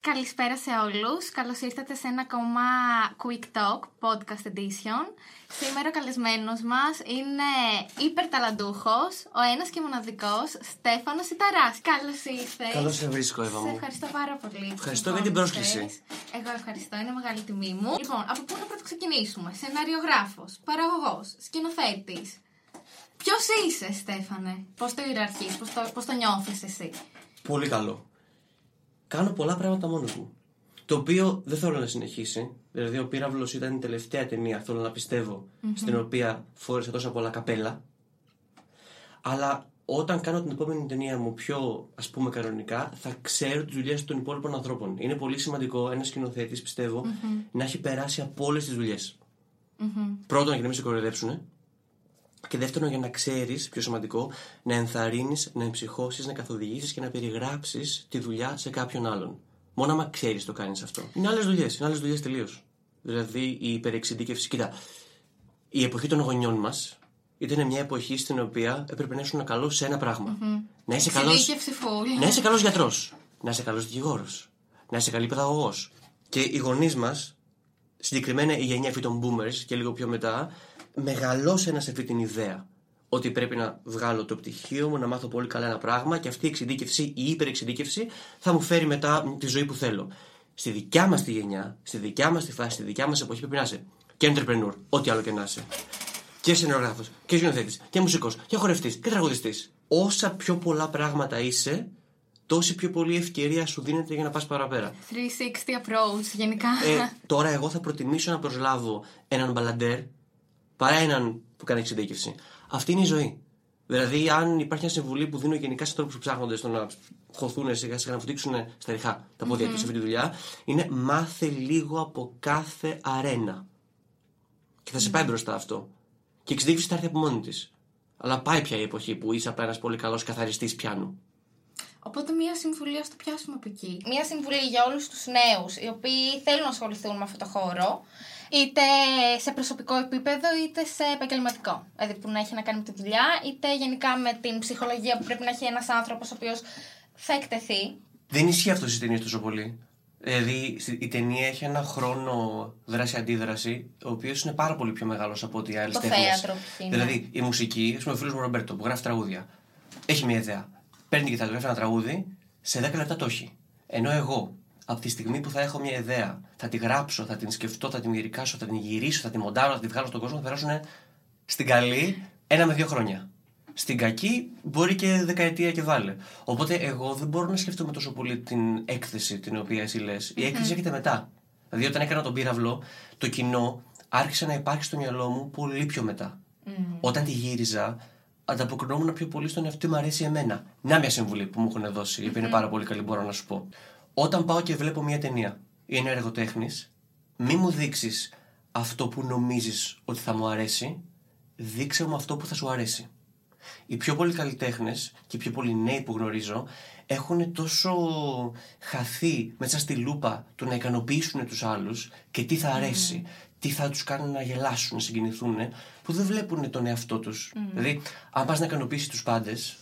Καλησπέρα σε όλους. Καλώς ήρθατε σε ένα ακόμα Quick Talk Podcast Edition. Σήμερα ο καλεσμένος μας είναι υπερταλαντούχος, ο ένας και μοναδικός Στέφανος Ιταράς. Καλώς ήρθες. Καλώς σε βρίσκω, Εύα Σε μου. ευχαριστώ πάρα πολύ. Ευχαριστώ Λοιπόν, για την πρόσκληση. ήρθες. Εγώ ευχαριστώ, είναι μεγάλη τιμή μου. Λοιπόν, από πού να πρώτα ξεκινήσουμε; Σεναριογράφος, παραγωγός, σκηνοθέτης. Ποιος είσαι, Στέφανε, πώς το ιεραρχείς, πώς το, πώς το νιώθεις εσύ; Πολύ καλό. Κάνω πολλά πράγματα μόνος μου. Το οποίο δεν θέλω να συνεχίσει. Δηλαδή, ο Πύραυλος ήταν η τελευταία ταινία, θέλω να πιστευω στην οποία φόρεσα τόσα πολλά καπέλα. Αλλά όταν κάνω την επόμενη ταινία μου πιο ας πούμε κανονικά, θα ξέρω τι δουλειέ των υπόλοιπων ανθρώπων. Είναι πολύ σημαντικό ένας σκηνοθέτης, πιστεύω, να έχει περάσει από όλες τις δουλειε Πρώτον, για να μην σε κοροϊδέψουν. Και δεύτερον, για να ξέρεις, πιο σημαντικό, να ενθαρρύνεις, να εμψυχώσεις, να καθοδηγήσεις και να περιγράψεις τη δουλειά σε κάποιον άλλον. Μόνο άμα ξέρεις το κάνεις αυτό. Είναι άλλες δουλειές, είναι άλλες δουλειές τελείως. Δηλαδή η υπερεξειδίκευση. Κοίτα, η εποχή των γονιών μας ήταν μια εποχή στην οποία έπρεπε να ήσουν καλός σε ένα πράγμα. Να είσαι καλό. Εξειδίκευση full. Να είσαι καλός γιατρός. Να είσαι καλός δικηγόρος. Να είσαι καλή παιδαγωγός. Και οι γονείς μας, συγκεκριμένα η γενιά αυτή των boomers και λίγο πιο μετά, μεγαλώσανε σε αυτή την ιδέα. Ότι πρέπει να βγάλω το πτυχίο μου, να μάθω πολύ καλά ένα πράγμα και αυτή η εξειδίκευση, η υπερεξειδίκευση, θα μου φέρει μετά τη ζωή που θέλω. Στη δικιά μας τη γενιά, στη δικιά μας τη φάση, στη δικιά μας εποχή πρέπει να είσαι και entrepreneur, ό,τι άλλο και να είσαι. Και σενεργάφο, και σκηνοθέτης, και μουσικός, και χορευτής, και τραγουδιστής. Όσα πιο πολλά πράγματα είσαι, τόση πιο πολλή ευκαιρία σου δίνεται για να πας παραπέρα. 360 approach γενικά. Ε, τώρα εγώ θα προτιμήσω να προσλάβω έναν μπαλαντέρ παρά έναν που κάνει εξειδίκευση. Αυτή είναι η ζωή. Δηλαδή, αν υπάρχει μια συμβουλή που δίνω γενικά σε ανθρώπους που ψάχνονται στο να χωθούν σιγά σιγά να φτύξουν στα ριχά τα πόδια τους σε αυτή τη δουλειά, είναι μάθε λίγο από κάθε αρένα. Και θα σε πάει μπροστά αυτό. Και η εξειδίκευση θα έρθει από μόνη της. Αλλά πάει πια η εποχή που είσαι απλά ένα πολύ καλός καθαριστής πιάνου. Οπότε μία συμβουλή, ας το πιάσουμε από εκεί. Μία συμβουλή για όλους τους νέους οι οποίοι θέλουν να ασχοληθούν με αυτό το χώρο, είτε σε προσωπικό επίπεδο είτε σε επαγγελματικό. Δηλαδή που να έχει να κάνει με τη δουλειά, είτε γενικά με την ψυχολογία που πρέπει να έχει ένας άνθρωπος ο οποίος θα εκτεθεί. Δεν ισχύει αυτό στις ταινίες τόσο πολύ. Δηλαδή, στη- η ταινία έχει ένα χρόνο δράση-αντίδραση, ο οποίος είναι πάρα πολύ πιο μεγάλος από ό,τι οι άλλες Το τέχνες. θέατρο, π.χ., ναι. Δηλαδή, η μουσική, ας πούμε, ο φίλος μου Ρομπέρτο που γράφει τραγούδια, έχει μια ιδέα. Παίρνει και θα γράφει ένα τραγούδι, σε 10 λεπτά το έχει. Ενώ εγώ, από τη στιγμή που θα έχω μια ιδέα, θα τη γράψω, θα την σκεφτώ, θα την μυρικάσω, θα την γυρίσω, θα την μοντάρω, θα την βγάλω στον κόσμο, θα περάσουν στην καλή ένα με δύο χρόνια. Στην κακή μπορεί και δεκαετία και βάλε. Οπότε εγώ δεν μπορώ να σκεφτούμε τόσο πολύ την έκθεση την οποία εσύ λες. Η έκθεση έρχεται μετά. Δηλαδή όταν έκανα τον πύραυλο, το κοινό άρχισε να υπάρχει στο μυαλό μου πολύ πιο μετά. Όταν τη γύριζα, ανταποκρινόμουν πιο πολύ στον εαυτό μου αρέσει εμένα. Να μια συμβουλή που μου έχουν δώσει, η οποία είναι πάρα πολύ καλή, μπορώ να σου πω. Όταν πάω και βλέπω μια ταινία ή ένα έργο τέχνης, μη μου δείξεις αυτό που νομίζεις ότι θα μου αρέσει, δείξε μου αυτό που θα σου αρέσει. Οι πιο πολλοί καλλιτέχνες και οι πιο πολλοί νέοι που γνωρίζω έχουν τόσο χαθεί μέσα στη λούπα του να ικανοποιήσουν τους άλλους και τι θα αρέσει, τι θα τους κάνει να γελάσουν, να συγκινηθούν, που δεν βλέπουν τον εαυτό τους. Δηλαδή, αν πας να ικανοποιήσεις τους πάντες,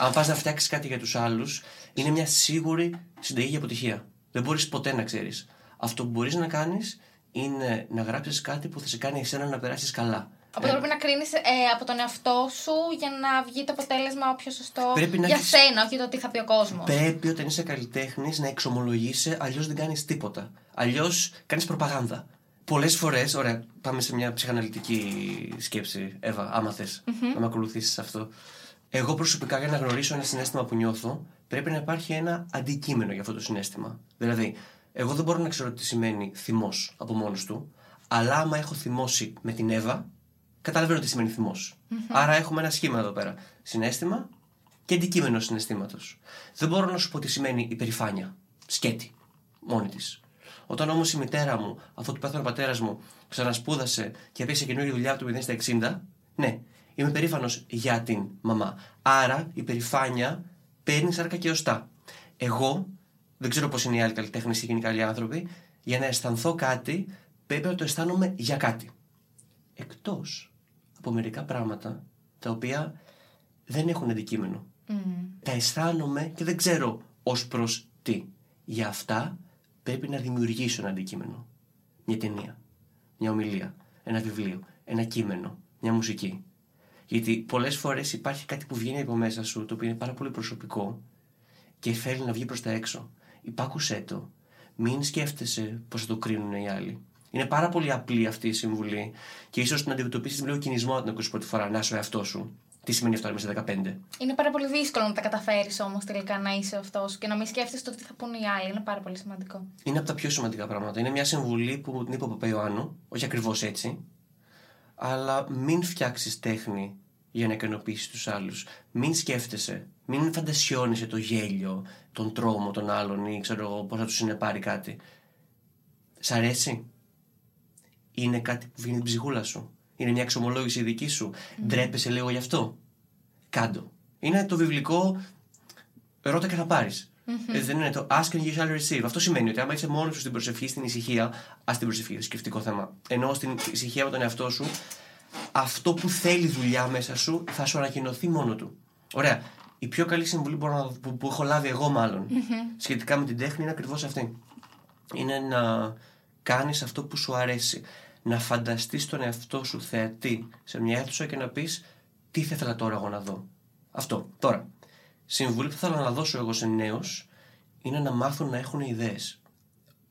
αν πας να φτιάξεις κάτι για τους άλλους, είναι μια σίγουρη συνταγή για αποτυχία. Δεν μπορείς ποτέ να ξέρεις. Αυτό που μπορείς να κάνεις είναι να γράψεις κάτι που θα σε κάνει εσένα να περάσεις καλά. Οπότε πρέπει να κρίνεις από τον εαυτό σου για να βγει το αποτέλεσμα όποιο σωστό Πρέπει να για έχεις- σένα, όχι το τι θα πει ο κόσμος. Πρέπει όταν είσαι καλλιτέχνης να εξομολογείσαι, αλλιώς δεν κάνεις τίποτα. Αλλιώς κάνεις προπαγάνδα. Πολλές φορές, ωραία, πάμε σε μια ψυχαναλυτική σκέψη, Εύα, άμα θες να με ακολουθήσεις αυτό. Εγώ προσωπικά για να γνωρίσω ένα συνέστημα που νιώθω, πρέπει να υπάρχει ένα αντικείμενο για αυτό το συνέστημα. Δηλαδή, εγώ δεν μπορώ να ξέρω τι σημαίνει θυμός από μόνος του, αλλά άμα έχω θυμώσει με την Εύα, καταλαβαίνω τι σημαίνει θυμός. Άρα έχουμε ένα σχήμα εδώ πέρα. Συνέστημα και αντικείμενο συναισθήματος. Δεν μπορώ να σου πω τι σημαίνει υπερηφάνεια. Σκέτη. Μόνη της. Όταν όμως η μητέρα μου, αφού του πέθανε ο πατέρας μου, ξανασπούδασε και έπιασε καινούργια δουλειά από το 0 στα 60, ναι, είμαι περήφανος για την μαμά. Άρα η περηφάνεια παίρνει σάρκα και οστά. Εγώ, δεν ξέρω πώς είναι οι άλλοι καλλιτέχνες ή γενικά άλλοι άνθρωποι, για να αισθανθώ κάτι, πρέπει να το αισθάνομαι για κάτι. Εκτός από μερικά πράγματα τα οποία δεν έχουν αντικείμενο. Τα αισθάνομαι και δεν ξέρω ως προς τι. Για αυτά πρέπει να δημιουργήσω ένα αντικείμενο. Μια ταινία, μια ομιλία, ένα βιβλίο, ένα κείμενο, μια μουσική. Γιατί πολλές φορές υπάρχει κάτι που βγαίνει από μέσα σου, το οποίο είναι πάρα πολύ προσωπικό και θέλει να βγει προς τα έξω. Υπάκουσέ το. Μην σκέφτεσαι πώς θα το κρίνουν οι άλλοι. Είναι πάρα πολύ απλή αυτή η συμβουλή και ίσως την αντιμετωπίσεις με λίγο κινησμό να την ακούσεις πρώτη φορά, να είσαι ο εαυτός σου. Τι σημαίνει αυτό μέσα σε 15. Είναι πάρα πολύ δύσκολο να τα καταφέρεις όμως τελικά να είσαι αυτός σου και να μην σκέφτεσαι το τι θα πούνε οι άλλοι. Είναι πάρα πολύ σημαντικό. Είναι από τα πιο σημαντικά πράγματα. Είναι μια συμβουλή που την είπε ο Παπαϊωάννου, όχι ακριβώς έτσι, αλλά μην φτιάξεις τέχνη για να ικανοποιήσεις τους άλλους. Μην σκέφτεσαι, μην φαντασιώνεσαι το γέλιο, τον τρόμο των άλλων ή ξέρω εγώ πώς θα τους συνεπάρει κάτι. Σ' αρέσει; Είναι κάτι που βγαίνει την ψυχούλα σου. Είναι μια εξομολόγηση δική σου. Mm. Ντρέπεσαι λίγο γι' αυτό; Κάντο. Είναι το βιβλικό ρώτα και θα πάρεις. Mm-hmm. Ε, δεν είναι το ask and you shall receive. Αυτό σημαίνει ότι άμα είσαι μόνος σου στην προσευχή, στην ησυχία, ας την προσευχή, σκεφτικό θέμα. Ενώ στην ησυχία με τον εαυτό σου, αυτό που θέλει δουλειά μέσα σου θα σου ανακοινωθεί μόνο του. Ωραία. Η πιο καλή συμβουλή που, που, που έχω λάβει εγώ, μάλλον, mm-hmm. σχετικά με την τέχνη είναι ακριβώς αυτή. Είναι να κάνεις αυτό που σου αρέσει να φανταστείς τον εαυτό σου θεατή σε μια αίθουσα και να πεις τι θα ήθελα τώρα εγώ να δω. Αυτό. Τώρα, συμβουλή που θα ήθελα να δώσω εγώ σε νέους είναι να μάθουν να έχουν ιδέες.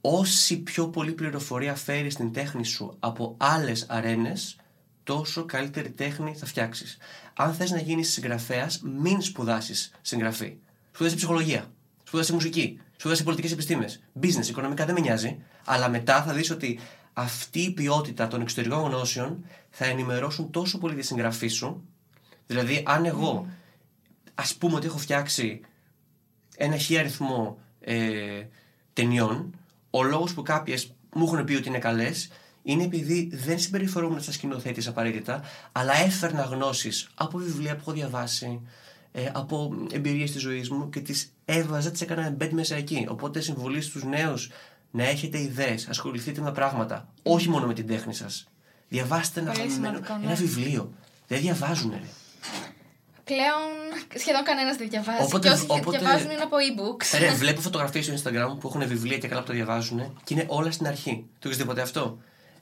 Όση πιο πολύ πληροφορία φέρει στην τέχνη σου από άλλες αρένες, τόσο καλύτερη τέχνη θα φτιάξεις. Αν θες να γίνεις συγγραφέας, μην σπουδάσεις συγγραφή. Σπουδάσεις ψυχολογία. Σπουδάσεις μουσική. Σπουδάσεις πολιτικές επιστήμες. Business, οικονομικά δεν με νοιάζει. Αλλά μετά θα δεις ότι αυτή η ποιότητα των εξωτερικών γνώσεων θα ενημερώσουν τόσο πολύ τη συγγραφή σου. Δηλαδή, αν εγώ ας πούμε ότι έχω φτιάξει ένα χι αριθμό ε, ταινιών, ο λόγος που κάποιες μου έχουν πει ότι είναι καλές είναι επειδή δεν συμπεριφερόμουν σαν σκηνοθέτης απαραίτητα, αλλά έφερνα γνώσεις από βιβλία που έχω διαβάσει, ε, από εμπειρίες της ζωής μου και τις έβαζα, τις έκανα embed μέσα εκεί. Οπότε συμβολή στους νέους να έχετε ιδέες, ασχοληθείτε με πράγματα, όχι μόνο με την τέχνη σας. Διαβάστε ένα, ένα, ναι. βιβλίο. Δεν διαβάζουν, ρε. Πλέον σχεδόν κανένας δεν διαβάζει. Όποτε, και όσοι όποτε... διαβάζουν είναι από e-books. Ρε, βλέπω φωτογραφίες στο Instagram που έχουν βιβλία και καλά που το διαβάζουν και είναι όλα στην αρχή. Το έχεις δει ποτέ αυτό;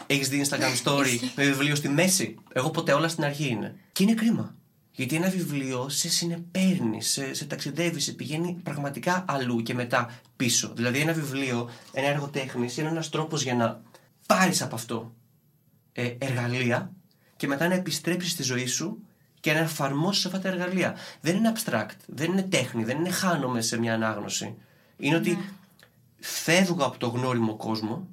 Έχεις δει Instagram story με βιβλίο στη μέση; Εγώ ποτέ όλα στην αρχή είναι. Και είναι κρίμα. Γιατί ένα βιβλίο σε συνεπέρνει, σε, σε ταξιδεύει, σε πηγαίνει πραγματικά αλλού και μετά πίσω. Δηλαδή, ένα βιβλίο, ένα έργο τέχνης είναι ένας τρόπος για να πάρεις από αυτό ε, εργαλεία και μετά να επιστρέψεις στη ζωή σου και να εφαρμόσεις αυτά τα εργαλεία. Δεν είναι abstract, δεν είναι τέχνη, δεν είναι χάνομαι σε μια ανάγνωση. Είναι ότι ναι. φεύγω από το γνώριμο κόσμο,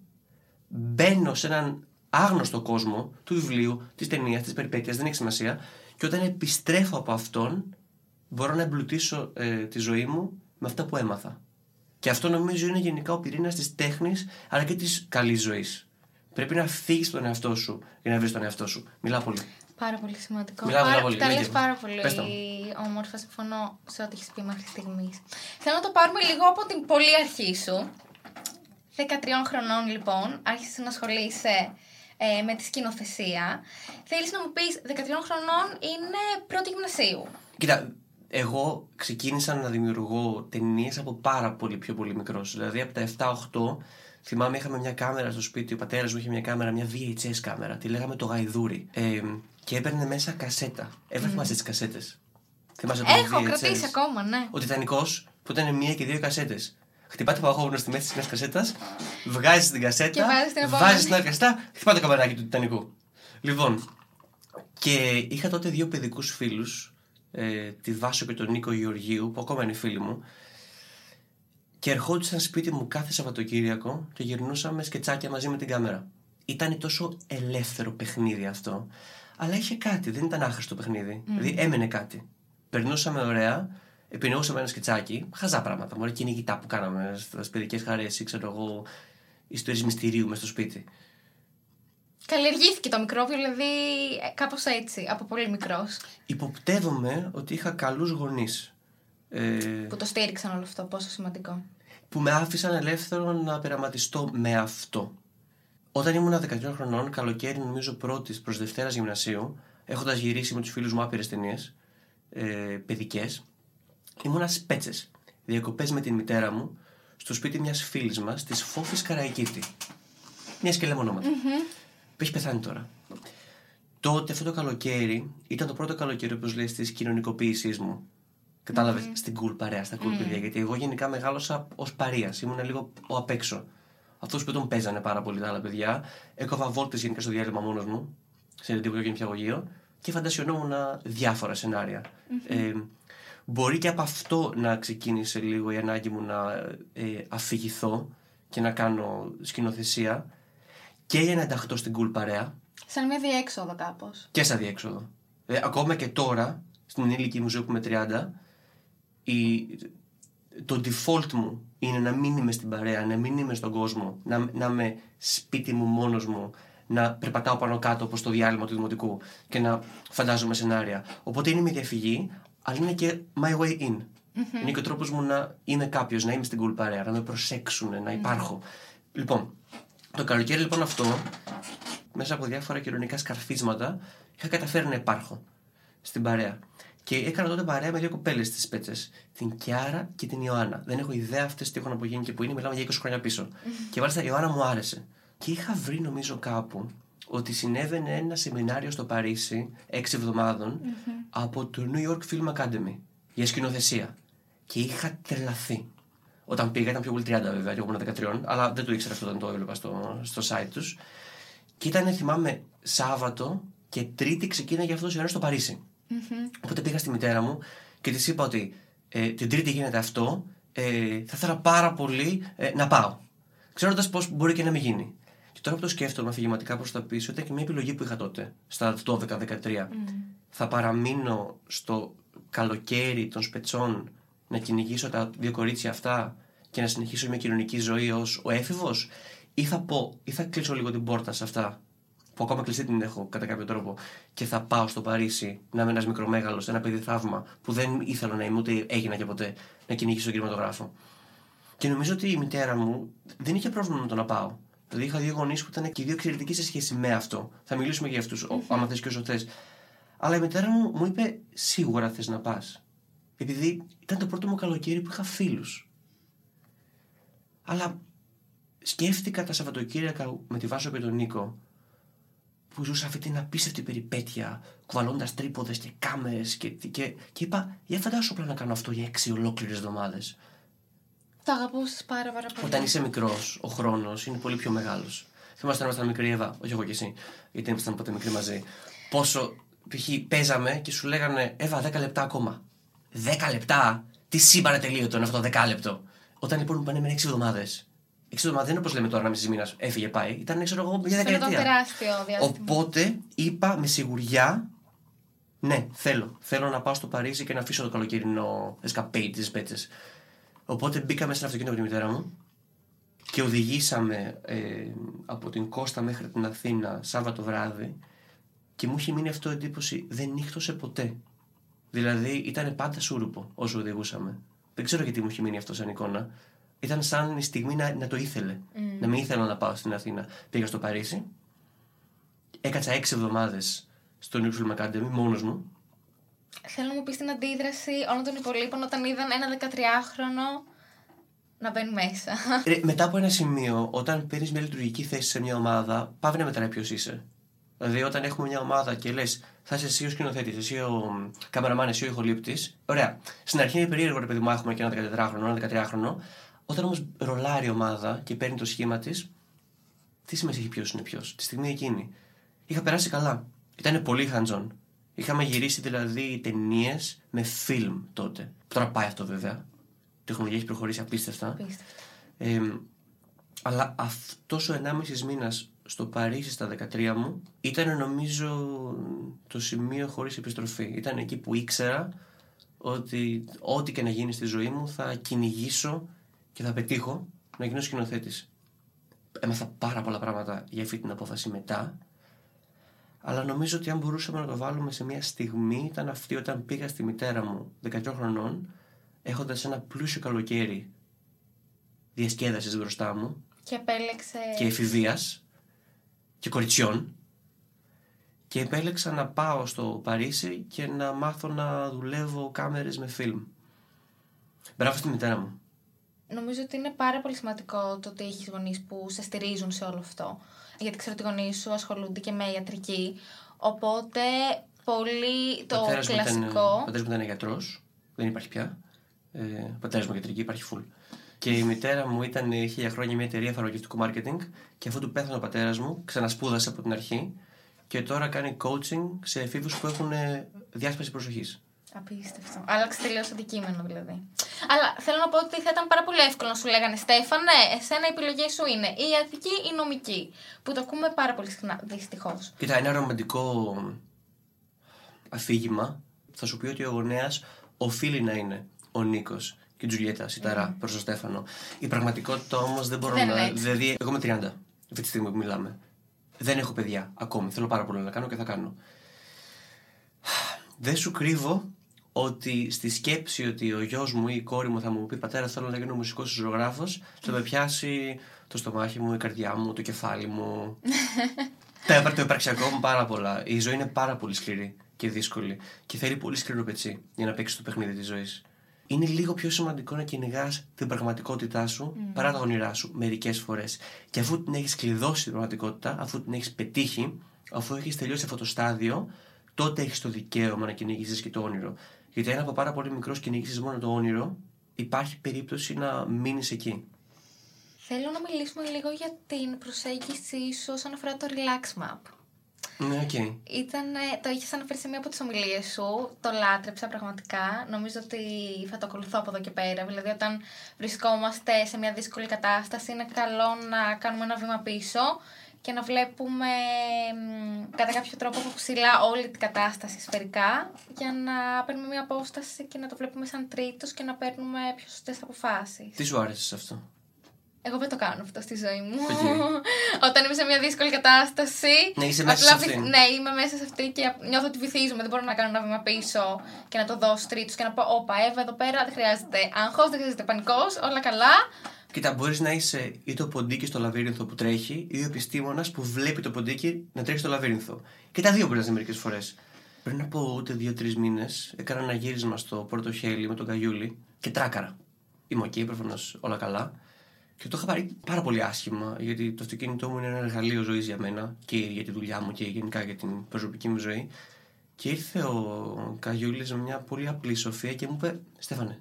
μπαίνω σε έναν άγνωστο κόσμο του βιβλίου, της ταινίας, της περιπέτειας, δεν έχει σημασία, και όταν επιστρέφω από αυτόν, μπορώ να εμπλουτίσω ε, τη ζωή μου με αυτά που έμαθα. Και αυτό νομίζω είναι γενικά ο πυρήνας της τέχνης αλλά και της καλής ζωής. Πρέπει να φύγεις τον εαυτό σου για να βρεις τον εαυτό σου. Μιλάω πολύ. Πάρα πολύ σημαντικό. Μιλάω, πάρα, πολύ. Τα λες πάρα πολύ όμορφα. Συμφωνώ σε ό,τι έχεις πει μέχρι στιγμής. Θέλω να το πάρουμε λίγο από την πολύ αρχή σου. 13 χρονών λοιπόν, άρχισες να ασχολείσαι ε, με τη σκηνοθεσία. Θέλεις να μου πεις 13 χρονών είναι πρώτη γυμνασίου. Κοίτα, εγώ ξεκίνησα να δημιουργώ ταινίες από πάρα πολύ πιο πολύ μικρός. Δηλαδή από τα 7-8 θυμάμαι είχαμε μια κάμερα στο σπίτι, ο πατέρας μου είχε μια κάμερα, μια VHS κάμερα, τη λέγαμε το γαϊδούρι. Ε, και έπαιρνε μέσα κασέτα. Έβρεχε mm. τις κασέτες. Θυμάσαι το Έχω VHS, κρατήσει ακόμα, ναι. Ο Τιτανικό που ήταν μία και δύο κασέτες. Χτυπάτε το παγόβουνο στη μέση της μια κασέτας, βγάζεις την κασέτα, βάζεις την άλλη κασέτα, χτυπάτε το καμεράκι του Τιτανικού. Λοιπόν, και είχα τότε δύο παιδικούς φίλους, ε, τη Βάσο και τον Νίκο Γεωργίου, που ακόμα είναι φίλοι μου, και ερχόντουσαν σπίτι μου κάθε Σαββατοκύριακο και γυρνούσαμε σκετσάκια μαζί με την κάμερα. Ήταν τόσο ελεύθερο παιχνίδι αυτό, αλλά είχε κάτι, δεν ήταν άχρηστο παιχνίδι. Mm. Δηλαδή έμενε κάτι. Περνούσαμε ωραία, επινοούσαμε ένα σκετσάκι, χαζά πράγματα. Μωρέ κυνηγητά που κάναμε στι παιδικέ χαρές ή ξέρω εγώ, ιστορίες μυστηρίου μες στο σπίτι. Καλλιεργήθηκε το μικρόβιο, δηλαδή ε, κάπως έτσι, από πολύ μικρός. Υποπτεύομαι ότι είχα καλούς γονείς. Ε, που το στήριξαν όλο αυτό, πόσο σημαντικό. Που με άφησαν ελεύθερο να πειραματιστώ με αυτό. Όταν ήμουν 13 χρονών, καλοκαίρι νομίζω πρώτης προς Δευτέρας Γυμνασίου, έχοντας γυρίσει με τους φίλους μου άπειρες ταινίες, ε, παιδικές, ήμουνα στις πέτσες. Διακοπές με την μητέρα μου στο σπίτι μιας φίλης μας, της Φόφης Καραϊκίτη. Μια σκελέ ονόματα. Που έχει πεθάνει τώρα. Τότε αυτό το καλοκαίρι ήταν το πρώτο καλοκαίρι, όπως λέει, τη κοινωνικοποίησή μου. Κατάλαβες στην cool παρέα, στα cool παιδιά. Γιατί εγώ γενικά μεγάλωσα ως παρεία. Ήμουν λίγο ο απ' έξω. Αυτού που τον παίζανε πάρα πολύ τα άλλα παιδιά. Έκοβα βόλτες γενικά στο διάλειμμα μόνος μου, σε εντύπωση και νηπιαγωγείο και φαντασιωνόμουν διάφορα σενάρια. Ε, μπορεί και από αυτό να ξεκίνησε λίγο η ανάγκη μου να ε, αφηγηθώ και να κάνω σκηνοθεσία και για να ενταχθώ στην cool παρέα Σαν μια διέξοδο κάπως. και σαν διέξοδο. Ε, ακόμα και τώρα, στην ενήλικη μου ζωή που είμαι 30, η, το default μου είναι να μην είμαι στην παρέα, να μην είμαι στον κόσμο, να, να είμαι σπίτι μου μόνος μου, να περπατάω πάνω κάτω όπως το διάλειμμα του δημοτικού και να φαντάζομαι σενάρια. Οπότε είναι μια διαφυγή, αλλά είναι και my way in. Είναι και ο τρόπος μου να είμαι κάποιος, να είμαι στην cool παρέα, να με προσέξουν, να υπάρχω. Λοιπόν, το καλοκαίρι λοιπόν αυτό, μέσα από διάφορα κοινωνικά σκαρφίσματα, είχα καταφέρει να υπάρχω στην παρέα. Και έκανα τότε παρέα με δύο κοπέλες στις πέτσες. Την Κιάρα και την Ιωάννα. Δεν έχω ιδέα αυτές τι έχουν απογίνει και που είναι, μιλάμε για 20 χρόνια πίσω. Και μάλιστα η Ιωάννα μου άρεσε. Και είχα βρει νομίζω κάπου ότι συνέβαινε ένα σεμινάριο στο Παρίσι 6 εβδομαδων από το New York Film Academy για σκηνοθεσία. Και είχα τρελαθεί. Όταν πήγα ήταν πιο πολύ 30 βέβαια, και εγώ ήμουν 13, αλλά δεν το ήξερα αυτό όταν το έβλεπα στο, στο site τους. Και ήταν, θυμάμαι, Σάββατο και Τρίτη ξεκίναγε αυτός το σενάριο στο Παρίσι. Οπότε πήγα στη μητέρα μου και της είπα ότι ε, την Τρίτη γίνεται αυτό, ε, θα ήθελα πάρα πολύ ε, να πάω. Ξέροντας πώς μπορεί και να μην γίνει. Και τώρα που το σκέφτομαι αφηγηματικά προς τα πίσω, ήταν και μια επιλογή που είχα τότε, στα 12-13. Θα παραμείνω στο καλοκαίρι των σπετσών να κυνηγήσω τα δύο κορίτσια αυτά και να συνεχίσω μια κοινωνική ζωή ως ο έφηβος, ή θα πω, ή θα κλείσω λίγο την πόρτα σε αυτά; Που ακόμα κλειστή την έχω κατά κάποιο τρόπο και θα πάω στο Παρίσι να είμαι ένας μικρομέγαλος, ένα παιδί θαύμα που δεν ήθελα να είμαι ούτε έγινα και ποτέ να κυνηγήσω τον κινηματογράφο. Και νομίζω ότι η μητέρα μου δεν είχε πρόβλημα με το να πάω. Δηλαδή είχα δύο γονείς που ήταν και οι δύο εξαιρετικοί σε σχέση με αυτό. Θα μιλήσουμε για αυτούς, άμα θες και όσο θες. Αλλά η μητέρα μου μου είπε: Σίγουρα θες να πας. Επειδή ήταν το πρώτο μου καλοκαίρι που είχα φίλους. Αλλά σκέφτηκα τα Σαββατοκύριακα με τη Βάσο και τον Νίκο που ζούσα αυτή την απίστευτη περιπέτεια, κουβαλώντας τρίποδες και κάμερες και, και, και είπα: Για φαντάσου απλά να κάνω αυτό για έξι ολόκληρες εβδομάδες. Το αγαπούσε πάρα, πάρα πολύ. Όταν είσαι μικρός, ο χρόνος είναι πολύ πιο μεγάλος. Θυμάστε να ήμασταν μικροί, Εύα, όχι εγώ και εσύ, γιατί ήμασταν ποτέ μικροί μαζί. Πόσο π.χ. παίζαμε και σου λέγανε Εύα, 10 λεπτά ακόμα. 10 λεπτά! Τι σύμπαν ατελείωτο είναι αυτό το 10 λεπτό. Όταν λοιπόν μου πάνε με 6 εβδομάδες. 6 εβδομάδε δεν είναι όπως λέμε τώρα, ένα μισή μήνα έφυγε, πάει. Ήταν, ξέρω εγώ, μια Αυτό ήταν δεκαετία. τεράστιο διάστημα. Οπότε είπα με σιγουριά, ναι, θέλω. Θέλω να πάω στο Παρίσι και να αφήσω το καλοκαιρινό escapade τη πέτσε. Οπότε μπήκαμε σε ένα αυτοκίνητο με τη μητέρα μου και οδηγήσαμε ε, από την Κώστα μέχρι την Αθήνα Σάββατο βράδυ και μου είχε μείνει αυτό εντύπωση. Δεν νύχτωσε ποτέ. Δηλαδή ήταν πάντα σούρουπο όσο οδηγούσαμε. Δεν ξέρω γιατί μου είχε μείνει αυτό σαν εικόνα. Ήταν σαν η στιγμή να, να το ήθελε. Να μην ήθελα να πάω στην Αθήνα. Πήγα στο Παρίσι. Έκατσα έξι εβδομάδες στο New Film Academy μόνος μου. Θέλω να μου πεις την αντίδραση όλων των υπολείπων όταν είδαν ένα 13χρονο να μπαίνει μέσα. Ρε, μετά από ένα σημείο, όταν παίρνει μια λειτουργική θέση σε μια ομάδα, πάβει να μετράει ποιος είσαι. Δηλαδή, όταν έχουμε μια ομάδα και λες, θα είσαι εσύ ο σκηνοθέτης, εσύ ο καμεραμάν, εσύ ο ηχολήπτης. Ωραία. Στην αρχή είναι περίεργο, ρε παιδί μου, έχουμε και ένα 14χρονο, ένα 13χρονο. Όταν όμως ρολάρει η ομάδα και παίρνει το σχήμα της, τι σημασία έχει ποιος είναι ποιος. Τη στιγμή εκείνη. Είχα περάσει καλά. Ήταν πολύ hands-on. Είχαμε γυρίσει δηλαδή ταινίες με φιλμ τότε. Τώρα πάει αυτό βέβαια. Η τεχνολογία έχει προχωρήσει απίστευτα. Απίστευτο. Ε, αλλά αυτός ο 1,5 μήνας στο Παρίσι στα 13 μου ήταν νομίζω το σημείο χωρίς επιστροφή. Ήταν εκεί που ήξερα ότι ό,τι και να γίνει στη ζωή μου θα κυνηγήσω και θα πετύχω να γίνω σκηνοθέτης. Έμαθα πάρα πολλά πράγματα για αυτή την απόφαση μετά. Αλλά νομίζω ότι αν μπορούσαμε να το βάλουμε σε μια στιγμή ήταν αυτή όταν πήγα στη μητέρα μου 13 χρονών έχοντας ένα πλούσιο καλοκαίρι διασκέδασης μπροστά μου Και επέλεξε. και εφηβείας και κοριτσιών και επέλεξα να πάω στο Παρίσι και να μάθω να δουλεύω κάμερες με φιλμ. Μπράβο στη μητέρα μου. Νομίζω ότι είναι πάρα πολύ σημαντικό το ότι έχεις γονείς που σε στηρίζουν σε όλο αυτό. Γιατί ξέρω ότι οι γονείς σου ασχολούνται και με ιατρική. Οπότε πολύ το πατέρας μου ήταν- κλασικό. Ο πατέρας μου ήταν γιατρός, δεν υπάρχει πια. Ε, ο πατέρας μου γιατρική, υπάρχει full. Και η μητέρα μου ήταν είχε χίλια χρόνια μια εταιρεία φαρμακευτικού marketing και αφού του πέθανε ο πατέρας μου, ξανασπούδασε από την αρχή και τώρα κάνει coaching σε εφήβου που έχουν ε, διάσπαση προσοχής. Απίστευτο. Άλλαξε τελείως αντικείμενο δηλαδή. Αλλά θέλω να πω ότι θα ήταν πάρα πολύ εύκολο να σου λέγανε Στέφανε, εσένα η επιλογή σου είναι η ιατρική ή η νομική. Που το ακούμε πάρα πολύ συχνά, δυστυχώς. Κοίτα, ένα ρομαντικό αφήγημα θα σου πει ότι ο γονέας οφείλει να είναι ο Νίκος και η Τζουλιέτα Σιταρά προς τον Στέφανο. Η πραγματικότητα όμως δεν μπορώ Δεν να. είναι έτσι. Δηλαδή, εγώ είμαι 30 αυτή τη στιγμή που μιλάμε. Δεν έχω παιδιά ακόμη. Θέλω πάρα πολύ να κάνω και θα κάνω. Δεν σου κρύβω ότι στη σκέψη ότι ο γιος μου ή η κόρη μου θα μου πει Πατέρα, θέλω να γίνω μουσικός ζωγράφος, θα με πιάσει το στομάχι μου, η καρδιά μου, το κεφάλι μου. Τα έπρεπε το υπαρξιακό μου πάρα πολλά. Η ζωή είναι πάρα πολύ σκληρή και δύσκολη και θέλει πολύ σκληρό πετσί για να παίξει το παιχνίδι της ζωής. Είναι λίγο πιο σημαντικό να κυνηγάς την πραγματικότητά σου παρά τα όνειρά σου μερικές φορές. Και αφού την έχεις κλειδώσει την πραγματικότητα, αφού την έχεις πετύχει, αφού έχεις τελειώσει αυτό το στάδιο, τότε έχεις το δικαίωμα να κυνηγήσεις και το όνειρο. Γιατί αν από πάρα πολύ μικρός κυνηγήσει μόνο το όνειρο, υπάρχει περίπτωση να μείνεις εκεί. Θέλω να μιλήσουμε λίγο για την προσέγγιση σου όσον αφορά το relax map. Ναι, οκ. Ήταν, ε, το είχες αναφέρει σε μία από τις ομιλίες σου. Το λάτρεψα πραγματικά. Νομίζω ότι θα το ακολουθώ από εδώ και πέρα. Δηλαδή, όταν βρισκόμαστε σε μια δύσκολη κατάσταση, είναι καλό να κάνουμε ένα βήμα πίσω και να βλέπουμε μ, κατά κάποιο τρόπο από ψηλά όλη την κατάσταση σφαιρικά για να παίρνουμε μια απόσταση και να το βλέπουμε σαν τρίτος και να παίρνουμε πιο σωστές αποφάσεις. Τι σου άρεσε σε αυτό; Εγώ δεν το κάνω αυτό στη ζωή μου. Οκ. Όταν είμαι σε μια δύσκολη κατάσταση. Ναι, είσαι μέσα απλά σε αυτήν. βυθ- Ναι, είμαι μέσα σε αυτή και νιώθω ότι βυθίζομαι. Δεν μπορώ να κάνω ένα βήμα πίσω και να το δω σαν τρίτος και να πω: Όπα, Εύα, εδώ πέρα δεν χρειάζεται άγχος, δεν χρειάζεται πανικός, όλα καλά. Κοίτα, μπορείς να είσαι ή το ποντίκι στο λαβύρινθο που τρέχει, ή ο επιστήμονας που βλέπει το ποντίκι να τρέχει στο λαβύρινθο. Και τα δύο μπορεί να είναι μερικές φορές. Πριν από ούτε δύο-τρεις μήνες έκανα ένα γύρισμα στο πρώτο χέλι με τον Καγιούλη και τράκαρα. Είμαι οκ, προφανώς όλα καλά. Και το είχα πάρει πάρα πολύ άσχημα, γιατί το αυτοκίνητό μου είναι ένα εργαλείο ζωής για μένα και για τη δουλειά μου και γενικά για την προσωπική μου ζωή. Και ήρθε ο Καγιούλης με μια πολύ απλή σοφία και μου είπε: Στέφανε,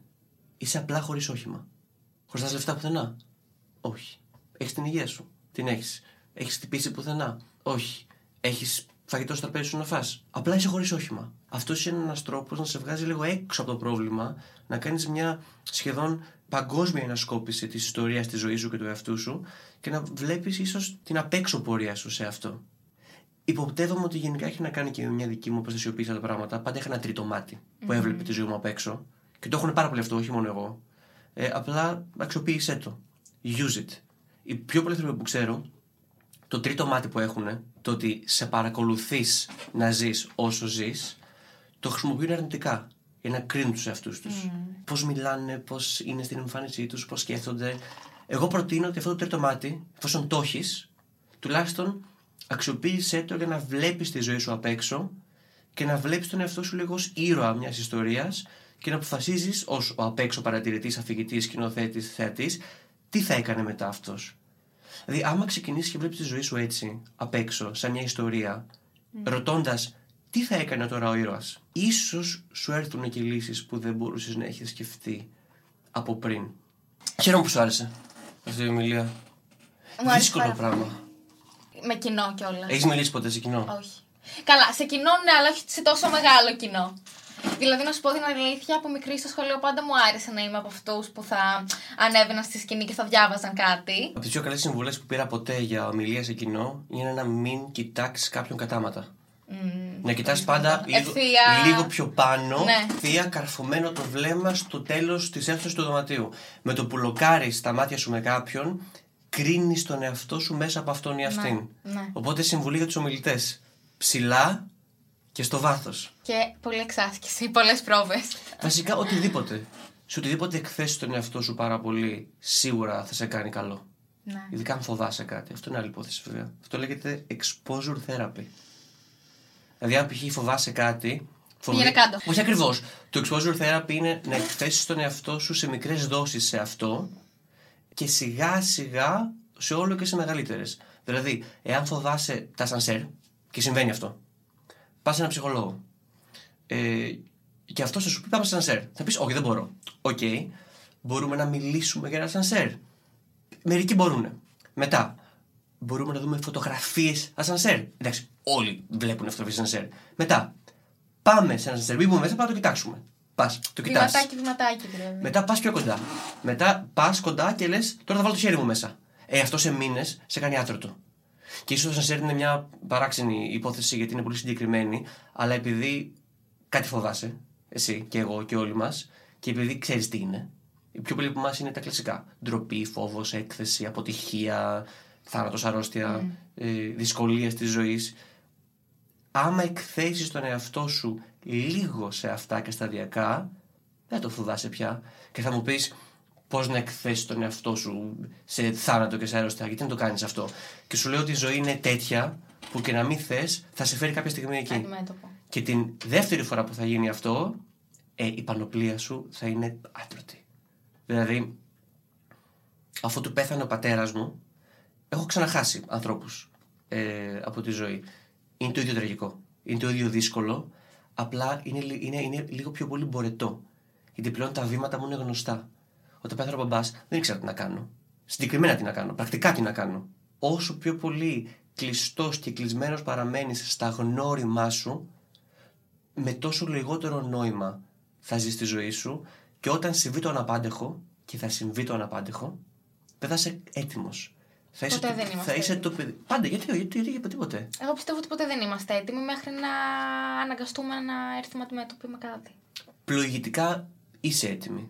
είσαι απλά χωρίς όχημα. Χρωστάς λεφτά πουθενά; Όχι. Έχεις την υγεία σου; Την έχεις. Έχεις χτυπήσει πουθενά; Όχι. Έχεις φαγητό στο τραπέζι σου να φας; Απλά είσαι χωρίς όχημα. Αυτός είναι ένας τρόπος να σε βγάζει λίγο έξω από το πρόβλημα, να κάνεις μια σχεδόν παγκόσμια ανασκόπηση της ιστορίας της ζωής σου και του εαυτού σου και να βλέπεις ίσως την απέξω πορεία σου σε αυτό. Υποπτεύομαι ότι γενικά έχει να κάνει και με μια δική μου προστασιοποίηση τα πράγματα. Πάντα είχα ένα τρίτο μάτι που έβλεπε τη ζωή μου απ' έξω. Και το έχουν πάρα πολύ αυτό, όχι μόνο εγώ. Ε, απλά αξιοποίησέ το. Use it. Οι πιο πολλοί άνθρωποι που ξέρω, το τρίτο μάτι που έχουν, το ότι σε παρακολουθείς να ζεις όσο ζεις, το χρησιμοποιούν αρνητικά. Για να κρίνουν τους εαυτούς τους. Πώς μιλάνε, πώς είναι στην εμφάνισή τους, πώς σκέφτονται. Εγώ προτείνω ότι αυτό το τρίτο μάτι, εφόσον το έχεις, τουλάχιστον αξιοποίησέ το για να βλέπεις τη ζωή σου απ' έξω και να βλέπεις τον εαυτό σου λίγο ως ήρωα μιας ιστορίας και να αποφασίζεις ως ο απ' έξω παρατηρητής, αφηγητής, σκηνοθέτης, θεατής, τι θα έκανε μετά αυτός. Δηλαδή, άμα ξεκινήσεις και βλέπεις τη ζωή σου έτσι, απ' έξω, σαν μια ιστορία, ρωτώντας τι θα έκανε τώρα ο ήρωας, ίσως σου έρθουν και λύσεις που δεν μπορούσες να έχεις σκεφτεί από πριν. Χαίρομαι που σου άρεσε αυτή η ομιλία. Μου άρεσε Δύσκολο πάρα πράγμα. Με κοινό κιόλας. Έχεις μιλήσει ποτέ σε κοινό; Όχι. Καλά, σε κοινό ναι, αλλά όχι σε τόσο μεγάλο κοινό. Δηλαδή, να σου πω την αλήθεια, από μικρή στο σχολείο πάντα μου άρεσε να είμαι από αυτούς που θα ανέβαιναν στη σκηνή και θα διάβαζαν κάτι. Από τις πιο καλές συμβουλές που πήρα ποτέ για ομιλία σε κοινό είναι να μην κοιτάξεις κάποιον κατάματα. να κοιτάς πάντα λίγο, Ευθεία. λίγο πιο πάνω, Ναι. θεία καρφωμένο το βλέμμα στο τέλος της αίθουσας του δωματίου. Με το που λοκάρεις τα μάτια σου με κάποιον, κρίνεις τον εαυτό σου μέσα από αυτόν ή αυτήν. ναι. Οπότε συμβουλή για τους ομιλητές. Ψηλά και στο βάθος. Και πολλή εξάσκηση, πολλές πρόβες. Βασικά οτιδήποτε. Σε οτιδήποτε εκθέσεις τον εαυτό σου πάρα πολύ, σίγουρα θα σε κάνει καλό. Ναι. Ειδικά αν φοβάσαι κάτι. Αυτό είναι άλλη υπόθεση βέβαια. Αυτό λέγεται exposure therapy. Δηλαδή, αν π.χ. φοβάσαι κάτι. Πήγαινε κάτω. Όχι ακριβώς. Το exposure therapy είναι να εκθέσεις τον εαυτό σου σε μικρές δόσεις σε αυτό και σιγά σιγά σε όλο και σε μεγαλύτερες. Δηλαδή, εάν φοβάσαι τα ασανσέρ, και συμβαίνει αυτό, πας σε έναν ψυχολόγο. Ε, και αυτό θα σου πει: Πάμε σε ασανσέρ. Θα πεις: Όχι, δεν μπορώ. Οκ, μπορούμε να μιλήσουμε για ένα ασανσέρ. Μερικοί μπορούν. Μετά, μπορούμε να δούμε φωτογραφίες ασανσέρ. Εντάξει, όλοι βλέπουν φωτογραφίες ασανσέρ. Μετά, πάμε σε ένα ασανσέρ. Μπούμε μέσα, πάμε να το κοιτάξουμε. Πας, το κοιτάς. Βηματάκι, βηματάκι δηλαδή. Μετά πας πιο κοντά. Μετά πας κοντά και λες: Τώρα θα βάλω το χέρι μου μέσα. Ε, αυτό σε μήνες σε κάνει άτρωτο. Και ίσως να είναι μια παράξενη υπόθεση γιατί είναι πολύ συγκεκριμένη, αλλά επειδή κάτι φοβάσαι, εσύ και εγώ και όλοι μας, και επειδή ξέρεις τι είναι, οι πιο πολλοί από εμάς είναι τα κλασικά. Ντροπή, φόβος, έκθεση, αποτυχία, θάνατος, αρρώστια, mm. ε, δυσκολίες της ζωής. Άμα εκθέσεις τον εαυτό σου λίγο σε αυτά και σταδιακά, δεν το φοβάσαι πια. Και θα μου πεις, πώς να εκθέσεις τον εαυτό σου σε θάνατο και σε αρρώστια, γιατί δεν το κάνεις αυτό; Και σου λέω ότι η ζωή είναι τέτοια που και να μην θες, θα σε φέρει κάποια στιγμή εκεί. Αντιμέτωπο. Και την δεύτερη φορά που θα γίνει αυτό, ε, η πανοπλία σου θα είναι άτρωτη. Δηλαδή, αφού του πέθανε ο πατέρας μου, έχω ξαναχάσει ανθρώπους ε, από τη ζωή. Είναι το ίδιο τραγικό. Είναι το ίδιο δύσκολο. Απλά είναι, είναι, είναι λίγο πιο πολύ μπορετό. Γιατί πλέον τα βήματα μου είναι γνωστά. Όταν πέθανε ο μπαμπάς, δεν ήξερα τι να κάνω. Συγκεκριμένα τι να κάνω. Πρακτικά τι να κάνω. Όσο πιο πολύ κλειστός και κλεισμένος παραμένεις στα γνώριμά σου, με τόσο λιγότερο νόημα θα ζεις τη ζωή σου και όταν συμβεί το αναπάντεχο, και θα συμβεί το αναπάντεχο, δεν θα είσαι έτοιμος. Θα είσαι, ποτέ το, δεν είμαστε θα είσαι το παιδί. Πάντα, γιατί, γιατί, γιατί, γιατί τίποτε. Εγώ πιστεύω ότι ποτέ δεν είμαστε έτοιμοι μέχρι να αναγκαστούμε να έρθουμε αντιμέτωποι με κάτι. Πλοηγητικά είσαι έτοιμη.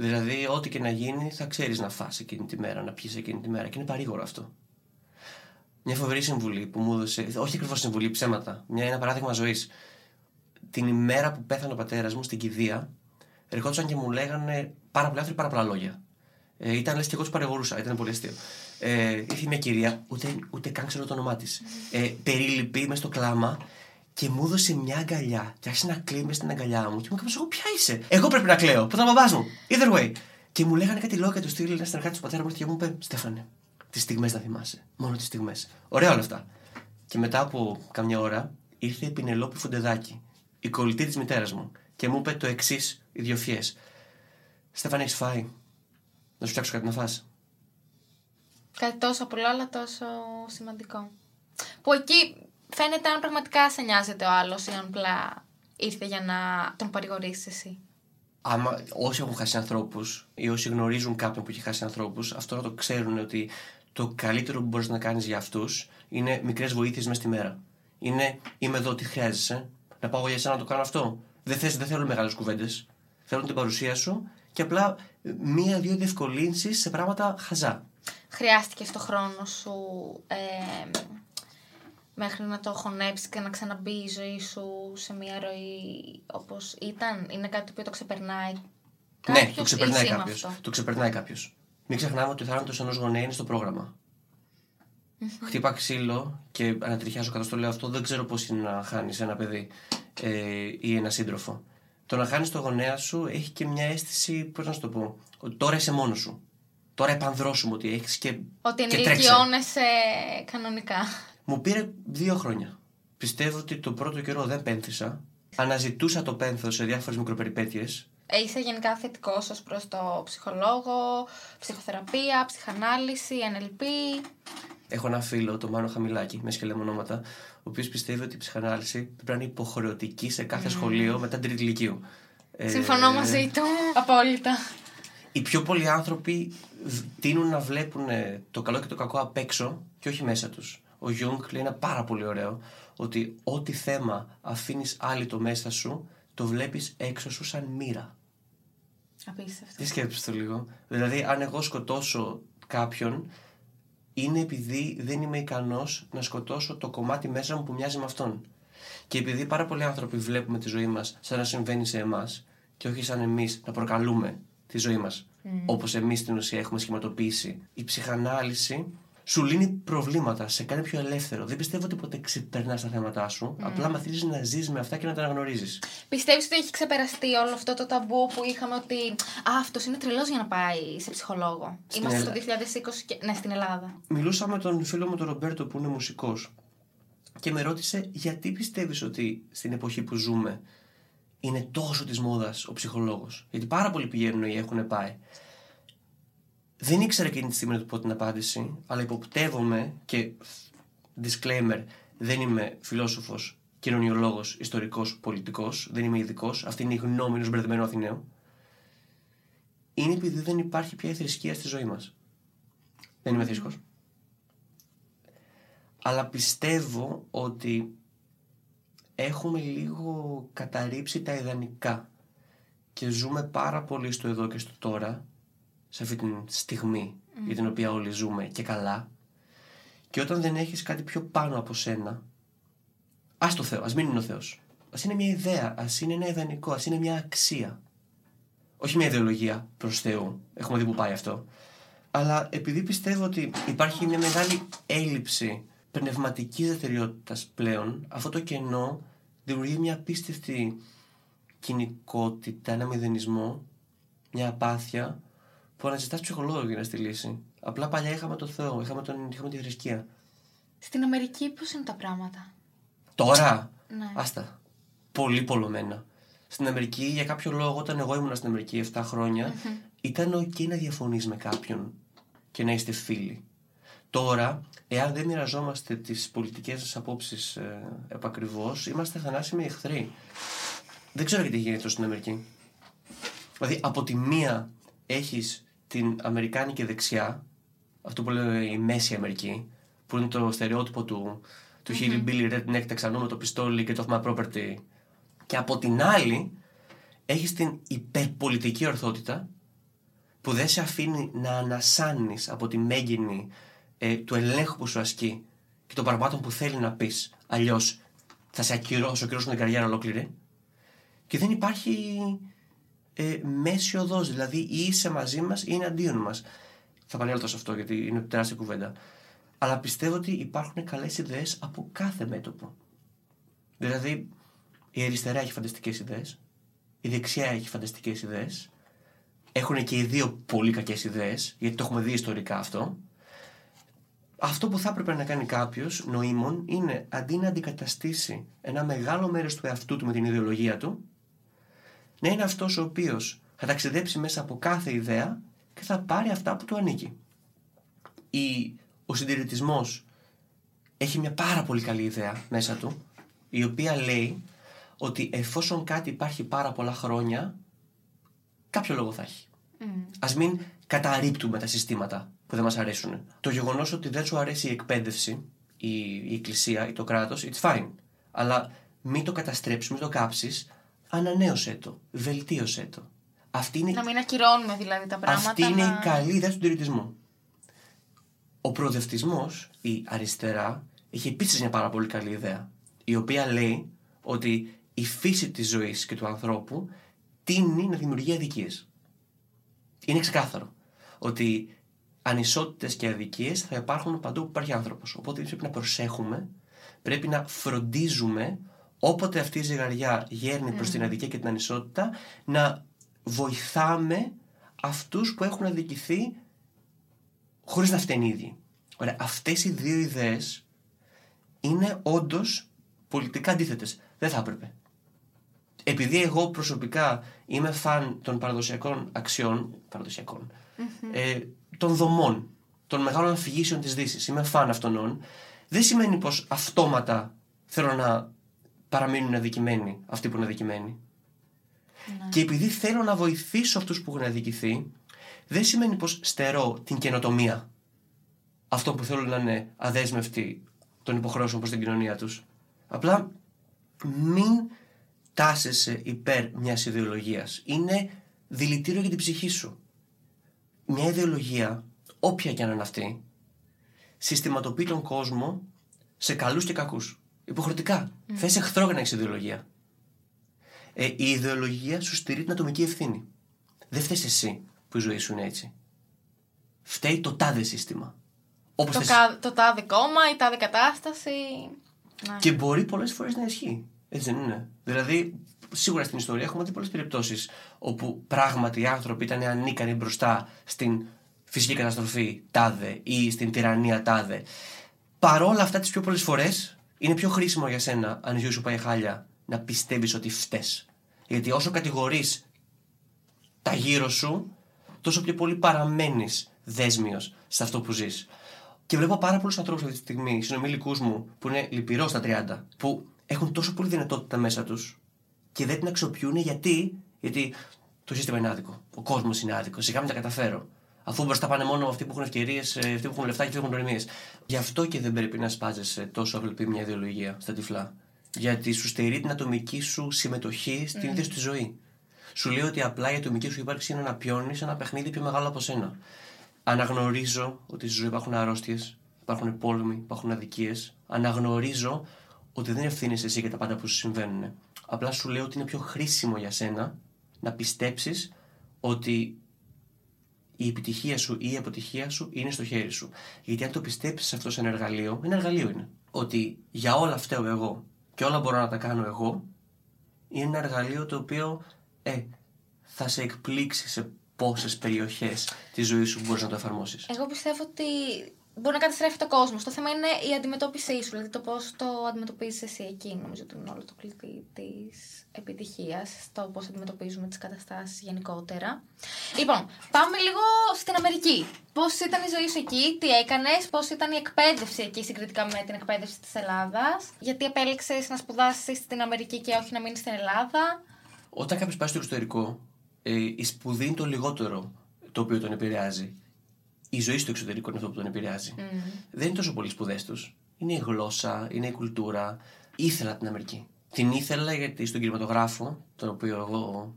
Δηλαδή, ό,τι και να γίνει, θα ξέρεις να φας εκείνη τη μέρα, να πιεις εκείνη τη μέρα. Και είναι παρήγορο αυτό. Μια φοβερή συμβουλή που μου έδωσε, όχι ακριβώς συμβουλή, ψέματα. Μια, ένα παράδειγμα ζωής. Την ημέρα που πέθανε ο πατέρας μου στην κηδεία, ερχόντουσαν και μου λέγανε πάρα πολλά άνθρωποι, πάρα πολλά λόγια. Ε, ήταν λες και εγώ τους παρηγορούσα, ήταν πολύ αστείο. Ε, ήρθε μια κυρία, ούτε, ούτε καν ξέρω το όνομά της. Ε, περίληπη μες στο κλάμα και μου έδωσε μια αγκαλιά. Και άρχισε να κλαίει με στην αγκαλιά μου. Και μου είπε: Εγώ ποια είσαι; Εγώ πρέπει να κλαίω. Πού θα μπαμπάς μου. Either way. Και μου λέγανε κάτι λόγια του στυλ, ένα συνεργάτη του πατέρα μου και μου είπε: Στέφανε, τις στιγμές να θυμάσαι. Μόνο τις στιγμές. Ωραία όλα αυτά. Και μετά από καμιά ώρα ήρθε η Πινελόπη Φουντεδάκη, η κολλητή της μητέρας μου, και μου είπε το εξής ιδιοφιέ. Στέφανε, έχεις φάει; Να σου φτιάξω κάτι να φας. Κάτι τόσο απλό, αλλά τόσο σημαντικό. Που εκεί φαίνεται αν πραγματικά σε νοιάζεται ο άλλος ή αν απλά ήρθε για να τον παρηγορήσεις εσύ. Άμα όσοι έχουν χάσει ανθρώπους ή όσοι γνωρίζουν κάποιον που έχει χάσει ανθρώπους, αυτό να το ξέρουν ότι το καλύτερο που μπορείς να κάνεις για αυτούς είναι μικρές βοήθειες μέσα στη μέρα. Είναι είμαι εδώ, τι χρειάζεσαι. Να πάω για εσένα να το κάνω αυτό. Δεν, θες, δεν θέλω μεγάλες κουβέντες. Θέλω την παρουσία σου και απλά μία-δύο διευκολύνσεις σε πράγματα χαζά. Χρειάστηκε το χρόνο σου ε, μέχρι να το χωνέψει και να ξαναμπεί η ζωή σου σε μια ροή όπως ήταν. Είναι κάτι που το ξεπερνάει. ναι, το ξεπερνάει κάποιος. Το ξεπερνάει κάποιος. Μην ξεχνάμε ότι ο θάνατος ενός γονέα είναι στο πρόγραμμα. Mm-hmm. Χτύπα ξύλο και ανατριχιάζω κατά στο λέω αυτό. Δεν ξέρω πώς είναι να χάνεις ένα παιδί ε, ή ένα σύντροφο. Το να χάνεις το γονέα σου έχει και μια αίσθηση, πώς να σου το πω, ότι τώρα είσαι μόνος σου. Τώρα επανδρώσουμε ότι έχεις και. Ότι ενηλικιώνεσαι κανονικά. Μου πήρε δύο χρόνια. Πιστεύω ότι το πρώτο καιρό δεν πένθησα. Αναζητούσα το πένθος σε διάφορες μικροπεριπέτειες. Ε, είσαι γενικά θετικός ως προς το ψυχολόγο, ψυχοθεραπεία, ψυχανάλυση, NLP. Έχω ένα φίλο, το Μάνο Χαμηλάκη, μη σου λέω ονόματα, ο οποίος πιστεύει ότι η ψυχανάλυση πρέπει να είναι υποχρεωτική σε κάθε mm. σχολείο μετά την τρίτη λυκείου. Ε, Συμφωνώ μαζί του. Απόλυτα. Οι πιο πολλοί άνθρωποι τείνουν να βλέπουν το καλό και το κακό απ' έξω και όχι μέσα τους. Ο Γιουνγκ λέει ένα πάρα πολύ ωραίο ότι ό,τι θέμα αφήνεις άλυτο μέσα σου, το βλέπεις έξω σου σαν μοίρα. Απίστευτο. Τι σκέφτεσαι το λίγο; Δηλαδή, αν εγώ σκοτώσω κάποιον, είναι επειδή δεν είμαι ικανός να σκοτώσω το κομμάτι μέσα μου που μοιάζει με αυτόν. Και επειδή πάρα πολλοί άνθρωποι βλέπουμε τη ζωή μας σαν να συμβαίνει σε εμάς και όχι σαν εμείς να προκαλούμε τη ζωή μας, mm. όπως εμείς στην ουσία έχουμε σχηματοποιήσει, η ψυχανάλυση σου λύνει προβλήματα, σε κάνει πιο ελεύθερο. Δεν πιστεύω ότι ποτέ ξεπερνάς τα θέματα σου. Απλά μαθαίνεις να ζεις με αυτά και να τα αναγνωρίζεις. Πιστεύεις ότι έχει ξεπεραστεί όλο αυτό το ταμπού που είχαμε ότι Α, αυτός είναι τρελός για να πάει σε ψυχολόγο. Στην Είμαστε Ελλά- στο 2020 και. Ναι, στην Ελλάδα. Μιλούσα με τον φίλο μου τον Ρομπέρτο που είναι μουσικός και με ρώτησε γιατί πιστεύεις ότι στην εποχή που ζούμε είναι τόσο της μόδας ο ψυχολόγος; Γιατί πάρα πολλοί πηγαίνουν ή έχουν πάει. Δεν ήξερα εκείνη τη στιγμή να του πω την απάντηση, αλλά υποπτεύομαι και disclaimer, δεν είμαι φιλόσοφος, κοινωνιολόγος, ιστορικός, πολιτικός, δεν είμαι ειδικός. Αυτή είναι η γνώμη ενός μπερδεμένου Αθηναίου. Είναι επειδή δεν υπάρχει πια η θρησκεία στη ζωή μας. Δεν είμαι θρησκός. Αλλά πιστεύω ότι έχουμε λίγο καταρρύψει τα ιδανικά και ζούμε πάρα πολύ στο εδώ και στο τώρα, σε αυτή τη στιγμή για την οποία όλοι ζούμε και καλά. Και όταν δεν έχεις κάτι πιο πάνω από σένα, ας το Θεό, ας μην είναι ο Θεός. Ας είναι μια ιδέα, ας είναι ένα ιδανικό, ας είναι μια αξία. Όχι μια ιδεολογία προς Θεού, έχουμε δει που πάει αυτό. Αλλά επειδή πιστεύω ότι υπάρχει μια μεγάλη έλλειψη πνευματικής δραστηριότητας πλέον, αυτό το κενό δημιουργεί μια απίστευτη κοινικότητα, ένα μηδενισμό, μια απάθεια που αναζητάς ψυχολόγο για να στη λύση. Απλά παλιά είχαμε τον Θεό, είχαμε, τον, είχαμε τη θρησκεία. Στην Αμερική πώς είναι τα πράγματα; Τώρα, Ναι. άστα, πολύ πολλωμένα. Στην Αμερική, για κάποιο λόγο, όταν εγώ ήμουν στην Αμερική 7 χρονια ήταν ok να διαφωνείς με κάποιον και να είστε φίλοι. Τώρα, εάν δεν μοιραζόμαστε τις πολιτικές σας απόψεις ε, επακριβώς, είμαστε θανάσιμοι εχθροί. Δεν ξέρω γιατί γίνεται αυτό στην Αμερική. Δηλαδή, από τη μία έχεις την Αμερικάνικη δεξιά, αυτό που λέω η Μέση Αμερική, που είναι το στερεότυπο του, του hillbilly redneck τεξανού με το πιστόλι και το my property. Και από την άλλη, έχεις την υπερπολιτική ορθότητα, που δεν σε αφήνει να ανασάνεις από τη μέγενη ε, του ελέγχου που σου ασκεί και των πραγμάτων που θέλει να πεις. Αλλιώς θα σε ακυρώσω, ακυρώσουν την καριέρα ολόκληρη. Και δεν υπάρχει ε, μέση οδός, δηλαδή ή είσαι μαζί μας ή είναι αντίον μας. Θα επανέλθω σε αυτό γιατί είναι τεράστια κουβέντα. Αλλά πιστεύω ότι υπάρχουν καλές ιδέες από κάθε μέτωπο. Δηλαδή, η αριστερά έχει φανταστικές ιδέες, η δεξιά έχει φανταστικές ιδέες, έχουν και οι δύο πολύ κακές ιδέες, γιατί το έχουμε δει ιστορικά αυτό. Αυτό που θα έπρεπε να κάνει κάποιος νοήμων είναι αντί να αντικαταστήσει ένα μεγάλο μέρος του εαυτού του με την ιδεολογία του, να είναι αυτός ο οποίος θα ταξιδέψει μέσα από κάθε ιδέα και θα πάρει αυτά που του ανήκει. Η, ο συντηρητισμός έχει μια πάρα πολύ καλή ιδέα μέσα του, η οποία λέει ότι εφόσον κάτι υπάρχει πάρα πολλά χρόνια, κάποιο λόγο θα έχει. Α μην καταρρύπτουμε τα συστήματα που δεν μας αρέσουν. Το γεγονός ότι δεν σου αρέσει η εκπαίδευση, η, η εκκλησία ή το κράτος, it's fine. Αλλά μην το καταστρέψεις, μην το κάψεις, ανανέωσέ το, βελτίωσέ το. Αυτή είναι, Να μην ακυρώνουμε δηλαδή τα πράγματα. αυτή είναι να... η καλή ιδέα του συντηρητισμού. Ο προοδευτισμός, η αριστερά, έχει επίσης μια πάρα πολύ καλή ιδέα. Η οποία λέει ότι η φύση της ζωής και του ανθρώπου τίνει να δημιουργεί αδικίες. Είναι ξεκάθαρο ότι ανισότητες και αδικίες θα υπάρχουν παντού που υπάρχει άνθρωπος. Οπότε πρέπει να προσέχουμε, πρέπει να φροντίζουμε όποτε αυτή η ζυγαριά γέρνει προς την αδικία και την ανισότητα να βοηθάμε αυτούς που έχουν αδικηθεί χωρίς να φταίνει οι ίδιοι. Ωραία, αυτές οι δύο ιδέες είναι όντως πολιτικά αντίθετες. Δεν θα έπρεπε. Επειδή εγώ προσωπικά είμαι φαν των παραδοσιακών αξιών, παραδοσιακών, ε, των δομών, των μεγάλων αφηγήσεων της Δύσης, είμαι φαν αυτών, δεν σημαίνει πως αυτόματα θέλω να παραμείνουν αδικημένοι αυτοί που είναι αδικημένοι. Και επειδή θέλω να βοηθήσω αυτούς που έχουν αδικηθεί, δεν σημαίνει πως στερώ την καινοτομία. Αυτό που θέλω να είναι αδέσμευτοι των υποχρεώσεων προς την κοινωνία τους. Απλά μην τάσεσαι υπέρ μιας ιδεολογίας. Είναι δηλητήριο για την ψυχή σου. Μια ιδεολογία, όποια και αν είναι αυτή, συστηματοποιεί τον κόσμο σε καλούς και κακούς. Υποχρεωτικά. Mm. Θες εχθρό για να έχεις ιδεολογία. Ε, η ιδεολογία σου στηρεί την ατομική ευθύνη. Δεν φταίει εσύ που η ζωή σου είναι έτσι. Φταίει το τάδε σύστημα. Όπως το, θες. κα- το τάδε κόμμα, η τάδε κατάσταση. Ναι. Και μπορεί πολλές φορές να ισχύει. Έτσι δεν είναι. Δηλαδή, σίγουρα στην ιστορία έχουμε δει πολλές περιπτώσεις όπου πράγματι οι άνθρωποι ήταν ανίκανοι μπροστά στην φυσική καταστροφή τάδε ή στην τυραννία τάδε. Παρόλα αυτά, τις πιο πολλές φορές είναι πιο χρήσιμο για σένα, αν η ζωή σου πάει χάλια, να πιστεύεις ότι φταίει. Γιατί όσο κατηγορείς τα γύρω σου, τόσο πιο πολύ παραμένεις δέσμιος σε αυτό που ζεις. Και βλέπω πάρα πολλούς ανθρώπους αυτή τη στιγμή, συνομιλικούς μου, που είναι λυπηρό στα 30, που έχουν τόσο πολύ δυνατότητα μέσα τους και δεν την αξιοποιούν γιατί, γιατί το σύστημα είναι άδικο. Ο κόσμος είναι άδικος. Σιγά μην τα καταφέρω. Αφού μπροστά πάνε μόνο αυτοί που έχουν ευκαιρίες, αυτοί που έχουν λεφτά και αυτοί που έχουν προνομίε. Γι' αυτό και δεν πρέπει να σπάζεσαι τόσο αυλεπή μια ιδεολογία στα τυφλά. Γιατί σου στερεί την ατομική σου συμμετοχή στην ίδια σου τη ζωή. Σου λέει ότι απλά η ατομική σου ύπαρξη είναι να πιώνεις ένα παιχνίδι πιο μεγάλο από σένα. Αναγνωρίζω ότι στη ζωή υπάρχουν αρρώστιες, υπάρχουν πόλεμοι, υπάρχουν αδικίες. Αναγνωρίζω ότι δεν ευθύνεσαι εσύ για τα πάντα που σου συμβαίνουν. Απλά σου λέω ότι είναι πιο χρήσιμο για σένα να πιστέψεις ότι η επιτυχία σου ή η αποτυχία σου είναι στο χέρι σου. Γιατί αν το πιστέψεις αυτό σε ένα εργαλείο, ένα εργαλείο είναι. Ότι για όλα φταίω εγώ και όλα μπορώ να τα κάνω εγώ, είναι ένα εργαλείο το οποίο ε, θα σε εκπλήξει σε πόσες περιοχές τη ζωή σου μπορείς να το εφαρμόσεις. Εγώ πιστεύω ότι μπορεί να καταστρέφει το κόσμο. Το θέμα είναι η αντιμετώπιση σου, δηλαδή το πώς το αντιμετωπίζεις εσύ εκεί. Νομίζω ότι είναι όλο το κλειδί της επιτυχίας, στο πώς αντιμετωπίζουμε τις καταστάσεις γενικότερα. Λοιπόν, πάμε λίγο στην Αμερική. Πώς ήταν η ζωή σου εκεί, τι έκανες, πώς ήταν η εκπαίδευση εκεί συγκριτικά με την εκπαίδευση της Ελλάδας, γιατί επέλεξες να σπουδάσεις στην Αμερική και όχι να μείνεις στην Ελλάδα; Όταν κάποιος πάει στο εξωτερικό, ε, η σπουδή είναι το λιγότερο το οποίο τον επηρεάζει. Η ζωή στο εξωτερικό είναι αυτό που τον επηρεάζει. Δεν είναι τόσο πολλοί σπουδές τους. Είναι η γλώσσα, είναι η κουλτούρα. Ήθελα την Αμερική. Την ήθελα γιατί στον κινηματογράφο, τον οποίο εγώ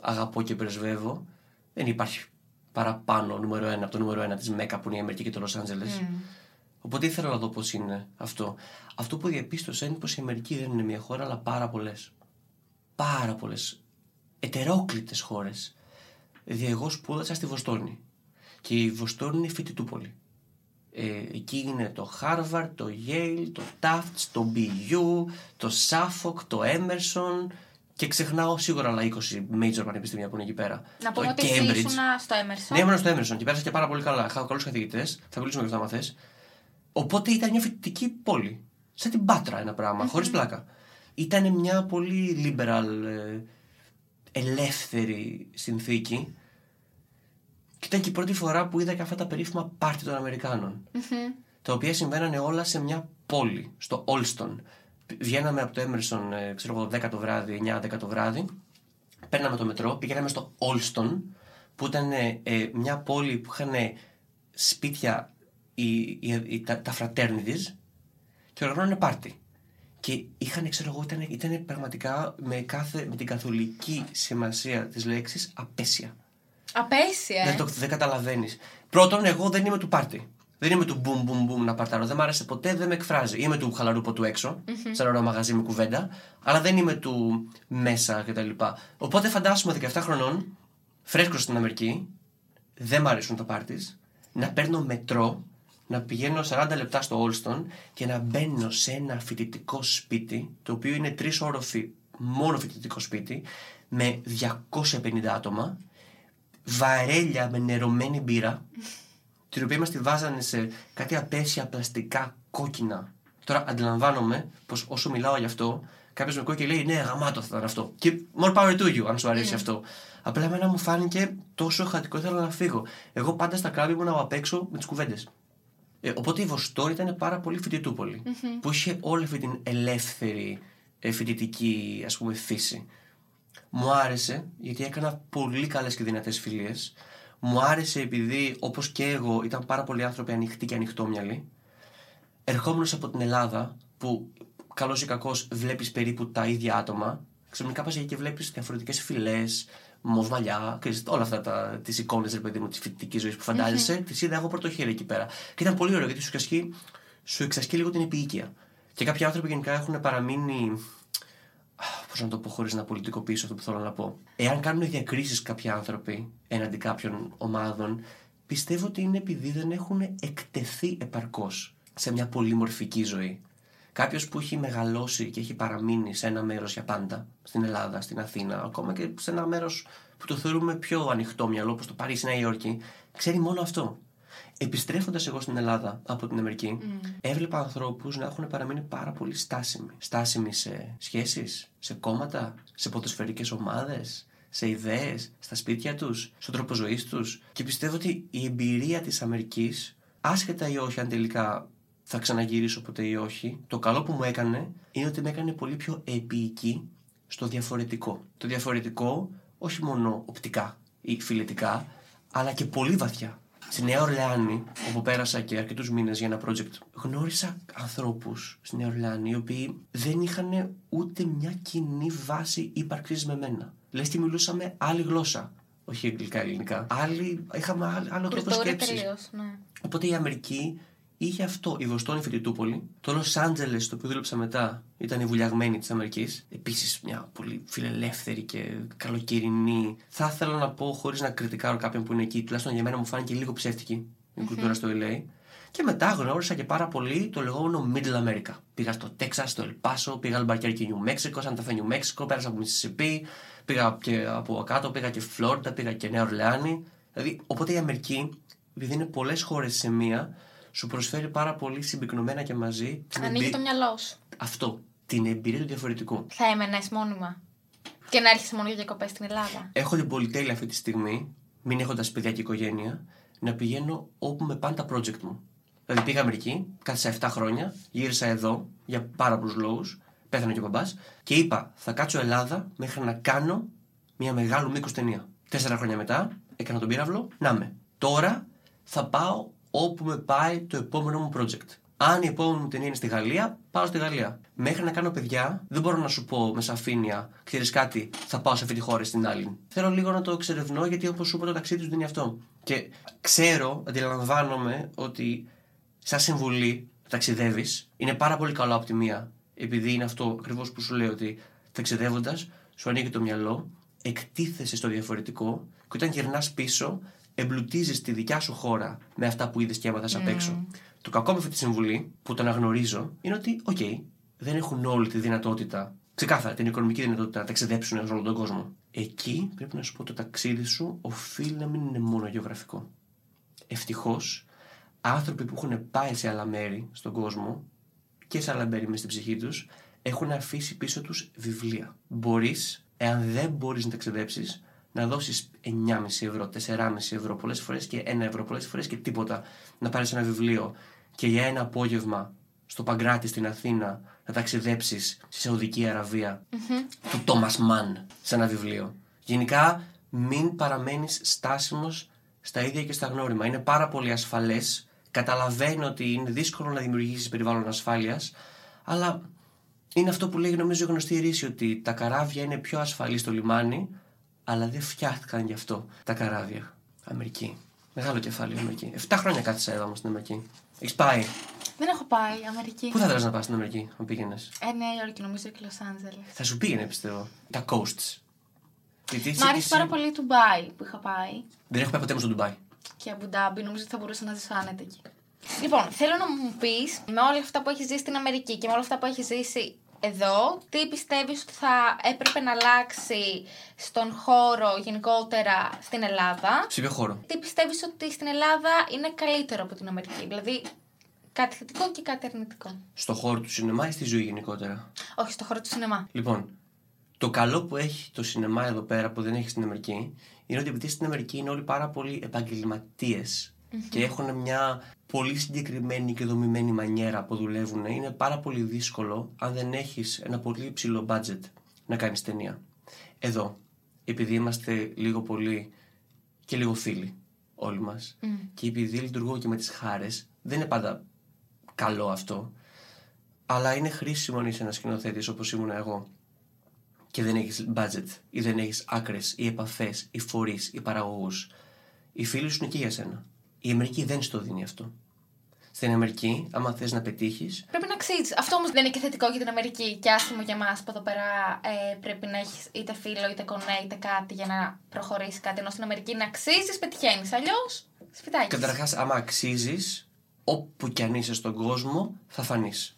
αγαπώ και πρεσβεύω, δεν υπάρχει παραπάνω νούμερο ένα από το νούμερο ένα της Μέκα που είναι η Αμερική και το Λο Άντζελε. Οπότε ήθελα να δω πώς είναι αυτό. Αυτό που διαπίστωσα είναι πως η Αμερική δεν είναι μια χώρα, αλλά πάρα πολλές. Πάρα πολλές. Ετερόκλητες χώρες. Δηλαδή, εγώ σπούδασα στη Βοστόνη. Και η Βοστόνη είναι φοιτητούπολη. Ε, εκεί είναι το Harvard, το Yale, το Tufts, το BU, το Suffolk, το Emerson και ξεχνάω σίγουρα άλλα 20 major πανεπιστήμια που είναι εκεί πέρα. Να πούμε το ότι εσύ ήσουν στο Emerson. Ναι, ήμουν στο Emerson και πέρασα και πάρα πολύ καλά. Είχα καλούς καθηγητές, θα μιλήσουμε για αυτό άμα θες. Οπότε ήταν μια φοιτητική πόλη. Σαν την Πάτρα ένα πράγμα, χωρίς πλάκα. Ήταν μια πολύ liberal, ε, ελεύθερη συνθήκη. Και ήταν και η πρώτη φορά που είδα και αυτά τα περίφημα πάρτι των αμερικανων Τα οποία συμβαίνανε όλα σε μια πόλη, στο Olston. Βγαίναμε από το Emerson, ε, ξέρω εγώ, 10 το βράδυ, 9-10 το βράδυ. Παίρναμε το μετρό, πηγαίναμε στο Olston, που ήταν ε, ε, μια πόλη που είχαν σπίτια οι, οι, οι- τα, τα fraternities και οργανώνανε πάρτι. Και είχαν, ξέρω εγώ, ήταν, ήταν πραγματικά με, κάθε, με την καθολική σημασία της λέξης απέσια. Απέσια. Δεν, ε. το, δεν καταλαβαίνεις. Πρώτον, εγώ δεν είμαι του πάρτι. Δεν είμαι του μπουμ μπουμ μπουμ να παρτάρω. Δεν μ' άρεσε ποτέ, δεν με εκφράζει. Είμαι του χαλαρού ποτού έξω, σε ένα ωραίο μαγαζί με κουβέντα, αλλά δεν είμαι του μέσα κτλ. Οπότε φαντάσουμε 17 χρονών, φρέσκος στην Αμερική, δεν μ' αρέσουν τα πάρτις, να παίρνω μετρό, να πηγαίνω 40 λεπτά στο Όλστον και να μπαίνω σε ένα φοιτητικό σπίτι, το οποίο είναι τρεις όροφοι μόνο φοιτητικό σπίτι, με 250 άτομα, βαρέλια με νερωμένη μπύρα, την οποία μας τη βάζανε σε κάτι απέσια πλαστικά κόκκινα. Τώρα αντιλαμβάνομαι πως όσο μιλάω γι' αυτό, κάποιος με ακούει και λέει Ναι, γαμάτο θα ήταν αυτό. Και more power to you, αν σου αρέσει αυτό. Απλά εμένα μου φάνηκε τόσο χατικό, ήθελα να φύγω. Εγώ πάντα στα κλαμπ ήμουν απ' έξω με τις κουβέντες. Ε, οπότε η Βοστόρη ήταν πάρα πολύ φοιτητούπολη, Που είχε όλη αυτή την ελεύθερη ε, φοιτητική ας πούμε φύση. Μου άρεσε γιατί έκανα πολύ καλές και δυνατές φιλίες. Μου άρεσε επειδή όπως και εγώ ήταν πάρα πολλοί άνθρωποι ανοιχτοί και ανοιχτόμυαλοι. Ερχόμενος από την Ελλάδα που καλός ή κακός βλέπεις περίπου τα ίδια άτομα ξαφνικά πας εκεί και βλέπεις διαφορετικές φυλές, μοβ μαλλιά, ξέρεις, όλα αυτά τα, τις εικόνες ρε παιδί μου της φοιτητικής ζωής που φαντάζεσαι, τις είδα εγώ πρωτοχέρι εκεί πέρα. Και ήταν πολύ ωραίο γιατί σου εξασκεί, σου εξασκεί λίγο την επίοικια. Και κάποιοι άνθρωποι γενικά έχουν παραμείνει Πώς να το πω χωρίς να πολιτικοποιήσω αυτό που θέλω να πω. Εάν κάνουν διακρίσεις κάποιοι άνθρωποι έναντι κάποιων ομάδων, πιστεύω ότι είναι επειδή δεν έχουν εκτεθεί επαρκώς σε μια πολυμορφική ζωή. Κάποιος που έχει μεγαλώσει και έχει παραμείνει σε ένα μέρος για πάντα, στην Ελλάδα, στην Αθήνα, ακόμα και σε ένα μέρος που το θεωρούμε πιο ανοιχτό μυαλό, όπως το Παρίσι, Νέα Υόρκη, ξέρει μόνο αυτό. Επιστρέφοντας εγώ στην Ελλάδα από την Αμερική, έβλεπα ανθρώπους να έχουν παραμείνει πάρα πολύ στάσιμοι. Στάσιμοι σε σχέσεις, σε κόμματα, σε ποδοσφαιρικές ομάδες, σε ιδέες, στα σπίτια τους, στον τρόπο ζωής τους. Και πιστεύω ότι η εμπειρία της Αμερικής, άσχετα ή όχι αν τελικά θα ξαναγυρίσω ποτέ ή όχι, το καλό που μου έκανε είναι ότι με έκανε πολύ πιο επίοικη στο διαφορετικό. Το διαφορετικό όχι μόνο οπτικά ή φιλετικά, αλλά και πολύ βαθιά. Στη Νέα Ορλεάνη, όπου πέρασα και αρκετούς μήνες για ένα project, γνώρισα ανθρώπους στη Νέα Ορλεάνη οι οποίοι δεν είχαν ούτε μια κοινή βάση ύπαρξης με μένα. Λες και μιλούσαμε άλλη γλώσσα. Όχι αγγλικά, ελληνικά. Άλλη, είχαμε άλλο, άλλο τρόπο Κουλτούρα σκέψης. τελείως. Ναι. Οπότε η Αμερική είχε αυτό. Η Βοστόνη Φοιτητούπολη. Το Λο Άντζελε, το οποίο δούλεψα μετά, ήταν η βουλιαγμένη της Αμερικής. Επίσης μια πολύ φιλελεύθερη και καλοκαιρινή. Θα ήθελα να πω, χωρίς να κριτικάρω κάποιον που είναι εκεί, τουλάχιστον για μένα μου φάνηκε λίγο ψεύτικη η κουλτούρα στο LA. Και μετά γνώρισα και πάρα πολύ το λεγόμενο Middle America. Πήγα στο Τέξας, στο Ελπάσο, πήγα Αλμπαρκέρκι, Νιου Μέξικο, Σανταφέ, Νιου Μέξικο, πέρασα από Mississippi, πήγα και από κάτω, πήγα και Φλόριντα, πήγα και Νέα Ορλεάνη. Δηλαδή, οπότε η Αμερική, επειδή είναι πολλές χώρες σε μία, σου προσφέρει πάρα πολύ συμπυκνωμένα και μαζί την Ανοίγει εμπει- το μυαλό σου. αυτό, την εμπειρία του διαφορετικού. Θα έμενε μόνιμα. Και να έρχεσαι μόνο για διακοπές στην Ελλάδα. Έχω την πολυτέλεια αυτή τη στιγμή, μην έχοντας παιδιά και οικογένεια, να πηγαίνω όπου με πάνε τα project μου. Δηλαδή πήγα Αμερική, κάθισα 7 χρόνια, γύρισα εδώ για πάρα πολλούς λόγους, πέθανε και ο μπαμπάς, και είπα θα κάτσω Ελλάδα μέχρι να κάνω μια μεγάλου μήκο ταινία. Τέσσερα χρόνια μετά έκανα τον πύραυλο, να με. Τώρα θα πάω όπου με πάει το επόμενο μου project. Αν η επόμενη μου ταινία είναι στη Γαλλία, πάω στη Γαλλία. Μέχρι να κάνω παιδιά, δεν μπορώ να σου πω με σαφήνεια, ξέρεις κάτι, θα πάω σε αυτή τη χώρα ή στην άλλη. Θέλω λίγο να το εξερευνώ, γιατί όπως σου είπα, το ταξίδι του δεν είναι αυτό. Και ξέρω, αντιλαμβάνομαι ότι σαν συμβουλή ταξιδεύεις, είναι πάρα πολύ καλό από τη μία, επειδή είναι αυτό ακριβώς που σου λέω ότι ταξιδεύοντας, σου ανοίγει το μυαλό, εκτίθεσαι στο διαφορετικό και όταν γυρνάς πίσω, εμπλουτίζεις τη δικιά σου χώρα με αυτά που είδες και έμαθες απ' έξω. Το κακό με αυτή τη συμβουλή, που το αναγνωρίζω, είναι ότι, οκ, δεν έχουν όλοι τη δυνατότητα, ξεκάθαρα την οικονομική δυνατότητα να ταξιδέψουν σε όλο τον κόσμο. Εκεί πρέπει να σου πω το ταξίδι σου οφείλει να μην είναι μόνο γεωγραφικό. Ευτυχώς, άνθρωποι που έχουν πάει σε άλλα μέρη στον κόσμο και σε άλλα μέρη μες στην ψυχή τους, έχουν αφήσει πίσω τους βιβλία. Μπορείς, εάν δεν μπορείς να ταξιδέψεις, να δώσεις 9,5 ευρώ, 4,5 ευρώ πολλές φορές και 1 ευρώ πολλές φορές και τίποτα. Να πάρεις ένα βιβλίο και για ένα απόγευμα στο Παγκράτη στην Αθήνα να ταξιδέψεις στη Σαουδική Αραβία του Τόμα Μαν σε ένα βιβλίο. Γενικά, μην παραμένεις στάσιμος στα ίδια και στα γνώριμα. Είναι πάρα πολύ ασφαλές. Καταλαβαίνω ότι είναι δύσκολο να δημιουργήσεις περιβάλλον ασφάλειας, αλλά είναι αυτό που λέει νομίζω η γνωστή ρίση ότι τα καράβια είναι πιο ασφαλή στο λιμάνι, αλλά δεν φτιάχτηκαν γι' αυτό τα καράβια. Αμερική. Μεγάλο κεφάλαιο Αμερική. 7 χρόνια κάθισα εδώ όμως στην Αμερική. Έχεις πάει; Δεν έχω πάει Αμερική. Πού θα ήθελες να πας στην Αμερική, αν πήγαινες; Ε, Νέα Υόρκη νομίζω και Λος Άντζελες. Θα σου πήγαινε, πιστεύω. Τα coasts. Γιατί έτσι Μ' άρεσε εσύ- πάρα πολύ το Ντουμπάι που είχα πάει. Δεν έχω πάει ποτέ μου στο Ντουμπάι. Και Αμπουντάμπι, νομίζω ότι θα μπορούσα να ζήσω άνετα εκεί. Λοιπόν, θέλω να μου πεις με όλα αυτά που έχεις ζήσει στην Αμερική και με όλα αυτά που έχεις ζήσει εδώ, τι πιστεύεις ότι θα έπρεπε να αλλάξει στον χώρο γενικότερα στην Ελλάδα; Σε ποιο χώρο; Τι πιστεύεις ότι στην Ελλάδα είναι καλύτερο από την Αμερική; Δηλαδή, κάτι θετικό και κάτι αρνητικό. Στο χώρο του σινεμά ή στη ζωή γενικότερα; Όχι, στο χώρο του σινεμά. Λοιπόν, το καλό που έχει το σινεμά εδώ πέρα που δεν έχει στην Αμερική είναι ότι επειδή στην Αμερική είναι όλοι πάρα πολύ επαγγελματίες και έχουν μια πολύ συγκεκριμένη και δομημένη μανιέρα που δουλεύουν. Είναι πάρα πολύ δύσκολο αν δεν έχεις ένα πολύ υψηλό budget να κάνεις ταινία. Εδώ, επειδή είμαστε λίγο πολύ και λίγο φίλοι όλοι μας και επειδή λειτουργώ και με τις χάρες, δεν είναι πάντα καλό αυτό, αλλά είναι χρήσιμο αν είσαι ένας σκηνοθέτης όπως ήμουν εγώ και δεν έχεις budget ή δεν έχεις άκρες ή επαφές ή φορείς ή παραγωγούς. Οι φίλοι σου είναι εκεί για σένα. Η Αμερική δεν στο δίνει αυτό. Στην Αμερική, άμα θες να πετύχεις, Πρέπει να αξίζει. Αυτό όμως δεν είναι και θετικό για την Αμερική και άσχημο για εμά που εδώ πέρα ε, πρέπει να έχεις είτε φίλο, είτε κονέ, είτε κάτι για να προχωρήσεις κάτι. Ενώ στην Αμερική να αξίζεις, πετυχαίνεις. Αλλιώς σφιτάκι. Καταρχάς, άμα αξίζεις, όπου κι αν είσαι στον κόσμο, θα φανείς.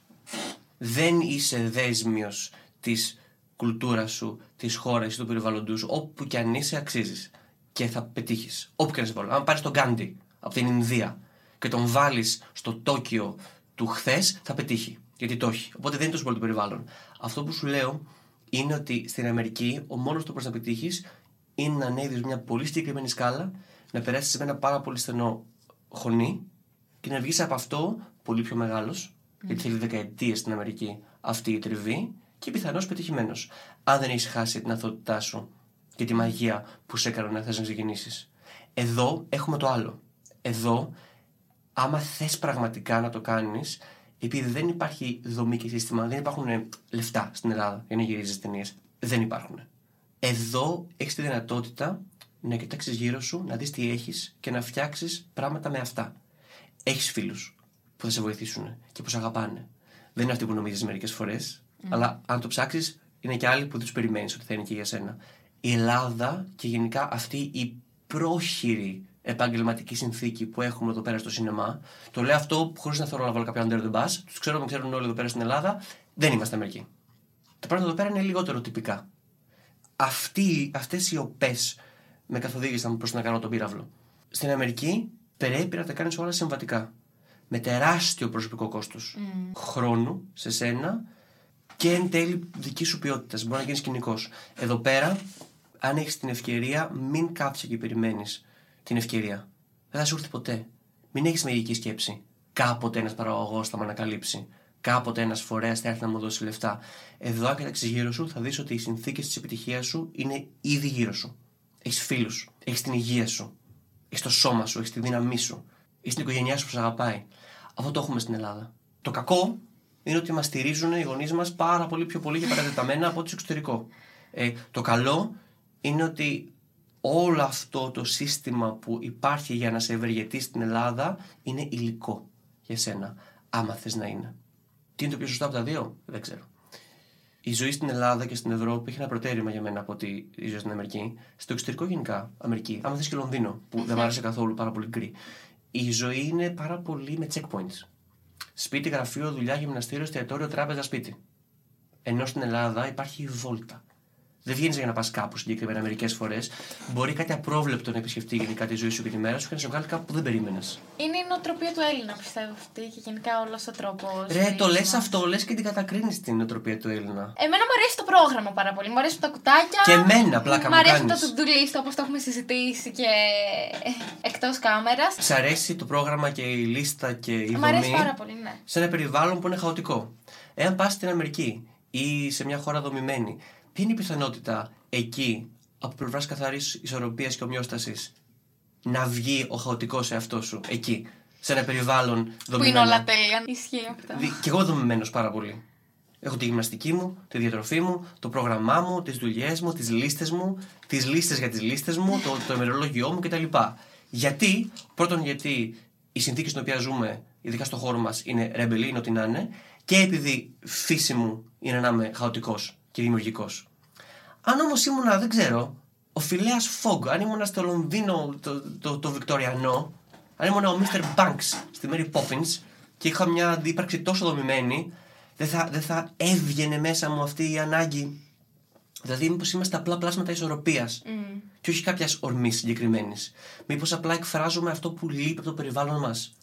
Δεν είσαι δέσμιος της κουλτούρας σου, της χώρας σου, του περιβαλλοντού σου. Όπου κι αν είσαι, αξίζεις. Και θα πετύχεις. Όπου κι αν είσαι βάλει. Αν πάρεις τον Γκάντι από την Ινδία και τον βάλεις στο Τόκιο του χθες, θα πετύχει. Γιατί το έχει. Οπότε δεν είναι τόσο πολύ το περιβάλλον. Αυτό που σου λέω είναι ότι στην Αμερική ο μόνος τρόπος να πετύχεις είναι να ανέβεις μια πολύ συγκεκριμένη σκάλα, να περάσεις σε ένα πάρα πολύ στενό χωνί και να βγεις από αυτό πολύ πιο μεγάλος, γιατί θέλει δεκαετίες στην Αμερική αυτή η τριβή και πιθανώς πετυχημένος. Αν δεν έχεις χάσει την αθότητά σου και τη μαγεία που σε έκανε να θες να ξεκινήσεις. Εδώ έχουμε το άλλο. Εδώ, άμα θες πραγματικά να το κάνεις, επειδή δεν υπάρχει δομή και σύστημα, δεν υπάρχουν ε, λεφτά στην Ελλάδα για να γυρίζεις ταινίες. Δεν υπάρχουν. Εδώ έχεις τη δυνατότητα να κοιτάξεις γύρω σου, να δεις τι έχεις και να φτιάξεις πράγματα με αυτά. Έχεις φίλους που θα σε βοηθήσουν και που σε αγαπάνε. Δεν είναι αυτοί που νομίζεις μερικές φορές, αλλά αν το ψάξεις, είναι και άλλοι που δεν τους περιμένεις ότι θα είναι και για σένα. Η Ελλάδα και γενικά αυτή η πρόχειρη επαγγελματική συνθήκη που έχουμε εδώ πέρα στο σινεμά. Το λέω αυτό χωρίς να θέλω να βάλω κάποιον under the bus. Τους ξέρω, με ξέρουν όλοι εδώ πέρα στην Ελλάδα. Δεν είμαστε Αμερική. Τα πράγματα εδώ πέρα είναι λιγότερο τυπικά. Αυτοί, αυτές οι οπές με καθοδήγησαν προς να κάνω τον πύραυλο. Στην Αμερική πρέπει να τα κάνεις όλα συμβατικά. Με τεράστιο προσωπικό κόστος. Χρόνου σε σένα και εν τέλει δική σου ποιότητας. Μπορεί να γίνεις κοινικό. Εδώ πέρα, αν έχεις την ευκαιρία, μην κάθεσαι και περιμένεις την ευκαιρία. Δεν θα σου έρθει ποτέ. Μην έχεις μαγική σκέψη. Κάποτε ένας παραγωγός θα με ανακαλύψει. Κάποτε ένας φορέας θα έρθει να μου δώσει λεφτά. Εδώ, αν κοιτάξει γύρω σου, θα δεις ότι οι συνθήκες της επιτυχίας σου είναι ήδη γύρω σου. Έχεις φίλους, έχεις την υγεία σου, έχεις το σώμα σου, έχεις τη δύναμή σου, έχεις την οικογένειά σου που σε αγαπάει. Αυτό το έχουμε στην Ελλάδα. Το κακό είναι ότι μας στηρίζουν οι γονείς μας πάρα πολύ πιο πολύ και παραδεταμένα από ό,τι στο εξωτερικό. Ε, το καλό είναι ότι όλο αυτό το σύστημα που υπάρχει για να σε ευεργετεί στην Ελλάδα είναι υλικό για σένα, άμα θες να είναι. Τι είναι το πιο σωστό από τα δύο, δεν ξέρω. Η ζωή στην Ελλάδα και στην Ευρώπη έχει ένα προτέρημα για μένα από ότι η ζωή στην Αμερική. Στο εξωτερικό γενικά, Αμερική. Άμα θες και Λονδίνο, που δεν μου άρεσε καθόλου, πάρα πολύ γκρι. Η ζωή είναι πάρα πολύ με checkpoints. Σπίτι, γραφείο, δουλειά, γυμναστήριο, εστιατόριο, τράπεζα, σπίτι. Ενώ στην Ελλάδα υπάρχει η βόλτα. Δεν βγαίνεις για να πας κάπου συγκεκριμένα μερικές φορές. Μπορεί κάτι απρόβλεπτο να επισκεφτεί γενικά τη ζωή σου και τη μέρα σου και να σε βγάλει κάπου που δεν περίμενες. Είναι η νοοτροπία του Έλληνα, πιστεύω αυτή και γενικά όλο ο τρόπος. Ρε, το λες αυτό, λες και την κατακρίνεις την νοοτροπία του Έλληνα. Εμένα μου αρέσει το πρόγραμμα πάρα πολύ. Μου αρέσουν τα κουτάκια. Και εμένα, πλάκα Μ' μου αρέσουν τα κάνεις. to-do list όπως το έχουμε συζητήσει και εκτός κάμερας. Σ' αρέσει το πρόγραμμα και η λίστα και η Μ' αρέσει δομή; πάρα πολύ, ναι. σε ένα περιβάλλον που είναι χαοτικό. Εάν πας στην Αμερική ή σε μια χώρα δομημένη, ποια είναι η πιθανότητα εκεί από πλευράς καθαρής ισορροπίας και ομοιόστασης να βγει ο χαοτικός εαυτός σου εκεί, σε ένα περιβάλλον Που δομημένο; είναι όλα τέλεια. Ισχύει αυτό. Δι- Και εγώ δομημένος πάρα πολύ. Έχω τη γυμναστική μου, τη διατροφή μου, το πρόγραμμά μου, τις δουλειές μου, τις λίστες μου, τις λίστες για τις λίστες μου, το, το ημερολόγιό μου κτλ. Γιατί, πρώτον, γιατί οι συνθήκες στην οποία ζούμε, ειδικά στον χώρο μας, είναι ρεμπελή, είναι ό,τι να είναι, και επειδή φύση μου είναι να είμαι χαοτικός και δημιουργικός. Αν όμως ήμουνα, δεν ξέρω, ο φιλέας Φόγκ, αν ήμουνα στο Λονδίνο το, το, το Βικτοριανό, αν ήμουν ο Mr. Banks στη Mary Poppins και είχα μια αντίπαρξη τόσο δομημένη, δεν θα, δεν θα έβγαινε μέσα μου αυτή η ανάγκη. Δηλαδή, μήπως είμαστε απλά πλάσματα ισορροπίας και όχι κάποιας ορμής συγκεκριμένης. Μήπως απλά εκφράζουμε αυτό που λείπει από το περιβάλλον μας.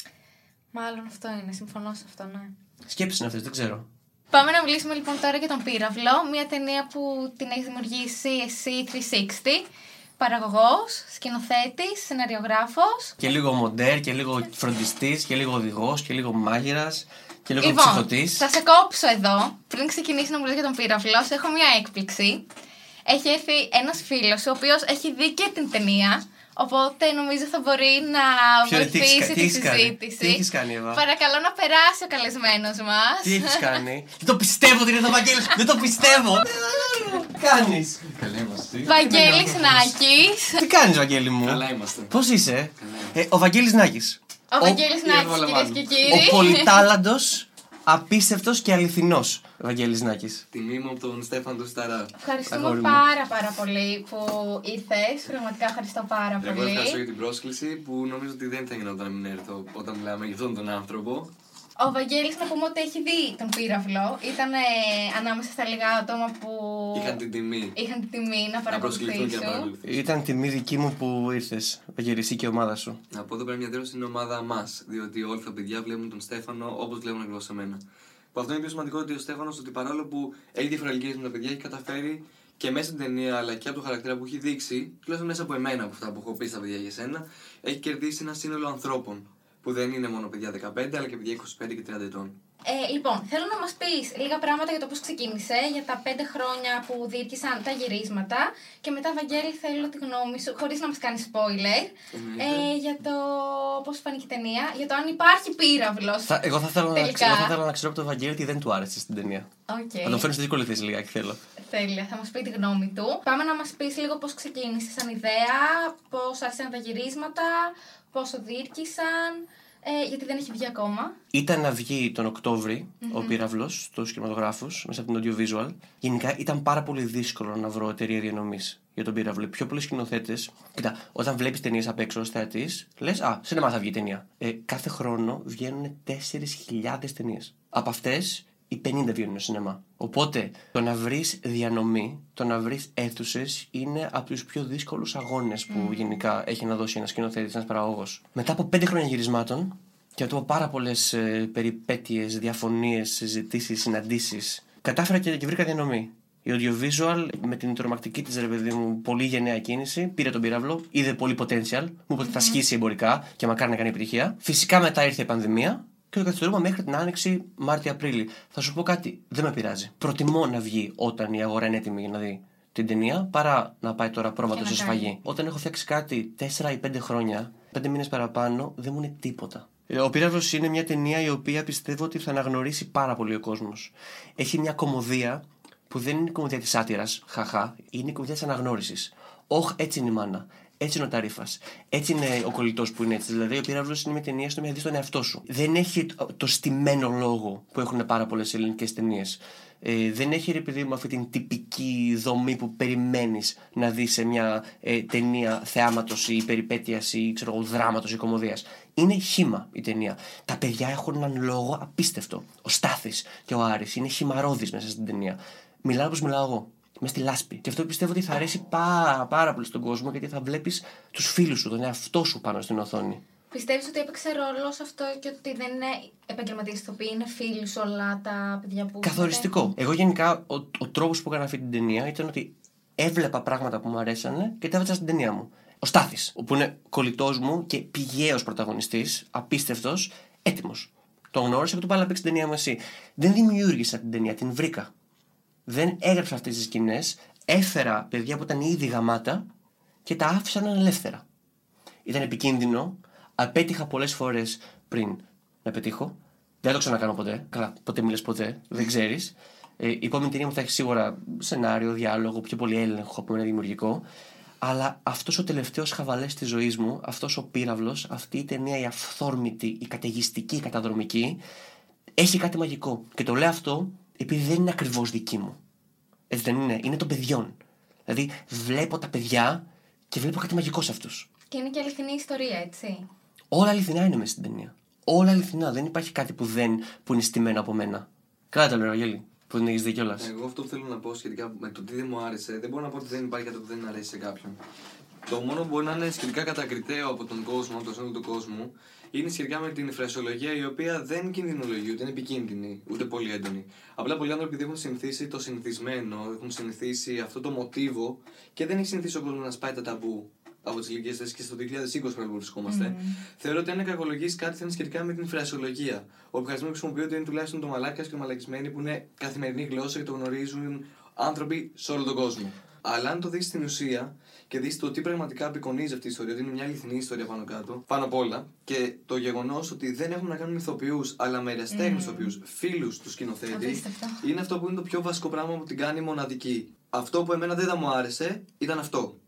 Μάλλον αυτό είναι. Συμφωνώ σε αυτό, ναι. Σκέψεις είναι αυτές, δεν ξέρω. Πάμε να μιλήσουμε λοιπόν τώρα για τον Πύραυλο, μια ταινία που την έχει δημιουργήσει εσύ 360, παραγωγός, σκηνοθέτης, σεναριογράφος. Και λίγο μοντέρ, και λίγο φροντιστής, και λίγο οδηγός, και λίγο μάγειρας, και λίγο Λοιπόν, ψυχωτής. θα σε κόψω εδώ. Πριν ξεκινήσει να μου λες για τον Πύραυλο, σε έχω μια έκπληξη. Έχει έρθει ένας φίλος, ο οποίος έχει δει και την ταινία, οπότε νομίζω θα μπορεί να Ποιο- τι έχεις κα- βοηθήσει τι τη έχεις κάνει; συζήτηση. Τι έχεις κάνει, Εύα; Παρακαλώ να περάσει ο καλεσμένος μας. Τι έχεις κάνει; Δεν το πιστεύω ότι είναι το Βαγγέλη. Δεν το πιστεύω. Κάνεις. Καλά είμαστε. Βαγγέλης Νάκης. Τι κάνεις, Βαγγέλη μου; Καλά είμαστε. Πώς είσαι, ε, Ο Βαγγέλης Νάκης Ο Βαγγέλης Γιώργο Νάκης, κυρίες Λαμάνου. και Ο κύριοι. πολυτάλαντος απίστευτος και αληθινός Βαγγέλης Νάκης. Τιμή μου από τον Στέφαν του Σταρά. Ευχαριστούμε Αγόρι μου. πάρα πάρα πολύ που ήρθες. Πραγματικά ευχαριστώ πάρα Εγώ πολύ. ευχαριστώ για την πρόσκληση που νομίζω ότι δεν θα γινόταν να μην έρθω όταν μιλάμε για αυτόν τον άνθρωπο. Ο Βαγγέλης να πούμε ότι έχει δει τον πύραυλο. Ήταν ε, ανάμεσα στα λίγα άτομα που Είχαν την τιμή είχαν την τιμή να να προσκληθούν και να παρακολουθήσουν. παρακολουθήσουν. Ήταν τιμή δική μου που ήρθες, Βαγγέλης, εσύ και η ομάδα σου. Να πω εδώ πέρα μια δήλωση στην ομάδα μας. Διότι όλα τα παιδιά βλέπουν τον Στέφανο όπως βλέπουν ακριβώς εμένα. Που αυτό είναι πιο σημαντικό ότι ο Στέφανος, ότι παρόλο που έχει διαφορετικέ με τα παιδιά, έχει καταφέρει και μέσα στην ταινία αλλά και από το χαρακτήρα που έχει δείξει, τουλάχιστον μέσα από εμένα από αυτά που έχω πει στα παιδιά για σένα, έχει κερδίσει ένα σύνολο ανθρώπων. Που δεν είναι μόνο παιδιά 15, αλλά και παιδιά 25 και 30 ετών. Ε, λοιπόν, θέλω να μας πεις λίγα πράγματα για το πώς ξεκίνησε, για τα πέντε χρόνια που διήρκησαν τα γυρίσματα και μετά, Βαγγέλη, θέλω τη γνώμη σου, χωρίς να μας κάνεις spoiler, Εννοείται. ε, για το πώς φάνηκε η ταινία, για το αν υπάρχει πύραυλος. Θα, εγώ, θα θέλω να, Τελικά. ξέρω- εγώ θα θέλω να ξέρω από τον Βαγγέλη τι δεν του άρεσε στην ταινία. Οκ. Θα τον φέρνει στη δύσκολη θέση λιγάκι, θέλω. Τέλεια, θα μας πει τη γνώμη του. Πάμε να μας πεις λίγο πώς ξεκίνησε σαν ιδέα, πώς άρχισαν τα γυρίσματα, πόσο διήρκησαν, ε, γιατί δεν έχει βγει ακόμα. Ήταν να βγει τον οκτωβρη ο πύραυλος στους κινηματογράφους μέσα από την audiovisual. Γενικά ήταν πάρα πολύ δύσκολο να βρω εταιρεία διανομής για τον πύραυλο. Οι πιο πολλοί σκηνοθέτες. Κοίτα, όταν βλέπεις ταινίες απ' έξω ως θεατής, λες Α, σινεμά θα βγει η ταινία. Ε, κάθε χρόνο βγαίνουν 4.000 ταινίες. Από αυτές οι 50 βγαίνουν στο σινεμά. Οπότε το να βρεις διανομή, το να βρεις αίθουσες είναι από τους πιο δύσκολους αγώνες που γενικά έχει να δώσει ένας σκηνοθέτης, ένας παραγωγός. Μετά από 5 χρόνια γυρισμάτων, και μετά από πάρα πολλές ε, περιπέτειες, διαφωνίες, συζητήσεις, συναντήσεις, κατάφερα και, και βρήκα διανομή. Η audiovisual με την τρομακτική της ρε παιδί μου πολύ γενναία κίνηση πήρε τον πύραυλο, είδε πολύ potential, μου είπε ότι θα σχίσει εμπορικά και μακάρι να κάνει επιτυχία. Φυσικά μετά ήρθε η πανδημία και το καθυστερούμε μέχρι την άνοιξη Μάρτιο-Απρίλη. Θα σου πω κάτι, δεν με πειράζει. Προτιμώ να βγει όταν η αγορά είναι έτοιμη για να δει την ταινία παρά να πάει τώρα πρόβατο Και σε να σφαγή. κάνει. Όταν έχω φτιάξει κάτι 4 ή 5 χρόνια, 5 μήνες παραπάνω, δεν μου είναι τίποτα. Ε, Ο Πύραυλος είναι μια ταινία η οποία πιστεύω ότι θα αναγνωρίσει πάρα πολύ ο κόσμος. Έχει μια κομμωδία που δεν είναι η κομμωδία της άτυρας, χαχά, είναι η κομμωδία της αναγνώρισης. Όχ, έτσι είναι η μάνα. Έτσι είναι ο Ταρίφας. Έτσι είναι ο κολλητός που είναι έτσι. Δηλαδή, ο Πύραυλος είναι μια ταινία στο να δεις τον εαυτό σου. Δεν έχει το- το στημένο λόγο που έχουν πάρα πολλές ελληνικές ταινίες. Ε, δεν έχει ρε παιδί μου αυτή την τυπική δομή που περιμένεις να δεις σε μια ε, ταινία θεάματος ή περιπέτειας ή ξέρω εγώ, δράματος ή κομμωδίας. Είναι χήμα η ταινία. Τα παιδιά έχουν έναν λόγο απίστευτο. Ο Στάθης και ο Άρης είναι χυμαρόδης μέσα στην ταινία. Μιλάω όπως μιλάω εγώ. Μες στη λάσπη. Και αυτό πιστεύω ότι θα αρέσει πάρα, πάρα πολύ στον κόσμο γιατί θα βλέπεις τους φίλους σου, τον εαυτό σου πάνω στην οθόνη. Πιστεύεις ότι έπαιξε ρόλο σε αυτό και ότι δεν είναι επαγγελματίες ηθοποιοί, είναι φίλοι σου όλα τα παιδιά που. Καθοριστικό. Εγώ γενικά ο, ο τρόπος που έκανα αυτή την ταινία ήταν ότι έβλεπα πράγματα που μου αρέσανε και τα έβαζα στην ταινία μου. Ο Στάθης, που είναι κολλητός μου και πηγαίος πρωταγωνιστής, απίστευτος, έτοιμος. Τον γνώρισα και του είπα να παίξει την ταινία μου εσύ. Δεν δημιούργησα την ταινία, την βρήκα. Δεν έγραψα αυτές τις σκηνές, έφερα παιδιά που ήταν ήδη γαμάτα και τα άφησα να είναι ελεύθερα. Ήταν επικίνδυνο, απέτυχα πολλές φορές πριν να πετύχω. Δεν το ξανακάνω ποτέ. Καλά, ποτέ μιλες ποτέ, δεν ξέρεις. Ε, η επόμενη ταινία μου θα έχει σίγουρα σενάριο, διάλογο, πιο πολύ έλεγχο από ένα δημιουργικό. Αλλά αυτός ο τελευταίος χαβαλές της ζωής μου, αυτός ο πύραυλος, αυτή η ταινία η αυθόρμητη, η καταιγιστική, η καταδρομική, έχει κάτι μαγικό. Και το λέω αυτό επειδή δεν είναι ακριβώς δική μου. Έτσι δεν είναι, είναι των παιδιών. Δηλαδή βλέπω τα παιδιά και βλέπω κάτι μαγικό σε αυτούς. Και είναι και αληθινή ιστορία, έτσι. Όλα αληθινά είναι μέσα στην ταινία. Όλα αληθινά. Δεν υπάρχει κάτι που, δεν, που είναι στημένο από μένα. Καλά τα λέω, Γέλη, που δεν έχεις δει κιόλας. Εγώ αυτό που θέλω να πω σχετικά με το τι δεν μου άρεσε, δεν μπορώ να πω ότι δεν υπάρχει κάτι που δεν αρέσει σε κάποιον. Το μόνο που μπορεί να είναι σχετικά κατακριτέο από τον κόσμο, από το σύνολο του κόσμου, είναι σχετικά με την φρασιολογία η οποία δεν κινδυνολογεί, ούτε είναι επικίνδυνη, ούτε πολύ έντονη. Απλά πολλοί άνθρωποι δεν έχουν συνηθίσει το συνηθισμένο, έχουν συνηθίσει αυτό το μοτίβο και δεν έχει συνηθίσει ο κόσμος να σπάει τα ταμπού από τις ηλικίες θέσει και στο 2020 που βρισκόμαστε. Θεωρώ ότι αν κακολογήσει κάτι θα είναι σχετικά με την φρασιολογία. Ο επικαρισμό που χρησιμοποιούνται είναι τουλάχιστον το μαλάκας και το μαλακισμένοι που είναι καθημερινή γλώσσα και το γνωρίζουν άνθρωποι σε όλο τον κόσμο. Αλλά αν το δεις στην ουσία και δεις το τι πραγματικά απεικονίζει αυτή η ιστορία, ότι είναι μια αληθινή ιστορία πάνω κάτω, πάνω απ' όλα, και το γεγονός ότι δεν έχουν να κάνουν με ηθοποιούς, αλλά με εραστέχνες Mm. ηθοποιούς, φίλους τους σκηνοθέτη, Απίστευτο. είναι αυτό που είναι το πιο βασικό πράγμα που την κάνει μοναδική. Αυτό που εμένα δεν θα μου άρεσε ήταν αυτό.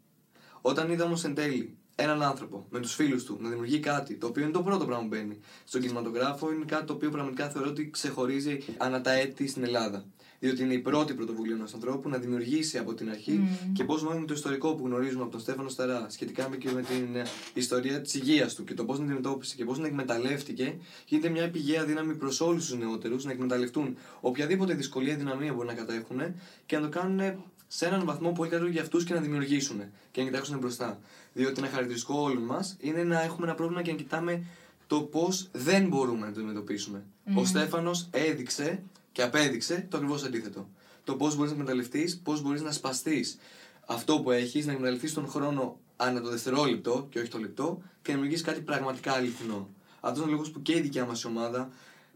Όταν είδα όμως εν τέλει έναν άνθρωπο με τους φίλους του να δημιουργεί κάτι το οποίο είναι το πρώτο πράγμα που μπαίνει στον κινηματογράφο, είναι κάτι το οποίο πραγματικά θεωρώ ότι ξεχωρίζει ανά τα έτη στην Ελλάδα. Διότι είναι η πρώτη πρωτοβουλία ενός ανθρώπου να δημιουργήσει από την αρχή και πώς μάλλον το ιστορικό που γνωρίζουμε από τον Στέφανο Σταρά σχετικά με, και με την ε, ιστορία της υγείας του και το πώς την αντιμετώπισε και πώς την εκμεταλλεύτηκε, γίνεται μια πηγαία δύναμη προς όλους τους νεότερους να εκμεταλλευτούν οποιαδήποτε δυσκολία δυναμία μπορεί να κατέχουν και να το κάνουν σε έναν βαθμό πολύ καλύτερο για αυτούς και να δημιουργήσουν και να κοιτάξουν μπροστά. Διότι ένα χαρακτηριστικό όλων μας είναι να έχουμε ένα πρόβλημα και να κοιτάμε το πώς δεν μπορούμε να το αντιμετωπίσουμε. Ο Στέφανος έδειξε και απέδειξε το ακριβώς αντίθετο. Το πώς μπορείς να εκμεταλλευτείς, πώς μπορείς να σπαστείς αυτό που έχεις, να εκμεταλλευτείς τον χρόνο ανά το δευτερόλεπτο και όχι το λεπτό και να δημιουργήσει κάτι πραγματικά αληθινό. Αυτός είναι ο λόγος που και η δικιά μας ομάδα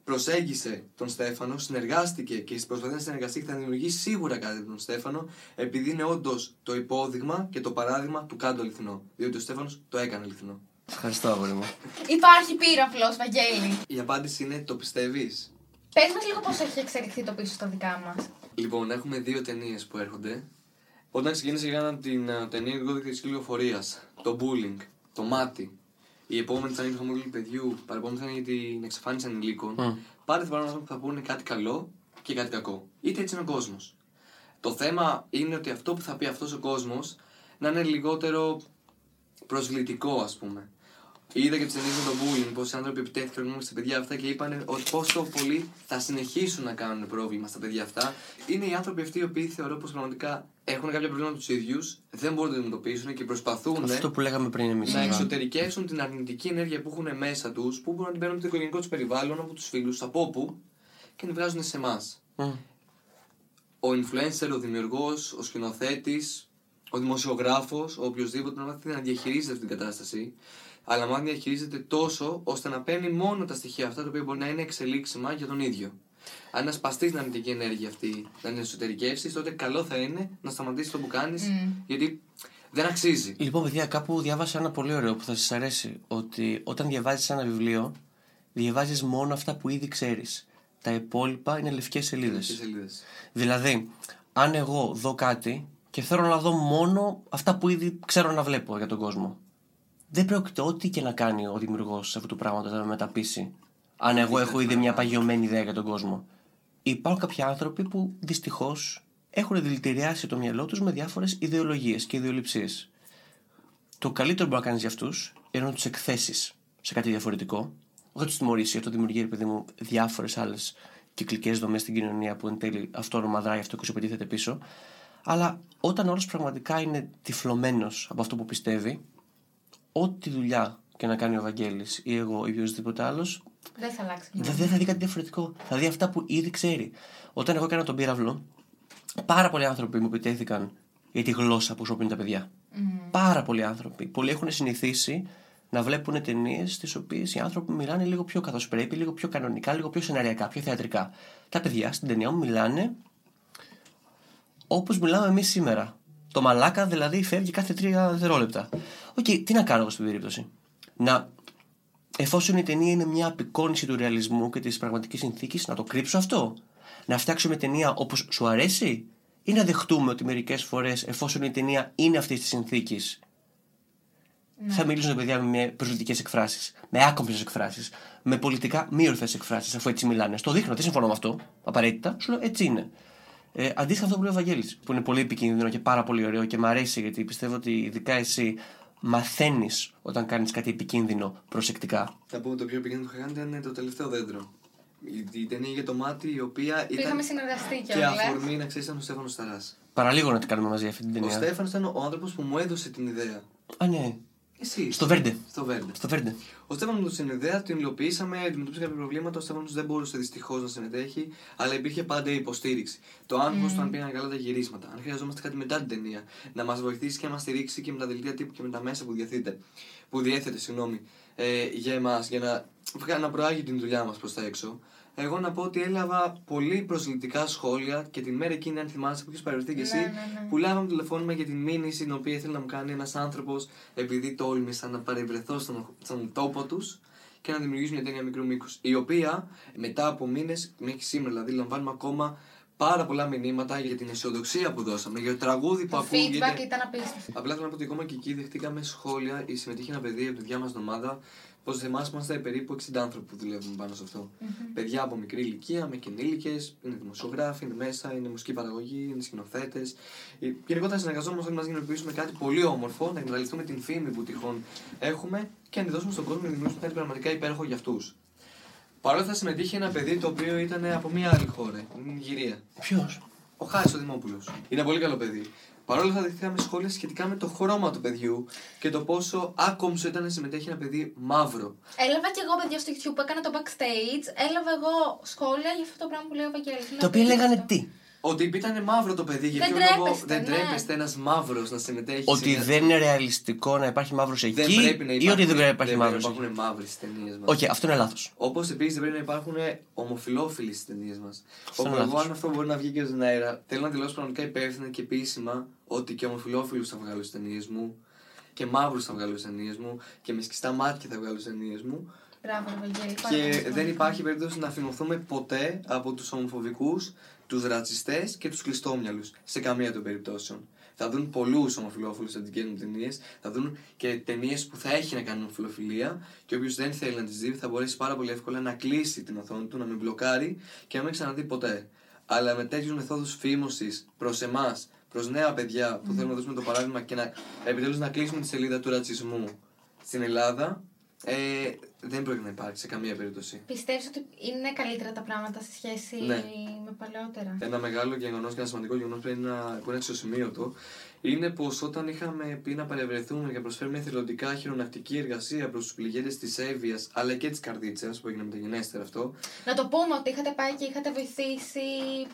προσέγγισε τον Στέφανο, συνεργάστηκε και προσπαθεί να συνεργαστεί και θα δημιουργήσει σίγουρα κάτι με τον Στέφανο, επειδή είναι όντως το υπόδειγμα και το παράδειγμα του κάτω αληθινό. Διότι ο Στέφανος το έκανε αληθινό. Ευχαριστώ, αγόρι μου. Υπάρχει πύραυλο, Βαγγέλη. Η απάντηση είναι το πιστεύεις; Πες μας λίγο πώς έχει εξελιχθεί το πίσω στα δικά μας. Λοιπόν, έχουμε δύο ταινίες που έρχονται. Όταν ξεκίνησε για την uh, ταινία ειδικό πληροφορία, το bullying, το μάτι, η επόμενη θα είναι το χαμόγελο παιδιού, παρεπόμενη θα είναι για την εξαφάνιση ανηλίκων. Mm. Πάντα θα υπάρχουν που θα πούνε κάτι καλό και κάτι κακό. Είτε έτσι είναι ο κόσμος. Το θέμα είναι ότι αυτό που θα πει αυτός ο κόσμος να είναι λιγότερο προσβλητικό, ας πούμε. Είδα και τι ταινίε με το bullying, πώ οι άνθρωποι επιτέθηκαν στα παιδιά αυτά και είπαν ότι πόσο πολύ θα συνεχίσουν να κάνουν πρόβλημα στα παιδιά αυτά. Είναι οι άνθρωποι αυτοί οι οποίοι θεωρώ πως πραγματικά έχουν κάποια προβλήματα τους ίδιους, δεν μπορούν να τα αντιμετωπίσουν και προσπαθούν. Αυτό που λέγαμε πριν εμείς. Να εξωτερικεύσουν την αρνητική ενέργεια που έχουν μέσα τους, που μπορούν να την παίρνουν από το οικογενειακό τους περιβάλλον, από τους φίλους, από όπου και να την βγάζουν σε εμάς. Mm. Ο influencer, ο δημιουργός, ο σκηνοθέτης, ο δημοσιογράφος, ο οποιοδήποτε να μάθει να διαχειρίζεται αυτή την κατάσταση αλλά μάλλον διαχειρίζεται τόσο ώστε να παίρνει μόνο τα στοιχεία αυτά τα οποία μπορεί να είναι εξελίξιμα για τον ίδιο. Αν να σπαστείς την αρνητική ενέργεια αυτή, να την εσωτερικεύσεις, τότε καλό θα είναι να σταματήσεις το που κάνεις, γιατί δεν αξίζει. Λοιπόν, παιδιά, κάπου διάβασα ένα πολύ ωραίο που θα σας αρέσει. Ότι όταν διαβάζεις ένα βιβλίο, διαβάζεις μόνο αυτά που ήδη ξέρεις. Τα υπόλοιπα είναι λευκές σελίδες. Δηλαδή, αν εγώ δω κάτι και θέλω να δω μόνο αυτά που ήδη ξέρω να βλέπω για τον κόσμο δεν πρόκειται ό,τι και να κάνει ο δημιουργός αυτού του πράγματος να με μεταπίσει. Αν εγώ έχω ήδη μια παγιωμένη ιδέα για τον κόσμο. Υπάρχουν κάποιοι άνθρωποι που δυστυχώς έχουν δηλητηριάσει το μυαλό τους με διάφορες ιδεολογίες και ιδεολειψίες. Το καλύτερο που μπορεί να κάνεις για αυτούς είναι να τους εκθέσεις σε κάτι διαφορετικό. Όχι να του τιμωρήσει, αυτό δημιουργεί, επειδή μου, διάφορες άλλες κυκλικές δομές στην κοινωνία που εν τέλει αυτόνομα δράει αυτό και σου πετύχεται πίσω. Αλλά όταν όλο πραγματικά είναι τυφλωμένος από αυτό που πιστεύει, ό,τι δουλειά και να κάνει ο Βαγγέλης ή εγώ ή οποιοδήποτε άλλος. Δεν θα αλλάξει. Δεν θα δει κάτι διαφορετικό. Θα δει αυτά που ήδη ξέρει. Όταν εγώ έκανα τον πύραυλο, πάρα πολλοί άνθρωποι μου επιτέθηκαν για τη γλώσσα που χρησιμοποιούν τα παιδιά. Mm. Πάρα πολλοί άνθρωποι. Πολλοί έχουν συνηθίσει να βλέπουν ταινίες στις οποίες οι άνθρωποι μιλάνε λίγο πιο καθώς πρέπει, λίγο πιο κανονικά, λίγο πιο σεναριακά, πιο θεατρικά. Τα παιδιά στην ταινία μου μιλάνε όπως μιλάμε εμείς σήμερα. Το μαλάκα δηλαδή φεύγει κάθε τρία δευτερόλεπτα. OK, okay, τι να κάνω εγώ στην περίπτωση; Να, εφόσον η ταινία είναι μια απεικόνηση του ρεαλισμού και της πραγματικής συνθήκης, να το κρύψω αυτό; Να φτιάξουμε ταινία όπως σου αρέσει, ή να δεχτούμε ότι μερικές φορές, εφόσον η ταινία είναι αυτής της συνθήκης, ναι. θα μιλήσουν τα παιδιά με προσβλητικές εκφράσεις, με άκομψες εκφράσεις, με πολιτικά μη ορθέ εκφράσεις, αφού έτσι μιλάνε. Στο δείχνω, δεν συμφωνώ με αυτό, απαραίτητα, σου λέω έτσι είναι. Ε, αντίστοιχα αυτό που λέει ο Βαγγέλης, που είναι πολύ επικίνδυνο και πάρα πολύ ωραίο και μου αρέσει γιατί πιστεύω ότι ειδικά εσύ μαθαίνεις όταν κάνεις κάτι επικίνδυνο προσεκτικά. Θα πούμε το πιο επικίνδυνο που είχα κάνει ήταν το τελευταίο δέντρο. Η, η ταινία για το μάτι, η οποία ήταν. Είχαμε συνεργαστεί και, και αφορμή να ξέρεις ήταν ο Στέφανος Σταράς. Παραλίγο να την κάνουμε μαζί αυτή την ταινία. Ο Στέφανος ήταν ο άνθρωπος που μου έδωσε την ιδέα. Α, ναι. Εσύ. Στο Βέρντε. Στο Βέρντε. Στο Βέρντε. Ο Στέφανος μου την ιδέα, την υλοποιήσαμε, αντιμετώπισε κάποια προβλήματα. Ο Στέφανος δεν μπορούσε δυστυχώς να συμμετέχει, αλλά υπήρχε πάντα η υποστήριξη. Το άγχος mm. του αν πήγαν καλά τα γυρίσματα, αν χρειαζόμαστε κάτι μετά την ταινία, να μας βοηθήσει και να μας στηρίξει και με τα δελτία τύπου και με τα μέσα που διαθέτει. Που διέθετε, συγγνώμη, ε, για εμάς, για να, να προάγει την δουλειά μας προς τα έξω εγώ να πω ότι έλαβα πολύ προσλητικά σχόλια και την μέρα εκείνη, αν θυμάσαι που έχει παρελθεί και εσύ, ναι, ναι, ναι. που λάβαμε τηλεφώνημα για την μήνυση την οποία ήθελε να μου κάνει ένας άνθρωπος επειδή τόλμησα να παρευρεθώ στον, στον τόπο τους και να δημιουργήσουν μια ταινία μικρού μήκους. Η οποία μετά από μήνες, μέχρι σήμερα δηλαδή, λαμβάνουμε ακόμα πάρα πολλά μηνύματα για την αισιοδοξία που δώσαμε, για το τραγούδι που Το ακούγεται. feedback ήταν απίστευτο. Απλά θέλω να πω ότι ακόμα και εκεί δεχτήκαμε σχόλια ή συμμετείχε ένα παιδί από τη δικιά μα ομάδα. Πως εμάς είμαστε περίπου 60 άνθρωποι που δουλεύουμε πάνω σε αυτό. Παιδιά από μικρή ηλικία, με κοινήλικε, είναι δημοσιογράφοι, είναι μέσα, είναι μουσική παραγωγή, είναι σκηνοθέτες. Γενικότερα συνεργαζόμαστε όλοι μαζί για να υλοποιήσουμε κάτι πολύ όμορφο, να εκμεταλλευτούμε την φήμη που τυχόν έχουμε και να τη δώσουμε στον κόσμο να δημιουργήσουμε κάτι πραγματικά υπέροχο για αυτούς. Παρ' όλα αυτά συμμετείχε ένα παιδί το οποίο ήταν από μια άλλη χώρα, την Νιγηρία. Ποιος; Ο Χάρης ο Δημόπουλο. Είναι πολύ καλό παιδί. Παρ' όλα αυτά, δεχτήκαμε σχόλια σχετικά με το χρώμα του παιδιού και το πόσο άκομψο ήταν να συμμετέχει ένα παιδί μαύρο. Έλαβα και εγώ παιδιά στο YouTube που έκανα το backstage. Έλαβα εγώ σχόλια για αυτό το πράγμα που λέει ο Βαγγέλης. Είναι Το οποίο λέγανε απίστευτο. τι; Ότι ήταν μαύρο το παιδί, για Δεν ποιο λόγο τρέπεστε, δεν ναι. τρέπεστε ένας μαύρος να συμμετέχεις. Ότι σε μια- δεν είναι ρεαλιστικό να υπάρχει μαύρος εκεί δεν πρέπει να ή υπάρχουν, ότι δεν πρέπει να υπάρχει δεν μαύρο πρέπει να εκεί. υπάρχουν μαύροι στις ταινίες μας. Όχι, αυτό είναι λάθος. Όπως επίσης δεν πρέπει να υπάρχουν ομοφυλόφιλοι στις ταινίες μας. Αυτό είναι Όπου εγώ, λάθος. αν αυτό μπορεί να βγει και στον αέρα, θέλω να δηλώσω πραγματικά υπεύθυνα και επίσημα ότι και ομοφυλόφιλους θα βγάλω στις ταινίες μου και μαύρους θα βγάλω στις ταινίες μου και με σκιστά μάτια θα βγάλω στις ταινίες μου. Μπράβο, ρε Βαγγέλη. πάρα Και πολύ δεν σημαντικό. υπάρχει περίπτωση να θυμωθούμε ποτέ από τους ομοφοβικούς, τους ρατσιστές και τους κλειστόμυαλους. Σε καμία των περιπτώσεων. Θα δουν πολλούς ομοφυλόφιλου σε δικέ μου ταινίες. Θα δουν και ταινίες που θα έχει να κάνουν ομοφυλοφιλία. Και όποιος δεν θέλει να τις δει, θα μπορέσει πάρα πολύ εύκολα να κλείσει την οθόνη του, να μην μπλοκάρει και να μην ξαναδεί ποτέ. Αλλά με τέτοιους μεθόδους φήμωσης προς εμάς, προς νέα παιδιά που θέλουμε να δώσουμε το παράδειγμα και να επιτέλου να κλείσουμε τη σελίδα του ρατσισμού στην Ελλάδα, ε, δεν πρόκειται να υπάρξει σε καμία περίπτωση. Πιστεύεις ότι είναι καλύτερα τα πράγματα σε σχέση Ναι. με παλαιότερα; Ένα μεγάλο γεγονός και ένα σημαντικό γεγονός που είναι, ένα- που είναι αξιοσημείωτο είναι πως όταν είχαμε πει να παρευρεθούμε και να προσφέρουμε εθελοντικά χειρονακτική εργασία προς τους πληγέντες της Εύβοιας αλλά και της Καρδίτσα που έγινε μεταγενέστερα αυτό, Να το πούμε ότι είχατε πάει και είχατε βοηθήσει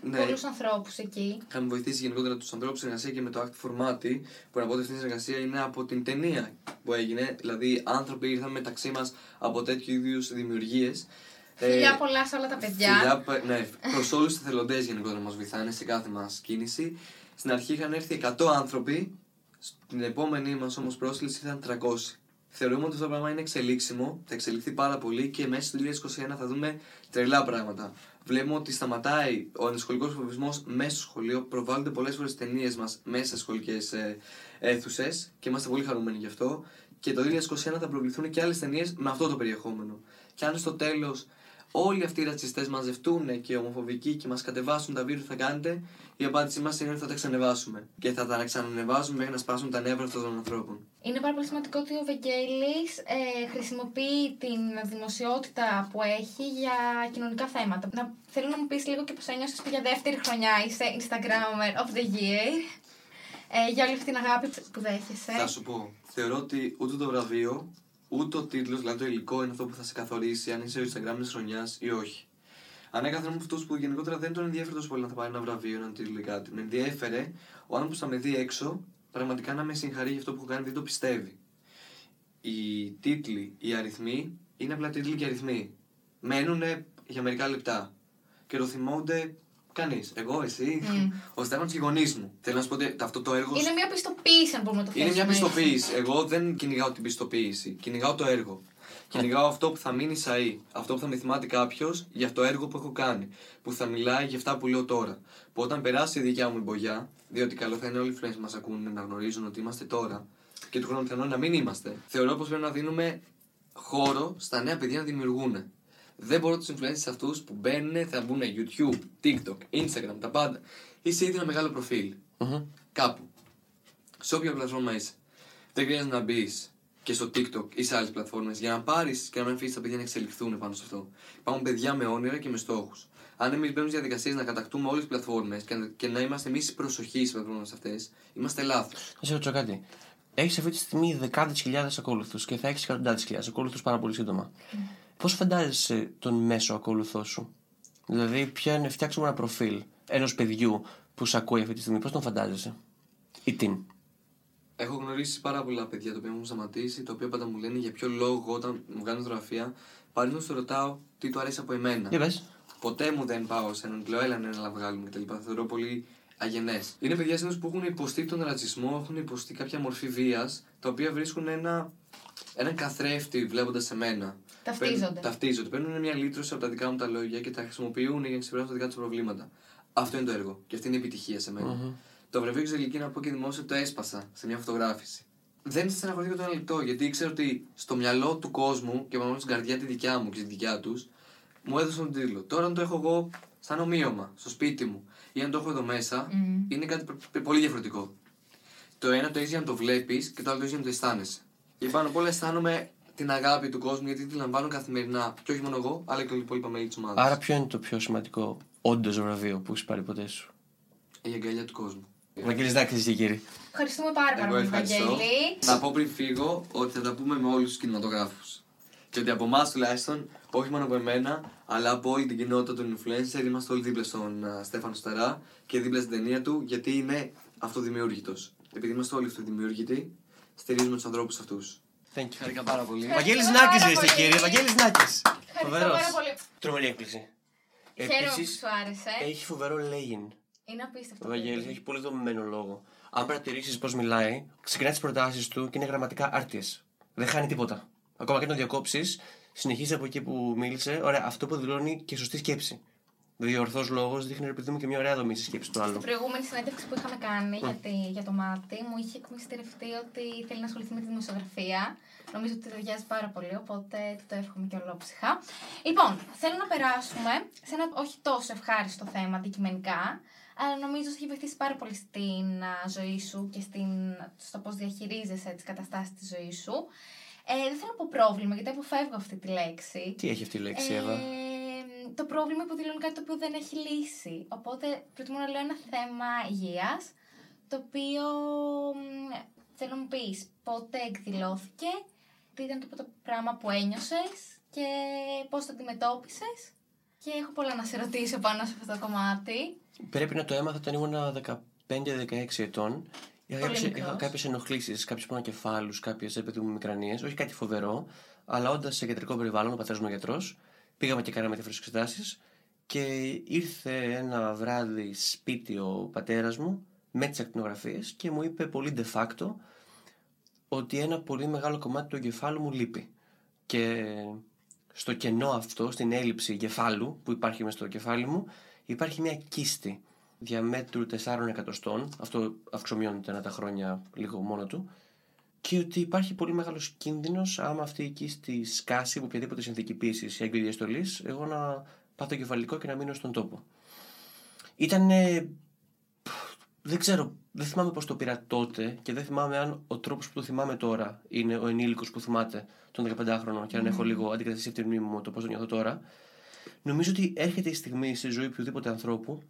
Ναι. πολλούς ανθρώπους εκεί. είχαμε βοηθήσει γενικότερα τους ανθρώπους στην εργασία και με το Act Formati, που να πω ότι αυτή η συνεργασία είναι από την ταινία που έγινε. Δηλαδή, άνθρωποι ήρθαν μεταξύ μας από τέτοιου είδους δημιουργίες. Φιλιά πολλά σε όλα τα παιδιά. Φιλιά, π- ναι, προς όλους τους εθελοντές γενικότερα μας βοηθάνε σε κάθε μας κίνηση. Στην αρχή είχαν έρθει 100 άνθρωποι, στην επόμενη μας όμως πρόσκληση ήταν 300. Θεωρούμε ότι αυτό το πράγμα είναι εξελίξιμο, θα εξελιχθεί πάρα πολύ και μέσα στο 2021 θα δούμε τρελά πράγματα. Βλέπουμε ότι σταματάει ο ενδοσχολικό φοβισμός μέσα στο σχολείο, προβάλλονται πολλές φορές ταινίες μας μέσα σε σχολικές αίθουσες και είμαστε πολύ χαρούμενοι γι' αυτό. Και το 2021 θα προβληθούν και άλλες ταινίες με αυτό το περιεχόμενο. Και αν στο τέλος όλοι αυτοί οι ρατσιστές μαζευτούν και ομοφοβικοί και μας κατεβάσουν τα βίντεο που θα κάνετε, η απάντησή μας είναι ότι θα τα ξανεβάσουμε. Και θα τα ξανανεβάσουμε μέχρι να σπάσουν τα νεύρα αυτών των ανθρώπων. Είναι πάρα πολύ σημαντικό ότι ο Βαγγέλης ε, χρησιμοποιεί την δημοσιότητα που έχει για κοινωνικά θέματα. Να, θέλω να μου πεις λίγο και πώς ένιωσες που για δεύτερη χρονιά είσαι Instagrammer of the Year. Ε, για όλη αυτή την αγάπη που δέχεσαι. Θα σου πω, θεωρώ ότι ούτε το βραβείο, ούτε ο τίτλος, δηλαδή το υλικό, είναι αυτό που θα σε καθορίσει αν είσαι ο Instagram της χρονιάς ή όχι. Ανέκαθεν είμαι από αυτούς που γενικότερα δεν τον ενδιαφέρει τόσο πολύ να θα πάρει ένα βραβείο, έναν τίτλο ή κάτι. Με ενδιέφερε ο άνθρωπος θα με δει έξω, πραγματικά να με συγχαρεί για αυτό που έχω κάνει, δεν το πιστεύει. Οι τίτλοι, οι αριθμοί είναι απλά τίτλοι και αριθμοί. Μένουν για μερικά λεπτά. Και το θυμώνται κανείς. Εγώ, εσύ, Μμ. ο Στέφανος και οι γονείς μου. Θέλω να σου πω ότι αυτό το έργο. Είναι μια πιστοποίηση, αν μπορούμε να το Είναι θέσουμε μια έτσι. πιστοποίηση. Εγώ δεν κυνηγάω την πιστοποίηση. Κυνηγάω το έργο. Κυνηγάω αυτό που θα μείνει σαΐ. Αυτό που θα με θυμάται κάποιος για το έργο που έχω κάνει. Που θα μιλάει για αυτά που λέω τώρα. Που όταν περάσει η δικιά μου η μπογιά, διότι καλό θα είναι όλοι οι friends που μας ακούνε να γνωρίζουν ότι είμαστε τώρα και του χρόνου πιθανόν να μην είμαστε. Θεωρώ πως πρέπει να δίνουμε χώρο στα νέα παιδιά να δημιουργούν. Δεν μπορώ τους influencers αυτούς που μπαίνουν, θα μπουν YouTube, TikTok, Instagram, τα πάντα. Είσαι ήδη ένα μεγάλο προφίλ. Μμμ. Κάπου. Σε όποια πλατφόρμα είσαι. Δεν χρειάζεται να μπεις και στο TikTok ή σε άλλες πλατφόρμες για να πάρεις και να μην αφήσεις τα παιδιά να εξελιχθούν πάνω σε αυτό. Υπάρχουν παιδιά με όνειρα και με στόχους. Αν εμείς μπαίνουμε σε διαδικασίες να κατακτούμε όλες τις πλατφόρμες και, να- και να είμαστε εμείς προσοχή στις πλατφόρμες αυτές, είμαστε λάθος. Να σε ρωτήσω κάτι. Έχεις αυτή τη στιγμή δεκάδες χιλιάδες ακόλουθου και θα έχεις εκατοντάδες χιλιάδες ακόλουθου πάρα πολύ σύντομα. Πώς φαντάζεσαι τον μέσο ακόλουθό σου, Δηλαδή, ποια είναι, φτιάξουμε ένα προφίλ ενός παιδιού που σε ακούει αυτή τη στιγμή, πώς τον φαντάζεσαι, ή την; Έχω γνωρίσει πάρα πολλά παιδιά τα οποία μου έχουν σταματήσει, τα οποία πάντα μου λένε για ποιο λόγο όταν μου κάνουν φωτογραφία, παραδείγματο του ρωτάω τι του αρέσει από εμένα. Για πες. Ποτέ μου δεν πάω σε έναν και λέω, έλα ναι, να βγάλουμε κτλ. Θα θεωρώ πολύ αγενές. Είναι παιδιά συνήθως που έχουν υποστεί τον ρατσισμό, έχουν υποστεί κάποια μορφή βίας, τα οποία βρίσκουν ένα, έναν καθρέφτη βλέποντας εμένα. Ταυτίζονται. Παίρνουν- Ταυτίζονται. Παίρνουν μια λύτρωση από τα δικά μου τα λόγια και τα χρησιμοποιούν για να ξεπεράσουν τα δικά τους προβλήματα. Αυτό είναι το έργο. Και αυτή είναι η επιτυχία σε μενα Το βραβείο Εξαγγελική, να πω και δημόσια, το έσπασα σε μια φωτογράφηση. Δεν στεναχωρήθηκα το ένα λεπτό, γιατί ήξερα ότι στο μυαλό του κόσμου και μόνο στην καρδιά τη δικιά μου και στη δικιά τους, μου έδωσαν τον τίτλο. Τώρα, αν το έχω εγώ σαν ομοίωμα, στο σπίτι μου, ή αν το έχω εδώ μέσα, είναι κάτι π- πολύ διαφορετικό. Το ένα το έχει για να το βλέπεις και το άλλο το έχει για να το αισθάνεσαι. Και πάνω απ' όλα αισθάνομαι την αγάπη του κόσμου γιατί τη λαμβάνω καθημερινά. Και όχι μόνο εγώ, αλλά και όλα οι υπόλοιπα μέλη της ομάδας. Άρα, ποιο είναι το πιο σημαντικό όντως βραβείο που έχεις πάρει ποτέ σου; Η αγκαλιά του κόσμου. Βαγγέλης Δάκης και κύριοι. Ευχαριστούμε πάρα πάρα Εγώ πολύ, ευχαριστώ. Βαγγέλη. Να πω πριν φύγω ότι θα τα πούμε με όλους τους κινηματογράφους. Και ότι από εμάς τουλάχιστον, όχι μόνο από εμένα, αλλά από όλη την κοινότητα των influencer, είμαστε όλοι δίπλα στον α, Στέφανο Στερά και δίπλα στην ταινία του, γιατί είναι αυτοδημιούργητος. Επειδή είμαστε όλοι αυτοδημιούργητοι, στηρίζουμε τους ανθρώπους αυτούς. Thank you. Χάρηκα πάρα πολύ. Βαγγέλης Ευχαριστώ Νάκης πάρα είστε πολύ. κύριε. Βαγγέλης Νάκης. Ευχαριστώ Φοβερός. πάρα πολύ. Τρομερή έκπληξη. Χαίρομαι που Επίσης, σου άρεσε. έχει φοβερό λέγειν. Είναι απίστευτο. Ο Βαγγέλης έχει πολύ δομημένο λόγο. Αν παρατηρήσεις πώς μιλάει, ξεκινά τις προτάσεις του και είναι γραμματικά άρτιες. Δεν χάνει τίποτα. Ακόμα και να τον διακόψεις, συνεχίζει από εκεί που μίλησε. Ωραία, αυτό που δηλώνει και σωστή σκέψη. Δηλαδή, ο ορθό λόγος δείχνει ρε παιδί μου και μια ωραία δομή στη σκέψη του άλλου. Στην προηγούμενη συνέντευξη που είχαμε κάνει για, τη, για το μάτι, μου είχε εκμυστηρευτεί ότι θέλει να ασχοληθεί με τη δημοσιογραφία. Νομίζω ότι ταιριάζει πάρα πολύ, οπότε του το εύχομαι και ολόψυχα. Λοιπόν, θέλω να περάσουμε σε ένα όχι τόσο ευχάριστο θέμα αντικειμενικά, αλλά νομίζω ότι έχει βοηθήσει πάρα πολύ στην α, ζωή σου και στην, στο πώς διαχειρίζεσαι τις καταστάσεις της ζωής σου. Ε, δεν θέλω να πω πρόβλημα, γιατί αποφεύγω αυτή τη λέξη. Τι έχει αυτή η λέξη, Εύα; Ε, το πρόβλημα που δηλώνει κάτι το οποίο δεν έχει λύση. Οπότε προτιμώ να λέω ένα θέμα υγείας, το οποίο μ, θέλω να μου πεις πότε εκδηλώθηκε, τι ήταν το πρώτο πράγμα που ένιωσες και πώς το αντιμετώπισες. Και έχω πολλά να σε ρωτήσω πάνω σε αυτό το κομμάτι. Πρέπει να το έμαθα όταν ήμουν 15-16 ετών. Είχα Πολύ κάποιες, μικρός. είχα κάποιες ενοχλήσεις, κάποιους πονοκεφάλους, κάποιες ρε παιδί μου μικρανίες, όχι κάτι φοβερό, αλλά όντας σε κεντρικό περιβάλλον, ο πατέρας μου γιατρός, πήγαμε και κάναμε διάφορες εξετάσεις και ήρθε ένα βράδυ σπίτι ο πατέρας μου με τις ακτινογραφίες και μου είπε πολύ de facto ότι ένα πολύ μεγάλο κομμάτι του εγκεφάλου μου λείπει. Και στο κενό αυτό, στην έλλειψη εγκεφάλου που υπάρχει μέσα στο κεφάλι μου, υπάρχει μια κίστη διαμέτρου 4 εκατοστών. Αυτό αυξομειώνεται ένα τα χρόνια λίγο μόνο του. Και ότι υπάρχει πολύ μεγάλος κίνδυνος, άμα αυτή η κίστη σκάσει από οποιαδήποτε συνθήκη πίεσης ή έγκυρη διαστολή, εγώ να πάθω κεφαλικό και να μείνω στον τόπο. Ήταν. Δεν ξέρω, δεν θυμάμαι πώς το πήρα τότε και δεν θυμάμαι αν ο τρόπος που το θυμάμαι τώρα είναι ο ενήλικος που θυμάται τον 15χρονο και αν έχω λίγο αντικαταστήσει από τη μνήμη μου το πώς το νιώθω τώρα. Νομίζω ότι έρχεται η στιγμή στη ζωή οποιοδήποτε ανθρώπου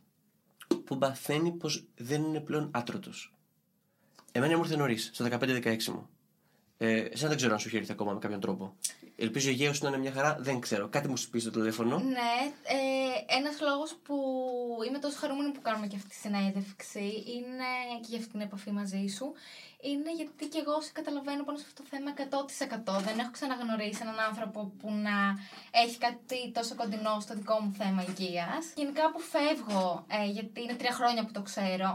που μαθαίνει πως δεν είναι πλέον άτρωτος. Εμένα μου ήρθε νωρίς, στα 15-16 μου. Ε, εσένα δεν ξέρω αν σου έχει έρθει ακόμα με κάποιον τρόπο. Ελπίζω η υγεία σου να είναι μια χαρά, δεν ξέρω. Κάτι μου σου πει στο τηλέφωνο. Ναι, ε, ένας λόγος που είμαι τόσο χαρούμενη που κάνουμε και αυτή τη συνέντευξη είναι και για αυτή την επαφή μαζί σου είναι γιατί και εγώ σε καταλαβαίνω πάνω σε αυτό το θέμα 100%. Δεν έχω ξαναγνωρίσει έναν άνθρωπο που να έχει κάτι τόσο κοντινό στο δικό μου θέμα υγείας. Γενικά αποφεύγω, ε, γιατί είναι τρία χρόνια που το ξέρω,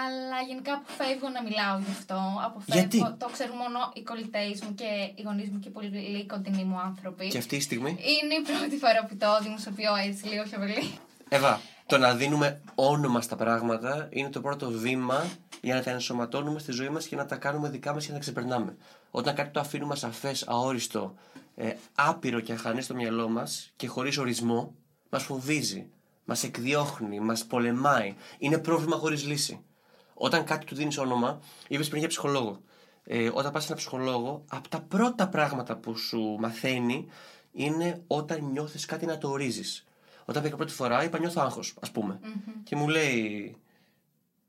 αλλά γενικά αποφεύγω να μιλάω γι' αυτό. Αποφεύγω, Γιατί; Το ξέρουν μόνο οι κολλητές μου και οι γονείς μου και οι πολύ κοντινοί μου άνθρωποι. Και αυτή η στιγμή; Είναι η πρώτη φορά που το δημοσιοποιώ έτσι λίγο χαβελή. Εύα, το να δίνουμε όνομα στα πράγματα είναι το πρώτο βήμα για να τα ενσωματώνουμε στη ζωή μας και να τα κάνουμε δικά μας και να τα ξεπερνάμε. Όταν κάτι το αφήνουμε σαφές, αόριστο, ε, άπειρο και αχανές στο μυαλό μας και χωρίς ορισμό, μας φοβίζει, μας εκδιώχνει, μας πολεμάει. Είναι πρόβλημα χωρίς λύση. Όταν κάτι του δίνεις όνομα, είπες πριν για ψυχολόγο. Ε, όταν πας σε ένα ψυχολόγο, από τα πρώτα πράγματα που σου μαθαίνει είναι όταν νιώθεις κάτι να το ορίζεις. Όταν πήγα πρώτη φορά, είπα νιώθω άγχος, ας πουμε Και μου λέει,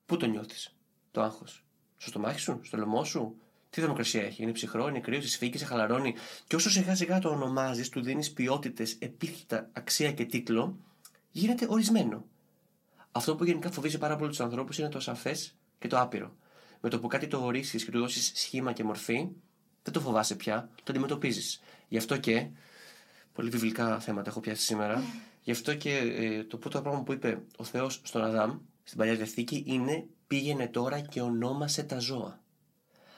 Πού το νιώθεις, το άγχος. Στο στομάχι σου, στο λαιμό σου; Τι θερμοκρασία έχει, είναι ψυχρό, είναι κρύο, σε φύγει, σε χαλαρώνει. Και όσο σιγά σιγά το ονομάζεις, του δίνεις ποιότητες, επίθετα, αξία και τίτλο, γίνεται ορισμένο. Αυτό που γενικά φοβίζει πάρα πολύ τους ανθρώπους είναι το ασαφές και το άπειρο. Με το που κάτι το ορίσεις και του δώσεις σχήμα και μορφή, δεν το φοβάσαι πια, το αντιμετωπίζεις. Γι' αυτό και. Πολύ βιβλικά θέματα έχω πιάσει σήμερα. Γι' αυτό και ε, το πρώτο πράγμα που είπε ο Θεός στον Αδάμ στην παλιά διαθήκη είναι πήγαινε τώρα και ονόμασε τα ζώα.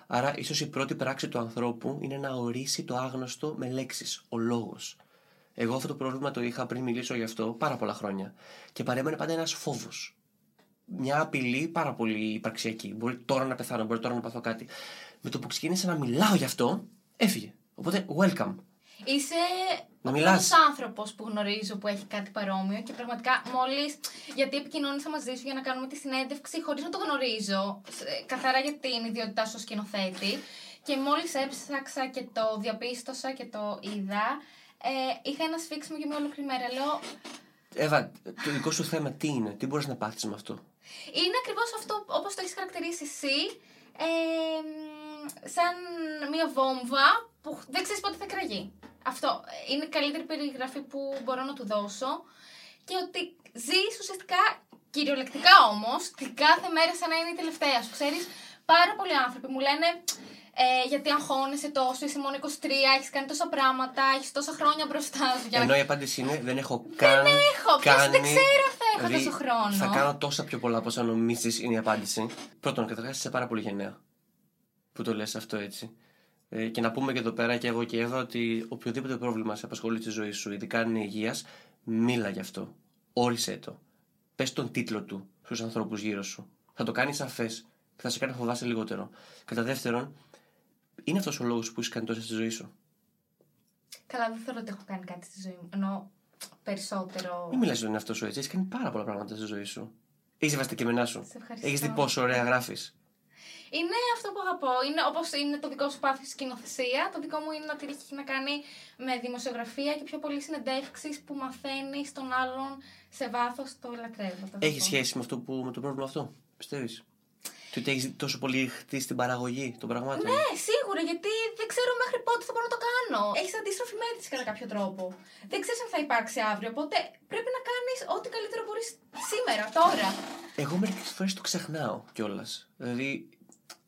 Άρα, ίσως η πρώτη πράξη του ανθρώπου είναι να ορίσει το άγνωστο με λέξεις, ο λόγος. Εγώ αυτό το πρόβλημα το είχα πριν μιλήσω γι' αυτό πάρα πολλά χρόνια. Και παρέμενε πάντα ένας φόβος. Μια απειλή πάρα πολύ υπαρξιακή. Μπορεί τώρα να πεθάνω, μπορεί τώρα να πάθω κάτι. Με το που ξεκίνησα να μιλάω γι' αυτό, έφυγε. Οπότε, welcome. Είσαι Να ο μιλάς. πρώτος άνθρωπος που γνωρίζω που έχει κάτι παρόμοιο και πραγματικά μόλις, γιατί επικοινώνησα μαζί σου για να κάνουμε τη συνέντευξη χωρίς να το γνωρίζω, σε- καθαρά για την ιδιότητά σου ως σκηνοθέτη και μόλις έψαξα και το διαπίστωσα και το είδα, ε, είχα ένα σφίξιμο για μια ολόκληρη μέρα. Λέω, Εύα, το δικό σου θέμα τι είναι, τι μπορείς να πάθεις με αυτό; είναι ακριβώς αυτό όπως το έχεις χαρακτηρίσει εσύ, ε, μ, σαν μια βόμβα που δεν ξέρεις πότε θα κραγεί. Αυτό είναι η καλύτερη περιγραφή που μπορώ να του δώσω και ότι ζεις ουσιαστικά, κυριολεκτικά όμως, την κάθε μέρα σαν να είναι η τελευταία σου. Ξέρεις, πάρα πολλοί άνθρωποι μου λένε ε, γιατί αγχώνεσαι τόσο, είσαι μόνο 23, έχεις κάνει τόσα πράγματα, έχεις τόσα χρόνια μπροστά σου. Για να Ενώ η απάντηση είναι δεν έχω καν. έχω, ποιος δεν ξέρω αν θα έχω Δηλαδή, τόσο χρόνο. Θα κάνω τόσα πιο πολλά από όσα νομίζεις είναι η απάντηση. Πρώτον, καταρχάς είσαι πάρα πολύ γενναία. Που το λες αυτό έτσι. Ε, και να πούμε και εδώ πέρα και εγώ και η Εύα ότι οποιοδήποτε πρόβλημα σε απασχολεί στη ζωή σου, ειδικά αν είναι υγείας, μίλα γι' αυτό. Όρισέ το. Πες τον τίτλο του στους ανθρώπους γύρω σου. Θα το κάνεις σαφές και θα σε κάνει να φοβάσαι λιγότερο. Κατά δεύτερον, είναι αυτός ο λόγος που είσαι κάνει τόσα στη ζωή σου; Καλά, δεν θεωρώ ότι έχω κάνει κάτι στη ζωή μου. Ενώ περισσότερο. Μην μιλάς στον εαυτό σου έτσι. Έχεις κάνει πάρα πολλά πράγματα στη ζωή σου. Έχεις διαβάσει τα κείμενά σου. Σε ευχαριστώ. Έχεις δει πόσο ωραία γράφεις. Είναι αυτό που αγαπώ. Είναι όπως είναι το δικό σου πάθη σκηνοθεσία. Το δικό μου είναι ότι έχει να κάνει με δημοσιογραφία και πιο πολύ συνεντεύξεις που μαθαίνεις τον άλλον σε βάθος το λατρεύω. το Έχει αγαπώ. σχέση με, αυτό που, με το πρόβλημα αυτό, πιστεύεις; Και ότι έχεις τόσο πολύ χτίσει την παραγωγή των πραγμάτων. Ναι, σίγουρα, γιατί δεν ξέρω μέχρι πότε θα μπορώ να το κάνω. Έχεις αντίστροφη μέτρηση κατά κάποιο τρόπο. Δεν ξέρεις αν θα υπάρξει αύριο. Οπότε πρέπει να κάνεις ό,τι καλύτερο μπορείς σήμερα, τώρα. Εγώ μερικές φορές το ξεχνάω κιόλας. Δηλαδή,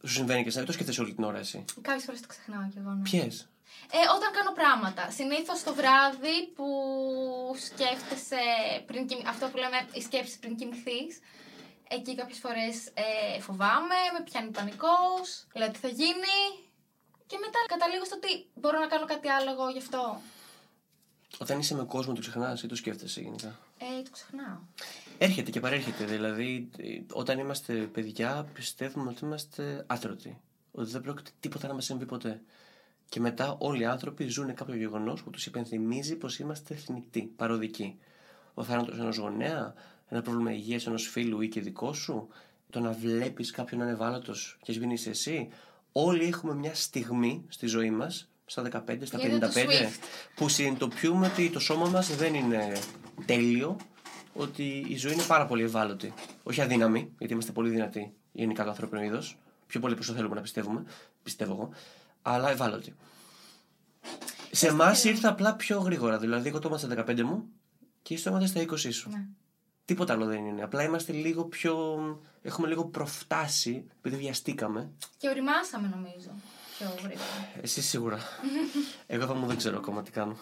σου συμβαίνει και εσένα, το σκέφτεσαι όλη την ώρα εσύ. Κάποιες φορές το ξεχνάω κι εγώ. Ναι. Ποιες; Ε, όταν κάνω πράγματα. Συνήθως το βράδυ που σκέφτεσαι πριν κοιμ- Αυτό που λέμε η σκέψη πριν κοιμηθείς. Εκεί κάποιες φορές ε, φοβάμαι, με πιάνει πανικός, λέω τι θα γίνει. Και μετά καταλήγω στο ότι μπορώ να κάνω κάτι άλλο εγώ γι' αυτό. Όταν είσαι με κόσμο, το ξεχνάς ή το σκέφτεσαι γενικά. Ε, το ξεχνάω. Έρχεται και παρέρχεται. Δηλαδή, ε, όταν είμαστε παιδιά, πιστεύουμε ότι είμαστε άτρωτοι. Ότι δεν πρόκειται τίποτα να μας συμβεί ποτέ. Και μετά όλοι οι άνθρωποι ζουν κάποιο γεγονός που τους υπενθυμίζει πως είμαστε θνητοί, παροδικοί. Ο θάνατος ενός γονέα, ένα πρόβλημα υγείας ενός φίλου ή και δικό σου, το να βλέπεις κάποιον να είναι ευάλωτος και σβήνει εσύ. Όλοι έχουμε μια στιγμή στη ζωή μας, στα 15, στα Γίνεται το 55, Swift. που συνειδητοποιούμε ότι το σώμα μας δεν είναι τέλειο, ότι η ζωή είναι πάρα πολύ ευάλωτη. Όχι αδύναμη, γιατί είμαστε πολύ δυνατοί γενικά το ανθρώπινο είδος. Πιο πολύ προς το θέλουμε να πιστεύουμε, πιστεύω εγώ, αλλά ευάλωτη. Σε εμάς ήρθε απλά πιο γρήγορα. Δηλαδή, εγώ το ήμουν στα 15 μου και είσαι το στα 20 σου. Ναι. Τίποτα άλλο δεν είναι. Απλά είμαστε λίγο πιο. Έχουμε λίγο προφτάσει, επειδή βιαστήκαμε. Και οριμάσαμε νομίζω πιο γρήγορα. Εσύ σίγουρα. Εγώ θα μου δεν ξέρω ακόμα τι κάνω.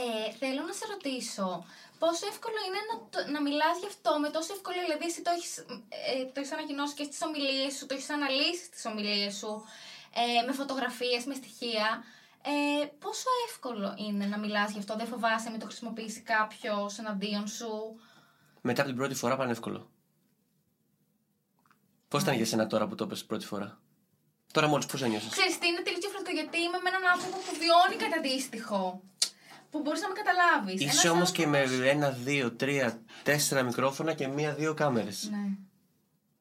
Ε, θέλω να σε ρωτήσω, πόσο εύκολο είναι να, το- να μιλάς γι' αυτό; Με τόσο ευκολία, δηλαδή εσύ το έχεις, ε, το έχεις ανακοινώσει και στις ομιλίες σου, το έχεις αναλύσει στις ομιλίες σου, ε, με φωτογραφίες, με στοιχεία. Ε, πόσο εύκολο είναι να μιλάς γι' αυτό, δεν φοβάσαι με το χρησιμοποιήσει κάποιος εναντίον σου; Μετά από την πρώτη φορά πάνε εύκολο. Πώς ήταν για σένα τώρα που το έπεσε πρώτη φορά; Τώρα μόλις πώς ένιωσες; Ξέρεις τι είναι τελείως διαφορετικό, γιατί είμαι με έναν άνθρωπο που βιώνει κάτι αντίστοιχο. Που μπορείς να με καταλάβεις. Είσαι Ένας όμως και με άνθρωπος- ένα, δύο, τρία, τέσσερα μικρόφωνα και μία-δύο κάμερες. Ναι.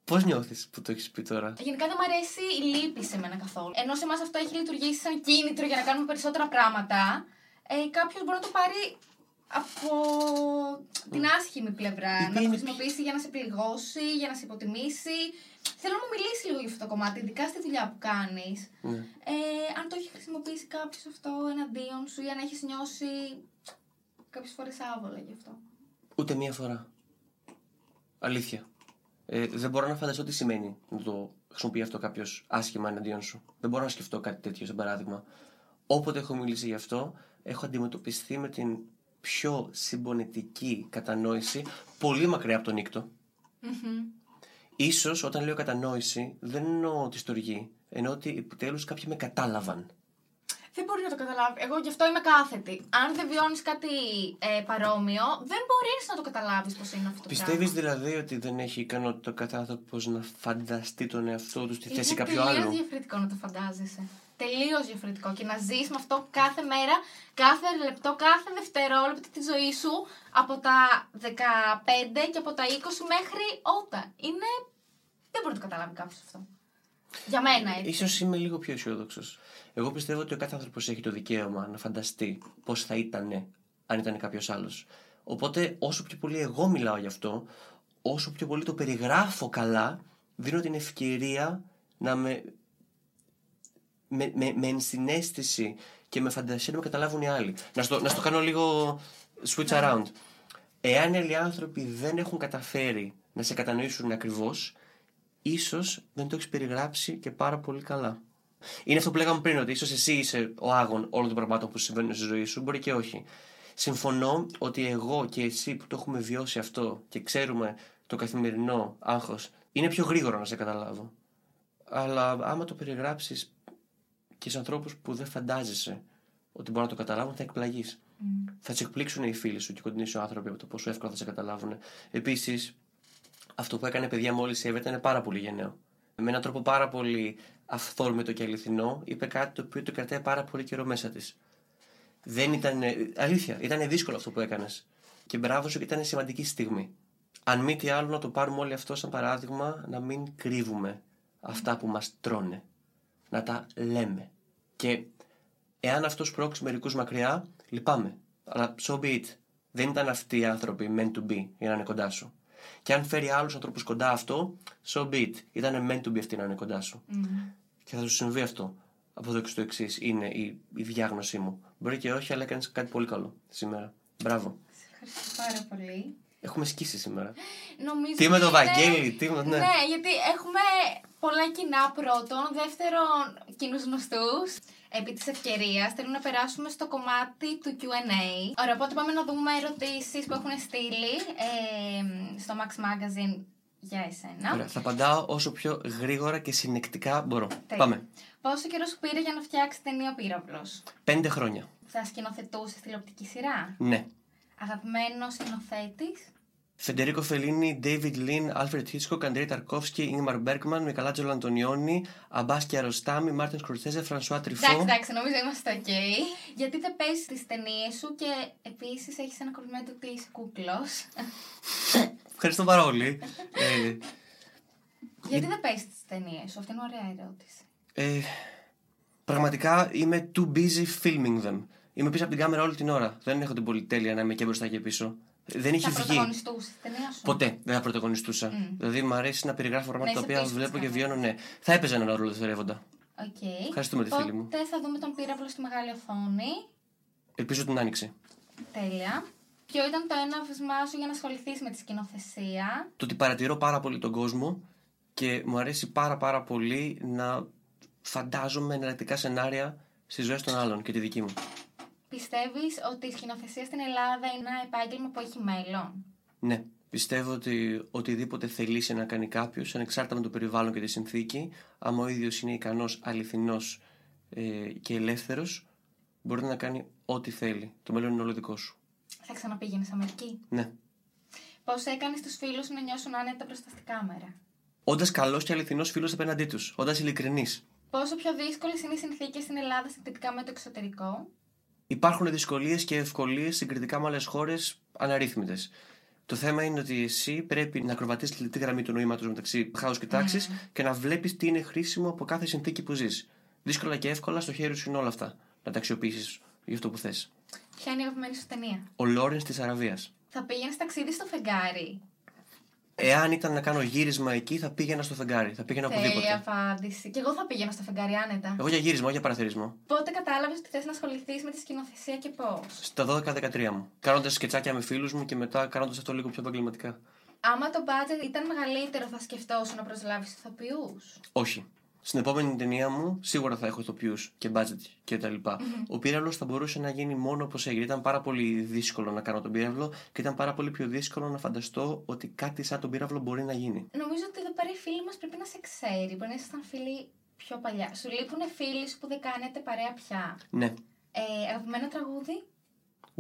Πώς νιώθεις που το έχεις πει τώρα; Γενικά δεν μου αρέσει η λύπη σε μένα καθόλου. Ενώ σε εμάς αυτό έχει λειτουργήσει σαν κίνητρο για να κάνουμε περισσότερα πράγματα, ε, κάποιος μπορεί να το πάρει από την άσχημη πλευρά. οποία Να το είναι χρησιμοποιήσει για να σε πληγώσει, για να σε υποτιμήσει. Θέλω να μου μιλήσει λίγο για αυτό το κομμάτι, ειδικά στη δουλειά που κάνεις. Ναι. Ε, αν το έχει χρησιμοποιήσει κάποιος αυτό εναντίον σου ή αν έχεις νιώσει κάποιες φορές άβολα γι' αυτό. Ούτε μία φορά. Αλήθεια. Ε, δεν μπορώ να φανταστώ τι σημαίνει να το χρησιμοποιεί αυτό κάποιος άσχημα εναντίον σου. Δεν μπορώ να σκεφτώ κάτι τέτοιο, σαν παράδειγμα. Όποτε έχω μιλήσει γι' αυτό, έχω αντιμετωπιστεί με την πιο συμπονετική κατανόηση, πολύ μακριά από τον νύκτο. Ίσως όταν λέω κατανόηση, δεν εννοώ τη στοργή. Εννοώ ότι επιτέλους κάποιοι με κατάλαβαν. Δεν μπορεί να το καταλάβει. Εγώ γι' αυτό είμαι κάθετη. Αν δεν βιώνεις κάτι ε, παρόμοιο, δεν μπορείς να το καταλάβεις πώ είναι αυτό το Πιστεύεις πράγμα. δηλαδή ότι δεν έχει ικανότητα ο κάθε άνθρωπο να φανταστεί τον εαυτό τους στη θέση είναι κάποιου τελείως άλλου; διαφορετικό να το φαντάζεσαι. Τελείως διαφορετικό. Και να ζεις με αυτό κάθε μέρα, κάθε λεπτό, κάθε δευτερόλεπτο της ζωής σου από τα 15 και από τα 20 μέχρι όταν. Είναι. Δεν μπορεί να το καταλάβει κάποιος αυτό. Για μένα έτσι. Ίσως είμαι λίγο πιο αισιόδοξος. Εγώ πιστεύω ότι ο κάθε άνθρωπος έχει το δικαίωμα να φανταστεί πώς θα ήταν αν ήταν κάποιος άλλος. Οπότε, όσο πιο πολύ εγώ μιλάω γι' αυτό, όσο πιο πολύ το περιγράφω καλά, δίνω την ευκαιρία να με. Με, με, με ενσυναίσθηση και με φαντασία να με καταλάβουν οι άλλοι. Να στο, να στο κάνω λίγο switch around. Εάν οι άλλοι άνθρωποι δεν έχουν καταφέρει να σε κατανοήσουν ακριβώς, ίσως δεν το έχεις περιγράψει και πάρα πολύ καλά. Είναι αυτό που λέγαμε πριν, ότι ίσως εσύ είσαι ο άγων όλων των πραγμάτων που συμβαίνουν στη ζωή σου, μπορεί και όχι. Συμφωνώ ότι εγώ και εσύ που το έχουμε βιώσει αυτό και ξέρουμε το καθημερινό άγχος, είναι πιο γρήγορο να σε καταλάβω. Αλλά άμα το περιγράψεις και σε ανθρώπους που δεν φαντάζεσαι ότι μπορούν να το καταλάβουν, θα εκπλαγείς. Θα σε εκπλήξουν οι φίλοι σου και οι κοντινοί σου άνθρωποι από το πόσο εύκολα θα σε καταλάβουν. Επίσης, αυτό που έκανε παιδιά μόλις η Εύα ήταν πάρα πολύ γενναίο. Με έναν τρόπο πάρα πολύ αυθόρμητο και αληθινό, είπε κάτι το οποίο το κρατάει πάρα πολύ καιρό μέσα της. Δεν ήταν. Αλήθεια, ήταν δύσκολο αυτό που έκανες. Και μπράβο σου και ήταν σημαντική στιγμή. Αν μη τι άλλο, να το πάρουμε όλοι αυτό σαν παράδειγμα, να μην κρύβουμε αυτά που μας τρώνε. Να τα λέμε. Και εάν αυτός σπρώξει μερικούς μακριά, λυπάμαι. Αλλά so be it. Δεν ήταν αυτοί οι άνθρωποι meant to be για να είναι κοντά σου. Και αν φέρει άλλους ανθρώπους κοντά αυτό, so be it. Ήταν meant to be αυτοί να είναι κοντά σου. Και θα σου συμβεί αυτό. Από εδώ και στο εξής είναι η, η διάγνωσή μου. Μπορεί και όχι, αλλά έκανες κάτι πολύ καλό σήμερα. Μπράβο. Σε ευχαριστώ πάρα πολύ. Έχουμε σκίσει σήμερα. Νομίζω Τι με το ότι είναι- Βαγγέλη, τι με. Ναι. Ναι, γιατί έχουμε πολλά κοινά πρώτον. Δεύτερον, κοινούς γνωστούς. Επί της ευκαιρίας, θέλω να περάσουμε στο κομμάτι του QA. Ωραία, οπότε πάμε να δούμε ερωτήσεις που έχουν στείλει ε, στο Max Magazine για εσένα. Ωραία, θα απαντάω όσο πιο γρήγορα και συνεκτικά μπορώ. Τέλεια. Πάμε. Πόσο καιρός σου πήρε για να φτιάξεις ταινία ο Πύραυλο. Πέντε χρόνια. Θα σκηνοθετούσες τηλεοπτική σειρά; Ναι. Αγαπημένος σκηνοθέτης; Φεντερίκο Φελίνη, David Lin, Alfred Hitchcock, Αντρέι Ταρκόφσκι, Ingmar Bergman, Μικαλάτζελο Αντωνιόνι, Αμπάσκια Ροστάμι, Μάρτιν Σκορτσέζε, Φρανσουά Τριφό. Εντάξει, εντάξει, νομίζω είμαστε ok. Γιατί δεν παίζεις τις ταινίες σου και επίσης έχεις ένα κολλημένο ότι είσαι κούκλος. Ευχαριστώ πάρα πολύ. ε, Γιατί δεν παίζεις τις ταινίες σου, αυτή είναι ωραία ερώτηση. ε, πραγματικά είμαι too busy filming them. Είμαι πίσω από την κάμερα όλη την ώρα. Δεν έχω την πολυτέλεια να είμαι και μπροστά και πίσω. Δεν έχει Θα βγει. πρωταγωνιστούσες τη ταινία σου. Ποτέ δεν θα πρωταγωνιστούσα. Δηλαδή μου αρέσει να περιγράφω πράγματα Να τα είσαι οποία πίσω βλέπω της και κάμερας. βιώνω. Ναι. Θα έπαιζε ένα ρόλο δευτερεύοντα. Okay. Ευχαριστούμε τη φίλη μου. Πότε θα δούμε τον πύραυλο στη μεγάλη οθόνη. Ελπίζω την άνοιξη. Τέλεια. Ποιο ήταν το έναυσμά σου για να ασχοληθείς με τη σκηνοθεσία; Το ότι παρατηρώ πάρα πολύ τον κόσμο και μου αρέσει πάρα πάρα πολύ να φαντάζομαι εναλλακτικά σενάρια στις ζωές των άλλων και τη δική μου. Πιστεύεις ότι η σκηνοθεσία στην Ελλάδα είναι ένα επάγγελμα που έχει μέλλον; Ναι. Πιστεύω ότι οτιδήποτε θελήσει να κάνει κάποιος, ανεξάρτητα με το περιβάλλον και τη συνθήκη, άμα ο ίδιος είναι ικανός, αληθινός ε, και ελεύθερος, μπορεί να κάνει ό,τι θέλει. Το μέλλον είναι όλο δικό σου. Θα ξαναπήγαινες Αμερική; Ναι. Πώς έκανες τους φίλους σου να νιώσουν άνετα μπροστά στη κάμερα; Όντας καλός και αληθινός φίλος απέναντί τους. Όντας ειλικρινής. Πόσο πιο δύσκολες είναι οι συνθήκες στην Ελλάδα συγκριτικά με το εξωτερικό; Υπάρχουν δυσκολίες και ευκολίες συγκριτικά με άλλες χώρες αναρρύθμιτες. Το θέμα είναι ότι εσύ πρέπει να ακροβατήσεις τη λεπτή γραμμή του νοήματος μεταξύ χάους και τάξης και να βλέπεις τι είναι χρήσιμο από κάθε συνθήκη που ζεις. Δύσκολα και εύκολα στο χέρι σου είναι όλα αυτά. Να τα αξιοποιήσεις για αυτό που θες. Ποια είναι η αγαπημένη σου ταινία; Ο Λόρενς της Αραβίας. Θα πήγαινε ταξίδι στο φεγγάρι; Εάν ήταν να κάνω γύρισμα εκεί, θα πήγαινα στο φεγγάρι. Θα πήγαινα Τέλεια οπουδήποτε. απάντηση. Και εγώ θα πήγαινα στο φεγγάρι άνετα. Εγώ για γύρισμα, όχι για παραθερισμό. Πότε κατάλαβες ότι θες να ασχοληθείς με τη σκηνοθεσία και πώς; Στα 12-13 μου. Κάνοντας σκετσάκια με φίλους μου και μετά κάνοντας αυτό λίγο πιο επαγγελματικά. Άμα το budget ήταν μεγαλύτερο, θα σκεφτόσουν να προσλάβεις ηθοποιούς; Όχι. Στην επόμενη ταινία μου σίγουρα θα έχω ηθοποιού και budget και τα λοιπα Ο πύραυλος θα μπορούσε να γίνει μόνο όπως έγινε. Ήταν πάρα πολύ δύσκολο να κάνω τον πύραυλο και ήταν πάρα πολύ πιο δύσκολο να φανταστώ ότι κάτι σαν τον πύραυλο μπορεί να γίνει. Νομίζω ότι εδώ πέρα οι φίλοι μας πρέπει να σε ξέρει. Μπορεί να ήσασταν φίλοι πιο παλιά. Σου λείπουν φίλοι σου που δεν κάνετε παρέα πια. Ναι. Ε, αγαπημένο τραγούδι;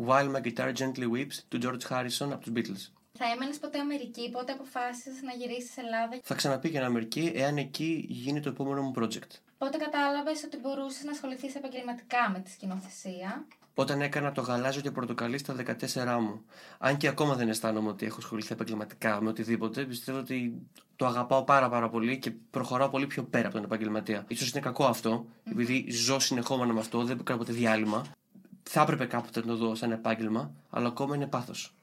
While my guitar gently weeps του George Harrison από τους Beatles. Θα έμενες ποτέ Αμερική, πότε αποφάσισες να γυρίσεις Ελλάδα; Θα ξαναπεί για Αμερική εάν εκεί γίνει το επόμενο μου project. Πότε κατάλαβες ότι μπορούσες να ασχοληθείς επαγγελματικά με τη σκηνοθεσία; Όταν έκανα το γαλάζιο και πορτοκαλί στα 14 μου. Αν και ακόμα δεν αισθάνομαι ότι έχω ασχοληθεί επαγγελματικά με οτιδήποτε, πιστεύω ότι το αγαπάω πάρα πάρα πολύ και προχωράω πολύ πιο πέρα από τον επαγγελματία. σω είναι κακό αυτό, επειδή ζω συνεχόμενα με αυτό, δεν κάνω ποτέ διάλειμμα. Θα έπρεπε κάποτε να το δω σαν επάγγελμα, αλλά ακόμα είναι πάθος.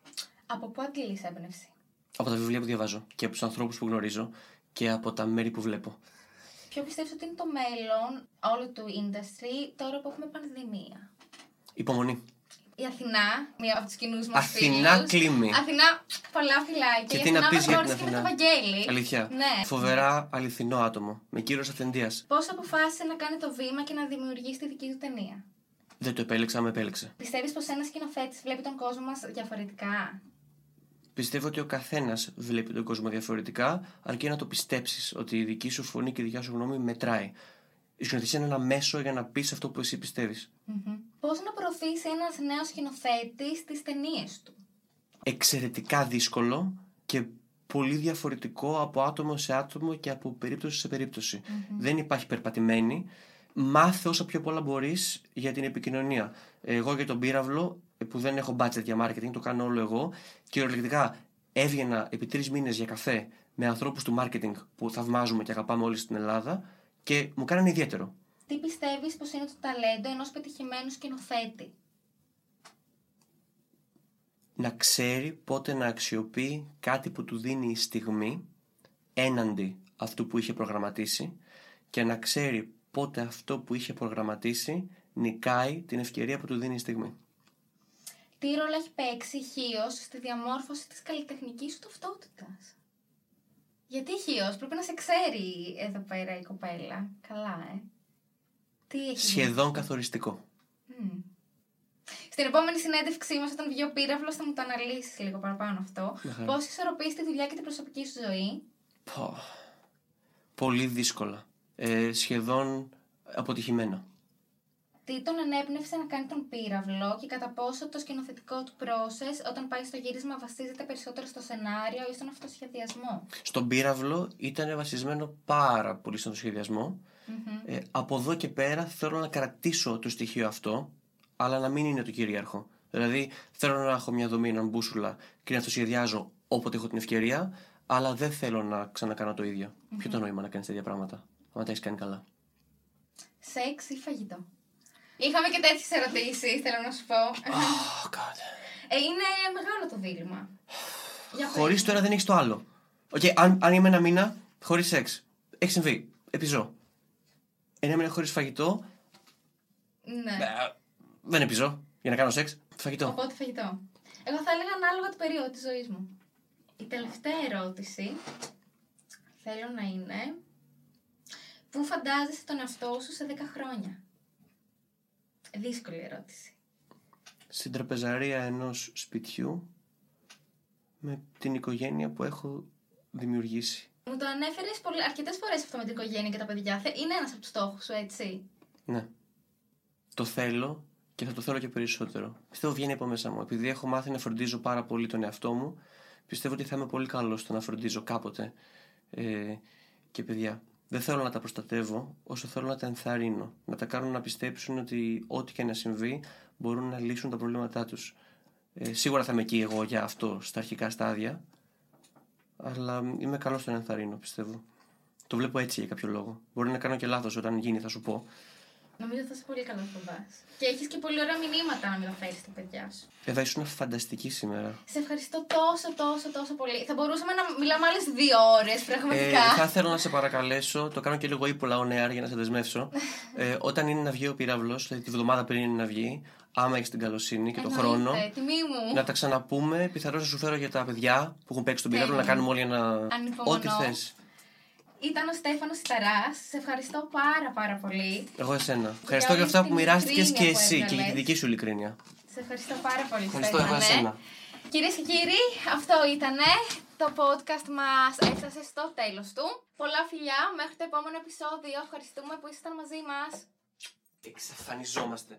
Από πού αντλείς έμπνευση; Από τα βιβλία που διαβάζω και από τους ανθρώπους που γνωρίζω και από τα μέρη που βλέπω. Ποιο πιστεύεις ότι είναι το μέλλον όλου του industry τώρα που έχουμε πανδημία; Υπομονή. Η Αθηνά, μία από του κοινούς μας Αθηνά κλίμη. Αθηνά, πολλά φυλάκια. Και η τι να Αθηνά πεις με για την γνώρισε και με Αθηνά. το Βαγγέλη. Αλήθεια. Ναι. Φοβερά αληθινό άτομο. Με κύριο αυθεντία. Πώς αποφάσισε να κάνει το βήμα και να δημιουργήσει τη δική του ταινία; Δεν το επέλεξα, με επέλεξε. Πιστεύεις πως ένας σκηνοθέτης βλέπει τον κόσμο μας διαφορετικά; Πιστεύω ότι ο καθένας βλέπει τον κόσμο διαφορετικά, αρκεί να το πιστέψεις ότι η δική σου φωνή και η δικιά σου γνώμη μετράει. Η σκηνοθεσία είναι ένα μέσο για να πεις αυτό που εσύ πιστεύεις. Πώς να προωθήσει ένας νέος σκηνοθέτης τις ταινίες του; Εξαιρετικά δύσκολο και πολύ διαφορετικό από άτομο σε άτομο και από περίπτωση σε περιπτωση Δεν υπάρχει περπατημένη. Μάθε όσο πιο πολλά μπορείς για την επικοινωνία. Εγώ για τον πύραυλο, ε, που δεν έχω budget για marketing, το κάνω όλο εγώ. Κυριολεκτικά έβγαινα επί τρεις μήνες για καφέ με ανθρώπους του marketing που θαυμάζουμε και αγαπάμε όλοι στην Ελλάδα και μου κάνανε ιδιαίτερο. Τι πιστεύεις πως είναι το ταλέντο ενός πετυχημένου σκηνοθέτη; να ξέρει πότε να αξιοποιεί κάτι που του δίνει η στιγμή έναντι αυτού που είχε προγραμματίσει και να ξέρει πότε αυτό που είχε προγραμματίσει νικάει την ευκαιρία που του δίνει η στιγμή. Τι ρόλο έχει παίξει η Χίος στη διαμόρφωση της καλλιτεχνικής σου ταυτότητας. Γιατί η Χίος πρέπει να σε ξέρει εδώ πέρα η κοπέλα. Καλά, ε. Τι έχει Σχεδόν καθοριστικό. Μμμ. Στην επόμενη συνέντευξή μας, όταν βγει ο πύραυλος, θα μου το αναλύσεις λίγο παραπάνω αυτό. Με χαρά. Πώς ισορροπείς τη δουλειά και την προσωπική σου ζωή; Πω. Πολύ δύσκολα. Ε, σχεδόν αποτυχημένα. Τι τον ανέπνευσε να κάνει τον πύραυλο και κατά πόσο το σκηνοθετικό του process όταν πάει στο γύρισμα βασίζεται περισσότερο στο σενάριο ή στον αυτοσχεδιασμό; Στον πύραυλο ήταν βασισμένο πάρα πολύ στον σχεδιασμό. Ε, από εδώ και πέρα θέλω να κρατήσω το στοιχείο αυτό, αλλά να μην είναι το κυρίαρχο. Δηλαδή, θέλω να έχω μια δομή, έναν μπούσουλα και να το σχεδιάζω όποτε έχω την ευκαιρία, αλλά δεν θέλω να ξανακάνω το ίδιο. Ποιο το νόημα να κάνεις τέτοια πράγματα, αν τα έχεις κάνει καλά. Σεξ ή φαγητό; Είχαμε και τέτοιες ερωτήσεις, θέλω να σου πω. Oh, God. Ε, είναι μεγάλο το δίλημα. Για πες Χωρίς μου. το ένα δεν έχεις το άλλο. Οκ, αν, αν είμαι ένα μήνα χωρίς σεξ, έχει συμβεί. Επιζώ. Ένα μήνα χωρίς φαγητό, Ναι. ε, δεν επιζώ. Για να κάνω σεξ, φαγητό. Οπότε φαγητό. Εγώ θα έλεγα ανάλογα την περίοδο της ζωής μου. Η τελευταία ερώτηση θέλω να είναι Πού φαντάζεσαι τον εαυτό σου σε 10 χρόνια; Δύσκολη ερώτηση. στην τραπεζαρία ενός σπιτιού με την οικογένεια που έχω δημιουργήσει. Μου το ανέφερες αρκετές φορές αυτό με την οικογένεια και τα παιδιά. Θε- Είναι ένας από τους στόχους σου, έτσι; Ναι. Το θέλω και θα το θέλω και περισσότερο. Πιστεύω βγαίνει από μέσα μου. Επειδή έχω μάθει να φροντίζω πάρα πολύ τον εαυτό μου, πιστεύω ότι θα είμαι πολύ καλός στο να φροντίζω κάποτε ε, και παιδιά. Δεν θέλω να τα προστατεύω όσο θέλω να τα ενθαρρύνω. Να τα κάνω να πιστέψουν ότι ό,τι και να συμβεί μπορούν να λύσουν τα προβλήματά τους. Ε, σίγουρα θα είμαι εκεί εγώ για αυτό στα αρχικά στάδια. Αλλά είμαι καλός στο να ενθαρρύνω, πιστεύω. Το βλέπω έτσι για κάποιο λόγο. Μπορεί να κάνω και λάθος όταν γίνει, θα σου πω. Νομίζω ότι θα είσαι πολύ καλός φοβάς. Και έχεις και πολύ ωραία μηνύματα να μεταφέρει στα παιδιά σου. Εύα, ήσουν φανταστική σήμερα. Σε ευχαριστώ τόσο, τόσο, τόσο πολύ. Θα μπορούσαμε να μιλάμε άλλες δύο ώρες, Ε, πραγματικά. θα ήθελα να σε παρακαλέσω, το κάνω και λίγο ύπουλα on air για να σε δεσμεύσω. ε, όταν είναι να βγει ο πύραυλος, δηλαδή τη βδομάδα πριν είναι να βγει, άμα έχεις την καλοσύνη και τον Εννοείται, χρόνο, Τιμή μου. να τα ξαναπούμε. Πιθανώς να σου φέρω για τα παιδιά που έχουν παίξει τον πύραυλο, να Τέλεια. κάνουμε όλοι ένα. Ανυπομονώ. Ό,τι θες. Ήταν ο Στέφανος Σιταράς. Σε ευχαριστώ πάρα πάρα πολύ. Εγώ εσένα. Ευχαριστώ για όλη αυτά την που μοιράστηκες ειλικρίνεια και που εσύ και για τη έβγαλες. δική σου ειλικρίνεια. Σε ευχαριστώ πάρα πολύ, Ευχαριστώ εγώ Στέφανε. εσένα. Κυρίες και κύριοι, αυτό ήτανε. Το podcast μας έφτασε στο τέλος του. Πολλά φιλιά, μέχρι το επόμενο επεισόδιο. Ευχαριστούμε που ήσασταν μαζί μας. Εξαφανιζόμαστε.